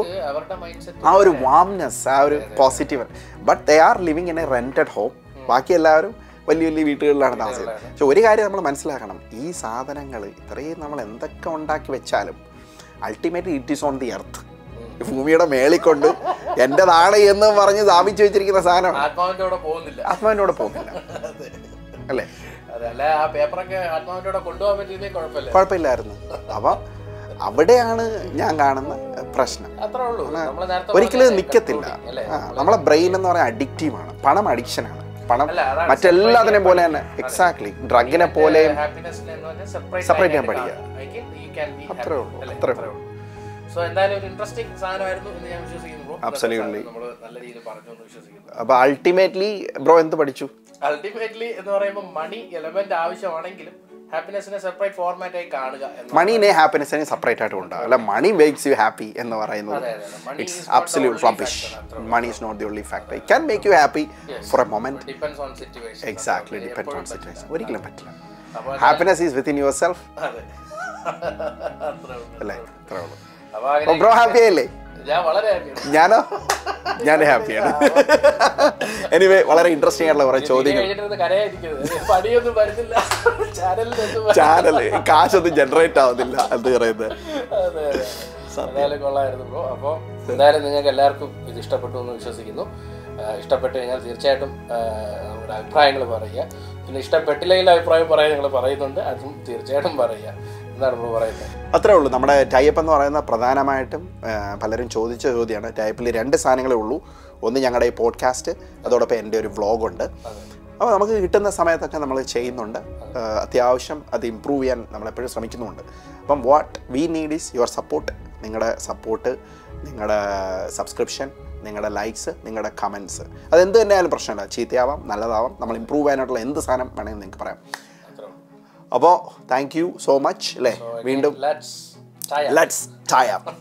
ആ ഒരു വാംനെസ് ആ ഒരു positive but they are living in a rented home ബാക്കി എല്ലാവരും വലിയ വലിയ വീട്ടുകളിലാണ് താമസിക്കുന്നത്. പക്ഷെ ഒരു കാര്യം നമ്മൾ മനസ്സിലാക്കണം. ഈ സാധനങ്ങൾ ഇത്രയും നമ്മൾ എന്തൊക്കെ ഉണ്ടാക്കി വെച്ചാലും ultimately it is on the earth ഭൂമിയുടെ മേളിക്കൊണ്ട് എന്റെതാണ് എന്ന് പറഞ്ഞ് സ്ഥാപിച്ചു വെച്ചിരിക്കുന്ന സാധനമാണ്. ആത്മാവിന്റെ പോകുന്നില്ല. ആത്മാവിന്റെ പോകുന്നില്ല. അല്ലേ? കുഴപ്പമില്ലായിരുന്നു. അപ്പൊ അവിടെയാണ് ഞാൻ കാണുന്ന പ്രശ്നം. ഒരിക്കലും നിക്കത്തില്ല. നിൽക്കത്തില്ല നമ്മളെ ബ്രെയിൻ എന്ന് പറയാൻ അഡിക്റ്റീവാണ് പണം അഡിക്ഷനാണ് പണം മറ്റെല്ലാത്തിനെ പോലെ തന്നെ. എക്സാക്ട്ലി ഡ്രഗിനെ പോലെ സെപ്പറേറ്റ് ചെയ്യാൻ പഠിക്കുക. അത്രേ ഉള്ളൂ, അത്രേ ഉള്ളൂ. സോ എന്തായാലും ഒരു ഇൻട്രസ്റ്റിംഗ് സാധനമായിരുന്നു എന്ന് ഞാൻ വിശ്വസിക്കുന്നു അബ്സല്യൂട്ട്ലി നമ്മൾ നല്ല രീതിയിൽ പറഞ്ഞു എന്ന് വിശ്വസിക്കുന്നു. അപ്പൊ അൾട്ടിമേറ്റ്ലി ബ്രോ എന്ത് പഠിച്ചു? അൾട്ടിമേറ്റ്ലി എന്ന് പറയുമ്പോൾ മണി എലമെന്റ് ആവശ്യമാണെങ്കിലും ഹാപ്പിനെസ്സിനെ സെപ്പറേറ്റ് ഫോർമാറ്റ് ആയി കാണുക മണീനെ ഹാപ്പിനെസ്സിനെ സെപ്പറേറ്റ് ആയിട്ട് ഉണ്ടാകും അല്ല മണി മേക്സ് യു ഹാപ്പി എന്ന് പറയുന്നത് it's is not the absolute only rubbish factor, money is not the only factor it can make you happy for a moment depends on situation exactly depend on situation ഒരിക്കലും പറ്റില്ല. Happiness is within yourself അല്ലേ? Bro happy ആയില്ലേ ഞാനോ? ഞാൻ ഹാപ്പിയാണ് anyway വളരെ interesting ആയിട്ടുള്ള കുറെ ചോദ്യങ്ങൾ. ചാനൽ കാശൊന്നും ജനറേറ്റ് ആവുന്നില്ല എന്ന് പറയുന്നത്. എന്തായാലും കൊള്ളായിരുന്നു ബ്രോ. അപ്പോൾ എന്തായാലും നിങ്ങൾക്ക് എല്ലാവർക്കും ഇത് ഇഷ്ടപ്പെട്ടു എന്ന് വിശ്വസിക്കുന്നു. ഇഷ്ടപ്പെട്ടു കഴിഞ്ഞാൽ തീർച്ചയായിട്ടും നമ്മുടെ അഭിപ്രായങ്ങൾ പറയുക. പിന്നെ ഇഷ്ടപ്പെട്ടില്ലെങ്കിൽ അഭിപ്രായം പറയാൻ നിങ്ങൾ പറയുന്നുണ്ട്. അതും തീർച്ചയായിട്ടും പറയുക. അത്രേ ഉള്ളൂ. നമ്മുടെ ടൈപ്പ് എന്ന് പറയുന്ന പ്രധാനമായിട്ടും പലരും ചോദിച്ച ചോദ്യമാണ്. ടൈപ്പിൽ രണ്ട് സാധനങ്ങളേ ഉള്ളൂ. ഒന്ന് ഞങ്ങളുടെ ഈ പോഡ്കാസ്റ്റ് അതോടൊപ്പം എന്റെ ഒരു വ്ളോഗുണ്ട്. അപ്പോൾ നമുക്ക് കിട്ടുന്ന സമയത്തൊക്കെ നമ്മൾ ചെയ്യുന്നുണ്ട്. അത്യാവശ്യം അത് ഇമ്പ്രൂവ് ചെയ്യാൻ നമ്മളെപ്പോഴും ശ്രമിക്കുന്നുണ്ട്. അപ്പം what we need is your support നിങ്ങളുടെ സപ്പോർട്ട് നിങ്ങളുടെ സബ്സ്ക്രിപ്ഷൻ നിങ്ങളുടെ ലൈക്സ് നിങ്ങളുടെ കമൻസ് അതെന്ത് തന്നെയായാലും പ്രശ്നമില്ല. ചീത്തയാവാം നല്ലതാവാം. നമ്മൾ ഇമ്പ്രൂവ് ചെയ്യാനായിട്ടുള്ള എന്ത് സാധനം വേണമെങ്കിൽ നിങ്ങൾക്ക് പറയാം. അപ്പോൾ താങ്ക് യു സോ മച്ച് അല്ലേ വീണ്ടും ലെറ്റ്സ് ടൈ അപ്പ്